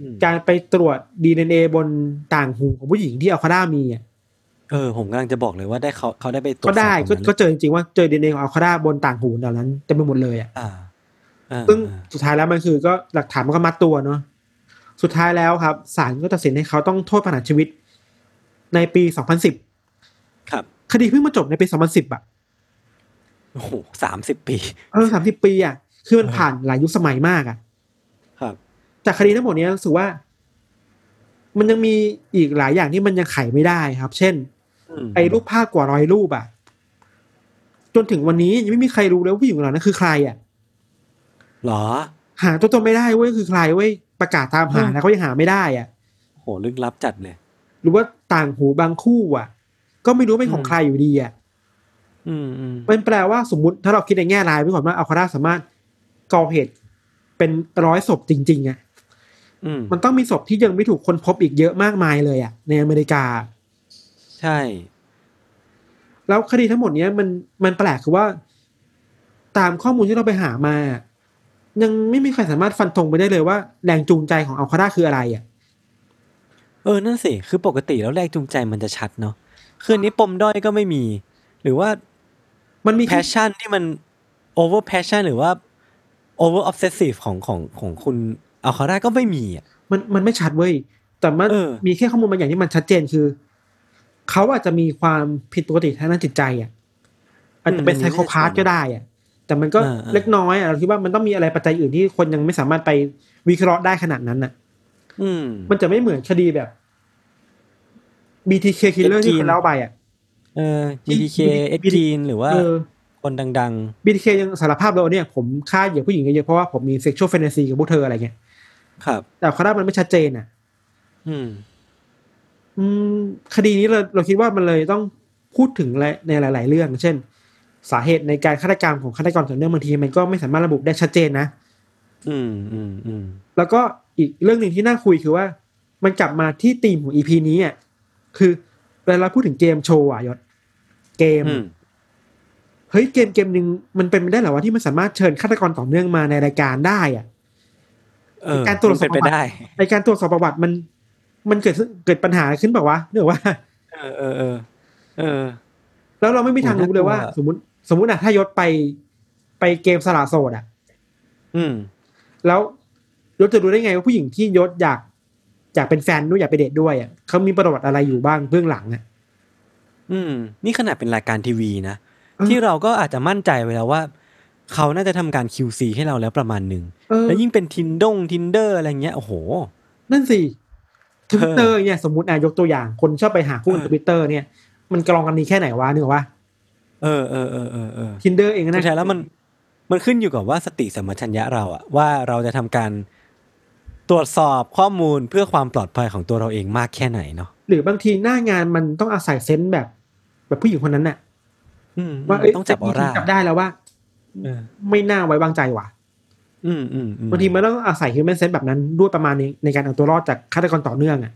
อืมการไปตรวจ DNA บนต่างหูของผู้หญิงที่อัลคาร่ามีอะ เออผมกำลังจะบอกเลยว่าได้เขาเขาได้ไปตรวจก็ได้สอบก็ตรงนั้นก็เจอจริงๆว่าเจอดีเอ็นเอของอัลคาด้าบนต่างหูเหล่านั้นเต็มไปหมดเลยอะอ่าอ่าซึ่งอ่าสุดท้ายแล้วมันคือก็หลักฐานมันก็มัดตัวเนาะสุดท้ายแล้วครับศาลก็ตัดสินให้เขาต้องโทษประหารชีวิต ในปี2010ครับ คดีเพิ่งมาจบในปี2010อะโอ้โหสามสิบปีเออสามสิบปีอะคือมันผ่านหลายยุคสมัยมากอะ ครับจากคดีทั้งหมดเนี้ยรู้สึกว่า มันยังมีอีกหลายอย่างที่มันยังไขไม่ได้ครับ เช่นม ไอ้รูปภาพกว่าร้อยรูปอะจนถึงวันนี้ยังไม่มีใครรู้เลยว่าผู้หญิงคนนั้นคือใครอะเหรอ หาตัวตนไม่ได้เว้ยคือใครเว้ยประกาศตามหาอืมแล้วก็ยังหาไม่ได้อะโหลึกลับจัดเลยหรือว่าต่างหูบางคู่อะ ก็ไม่รู้เป็นของอืมใครอยู่ดีอะอืมอืมมันแปลว่าสมมติถ้าเราคิดในแง่ร้ายไว้ก่อนว่าอัลคาร่าสามารถก่อเหตุเป็นร้อยศพจริง ๆอะอืมมันต้องมีศพที่ยังไม่ถูกค้นพบอีกเยอะมากมายเลยอะ ในอเมริกา ใช่ แล้วคดีทั้งหมดเนี้ยมันมันแปลกคือว่า ตามข้อมูลที่เราไปหามา ยังไม่มีใครสามารถฟันธงไปได้เลยว่าแรงจูงใจของอัลคาร่าคืออะไรอะ เออนั่นสิคือปกติแล้วแรงจูงใจมันจะชัดเนาะคืออนนี้ปมด้อยก็ไม่มี หรือว่ามันมี passion ที่มัน over passion หรือว่า over obsessive ของของของคุณเอาเขาได้ก็ไม่มีอะมันมันไม่ชัดเว้ยแต่มันเออมีแค่ข้อมูลบางอย่างที่มันชัดเจนคือ เขาอาจจะมีความผิดปกติทางด้านจิตใจอะอาจจะเป็น psychopath ก็ได้อะ แต่มันก็อ่าอ่าเล็กน้อยอะเราคิดว่ามันต้องมีอะไรปัจจัยอื่นที่คนยังไม่สามารถไปวิเคราะห์ได้ขนาดนั้นอะอืมมันจะไม่เหมือนคดีแบบ BTK killer ที่ Epstein คนเล่าไปอะเออที่ BTK เอฟจีนหรือว่าเออคนดัง BTK ยังสารภาพเลยว่าเนี่ย ผมฆ่าเหยื่อผู้หญิงเยอะๆเพราะว่าผมมี sexual fantasy กับพวกเธออะไรเงี้ยๆครับ แต่คาร่ามันไม่ชัดเจนอะ อืมอืม คดีนี้เราเราคิดว่ามันเลยต้องพูดถึงในหลาย ๆ เรื่อง เช่น สาเหตุในการฆาตกรรมของฆาตกรต่อเนื่องบางทีมันก็ไม่สามารถระบุได้ชัดเจนนะ อืมอืมอืมแล้วก็อีกเรื่องหนึ่งที่น่าคุยคือว่า มันกลับมาที่ธีมของอีพีนี้อะคือเวลาเราพูดถึงเกมโชว์อะยศเกมอืมเฮ้ยเกมเกมหนึ่งมันเป็นไปได้เหรอว่าที่มันสามารถเชิญฆาตกรต่อเนื่องมาในรายการได้อะเออการตรวจสอบมันเป็นไปได้ในการตรวจสอบประวัติมัน มันเกิดเกิดปัญหาขึ้นแบบว่าวะเนื่องว่าเออเออเออเออ แล้วเราไม่มีทางรู้เลยว่าน่ากลัวสมมติ สมมติอะถ้ายศไปไปเกมสละโสดอะอืม แล้วยศจะรู้ได้ไงว่าผู้หญิงที่ยศอยากอยากเป็นแฟนด้วยอยากไปเดทด้วยอะเขามีประวัติอะไรอยู่บ้างเบื้องหลังอะอืม นี่ขนาดเป็นรายการทีวีนะเออที่เราก็อาจจะมั่นใจไว้แล้วว่า เขาน่าจะทำการ QC ให้เราแล้วประมาณหนึ่งเออแล้วยิ่งเป็นทินดง Tinder อะไรเงี้ย โอ้โห นั่นสิ ทวิตเตอร์เนี่ยสมมติอายกตัวอย่างคนชอบไปหาคู่ในเออทวิตเตอร์เนี่ยมันกรองกันนี้แค่ไหนวะนึกออกปะเออเออเออเออเออทินเดอร์เองก็สุนะดท้ายแล้วมันมันขึ้นอยู่กับว่าสติสัมปชัญญะเราอะว่าเราจะทำการตรวจสอบข้อมูลเพื่อความปลอดภัยของตัวเราเองมากแค่ไหนเนาะหรือบางทีหน้างานมันต้องอาศัยเซนส์แบบ แบบผู้หญิงคนนั้นน่ะอืมว่าเอ้ยต้องจับออร่าจับได้แล้วว่าเออไม่น่าไว้วางใจว่ะอืมอืมอืม บางทีมันต้องอาศัย human sense แบบนั้นด้วยประมาณในในการเอาตัวรอดจากฆาตกรต่อเนื่องอะ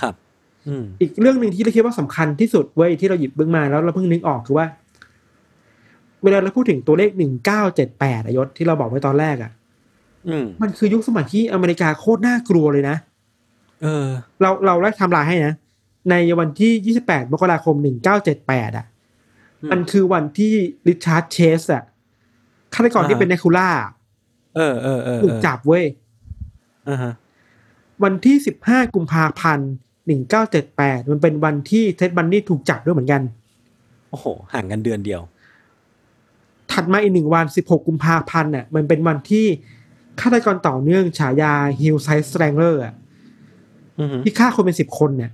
ครับอืมอีกเรื่องหนึ่งที่เราคิดว่าสำคัญที่สุดเว้ยที่เราหยิบเรื่องมาแล้วเราเพิ่งนึกออกคือว่า เวลาเราพูดถึงตัวเลขหนึ่งเก้าเจ็ดแปดยศที่เราบอกไว้ตอนแรกอะอืมมันคือยุคสมัยที่อเมริกาโคตรน่ากลัวเลยนะเออ เราเราไล่ไทำลายให้นะในวันที่ยี่สิบแปดมกราคมหนึ่งเก้าเจ็ดแปดอะอืมมันคือวันที่ริชาร์ดเชสอะฆาตกรที่อ่าเป็นแดรกคูล่า เออเออเออถูกจับเว้ยอ่าฮะวันที่สิบห้ากุมภาพันธ์หนึ่งเก้าเจ็ดแปดมันเป็นวันที่เท็ดบันดี้ถูกจับด้วยเหมือนกัน โอ้โห ห่างกันเดือนเดียว ถัดมาอีกหนึ่งวันสิบหกกุมภาพันธ์น่ะ มันเป็นวันที่ฆาตกรต่อเนื่องฉายา Hillside Strangler อือฮึที่ฆ่าคนเป็นสิบคนเนี่ย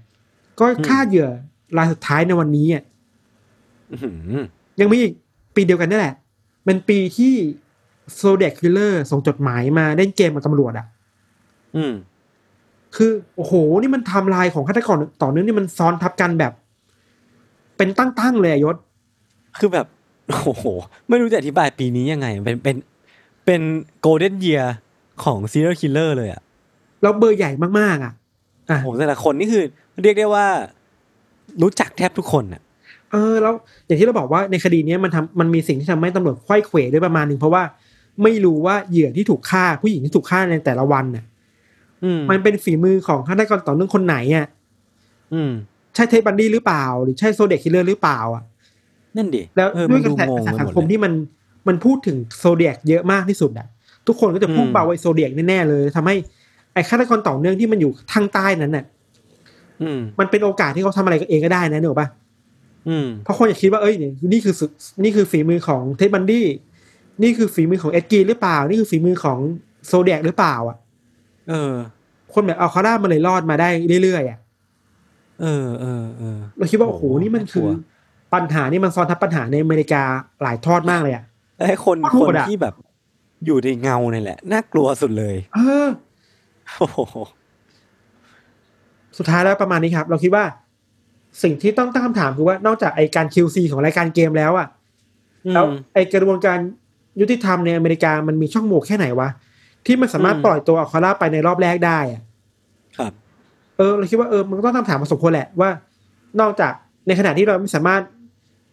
ก็ฆ่าเหยื่อรายสุดท้ายในวันนี้อะอื้อหือยังมีอีกปีเดียวกันนี่แหละเป็นปีที่ โซเด c คิลเลอร์ส่งจดหมายมาเล่นเกมกับตำรวจอะ อืม คือ โอ้โห นี่มันไทำลายของฆาตกรต่อเนื่องนี่มันซ้อนทับกันแบบ เป็นตั้งๆเลยอะยศ คือแบบ โอ้โห ไม่รู้จะอธิบายปีนี้ยังไง เป็นเป็นเป็น golden year ของ serial killer เลยอะ แล้วเบอร์ใหญ่มากๆอะอะโอ้โหแต่ละคนนี่คือ เรียกได้ว่า รู้จักแทบทุกคนอะ เออ แล้วอย่างที่เราบอกว่าในคดีเนี้ยมันทำมันมีสิ่งที่ทำให้ตำรวจไขว้เขวด้วยประมาณหนึ่งเพราะว่า ไม่รู้ว่าเหยื่อที่ถูกฆ่าผู้หญิงที่ถูกฆ่าในแต่ละวันน่ะอืมมันเป็นฝีมือของฆาตกรต่อเนื่องคนไหนอะอืมใช่เทปบันดี้หรือเปล่า หรือใช่โซเดียคิลเลอร์หรือเปล่า อะ นั่นดิแล้วเออด้มัวยนกระดูแสงงกระแสไปสังหมดคมเลยที่มันมันพูดถึงโซเดียกเยอะมากที่สุดอะทุกคนก็จะพุ่งอืมเบาไอ้โซเดียกแน่ๆเลยทำให้ไอ้ฆาตกรต่อเนื่องที่มันอยู่ทางใต้นั้นน่ะอืมมันเป็นโอกาสที่เขาทำอะไรกันเองก็ได้นะนึกออกปะอืมเพราะคนอยากคิดว่าเอ้ยเนี่ยนี่คือสุนี่คือฝีมือของเท็ดบันดี้ นี่คือฝีมือของเอ็ดกีหรือเปล่า นี่คือฝีมือของโซเดียกหรือเปล่า อะ เออ คนแบบเอาคาร่ามันเลยรอดมาได้เรื่อยๆอะเออเออเออเราคิดว่าโอ้โหนี่มันคือน่ากลัวปัญหานี่มันซ้อนทับปัญหาในอเมริกาหลายทอดมากเลยอะแล้วให้คนโคคตนรอะที่แบบ อยู่ในเงาเนี่ยแหละ น่ากลัวสุดเลย เออโอ้โหสุดท้ายแล้วประมาณนี้ครับ เราคิดว่า สิ่งที่ต้องตั้งคำถามคือว่านอกจากไอการ QC ของรายการเกมแล้วอะแล้วไอกระบวนการ ยุติธรรมในอเมริกามันมีช่องโหว่แค่ไหนวะ ที่มันสามารถปล่อยตัวอัลคาร่าไปในรอบแรกได้อะครับ เออ เราคิดว่าเออมันก็ต้องตั้งคำถามมาสมควรแหละว่า นอกจากในขณะที่เราไม่สามารถ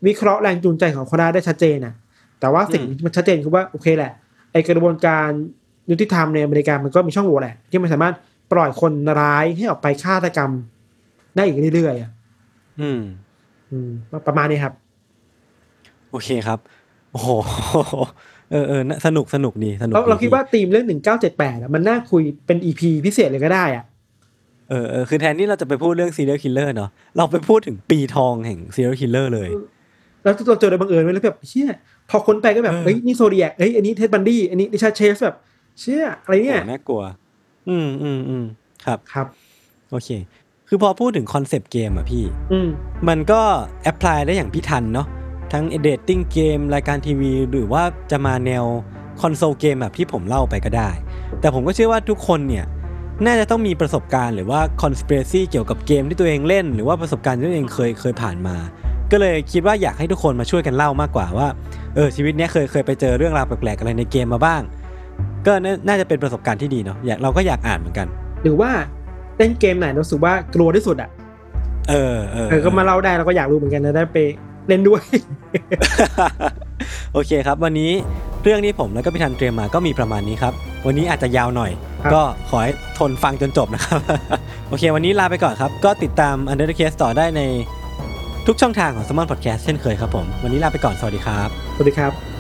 วิเคราะห์แรงจูงใจของอัลคาร่าได้ชัดเจนนะแต่ว่าสิ่งที่มันชัดเจนคือว่าโอเคแหละไอกระบวนการยุติธรรมในอเมริกามันก็มีช่องโหว่แหละ ที่มันสามารถปล่อยคนร้ายให้ออกไปฆาตกรรมได้อีกเรื่อยๆอะ อืม อืม ประมาณนี้ครับ โอเคครับ โอ้โหเออเออน่าสนุกสนุกดีสนุกเราเราดีคิดว่าธีมเรื่องหนึ่งเก้าเจ็ดแปดมันน่าคุยเป็นอีพีพิเศษเลยก็ได้อะเออเออคือแทนที่เราจะไปพูดเรื่อง serial killer เนาะเราไปพูดถึงปีทองแห่ง serial killer เลยแล้วเราเจอโดยบังเอิญเว้ยแล้วแบบเชี่ยพอค้นไปก็แบบเออเฮ้ยนี่ Zodiac เฮ้ยอันนี้เท็ดบันดี้อันนี้ริชาร์ดเชสแบบ เชี่ยอะไรเนี่ยโอ้น่ากลัว อืมอืมอืมครับครับ โอเค คือพอพูดถึง concept เกมอะพี่ อืมมันก็ apply ได้อย่างพี่ทันเนาะ ทั้ง dating game รายการทีวี หรือว่าจะมาแนว console game แบบที่ผมเล่าไปก็ได้ แต่ผมก็เชื่อว่าทุกคนเนี่ยน่าจะต้องมีประสบการณ์หรือว่าคอน spiracy เกี่ยวกับเกมที่ตัวเองเล่น หรือว่าประสบการณ์ที่ตัวเองเคยเคยผ่านมา ก็เลยคิดว่าอยากให้ทุกคนมาช่วยกันเล่ามากกว่าว่าเออชีวิตเนี้ยเคยเคยไปเจอเรื่องราวแปลกๆอะไรในเกมมาบ้าง ก็น่าน่าจะเป็นประสบการณ์ที่ดีเนาะอยากเราก็อยากอ่านเหมือนกัน หรือว่าเล่นเกมไหนรู้สึกว่ากลัวที่สุดอะเออเออเออก็มาเล่าได้เราก็อยากรู้เหมือนกันนะได้ไป เล่นด้วย โอเคครับ วันนี้เรื่องที่ผมแล้วก็พี่ทันเตรียมมาก็มีประมาณนี้ครับ วันนี้อาจจะยาวหน่อยครับก็ขอให้ทนฟังจนจบนะครับ โอเค วันนี้ลาไปก่อนครับ ก็ติดตาม Under the Case ต่อได้ในทุกช่องทางของ s ซ m o n Podcast เช่นเคยครับผม วันนี้ลาไปก่อน สวัสดีครับ สวัสดีครับ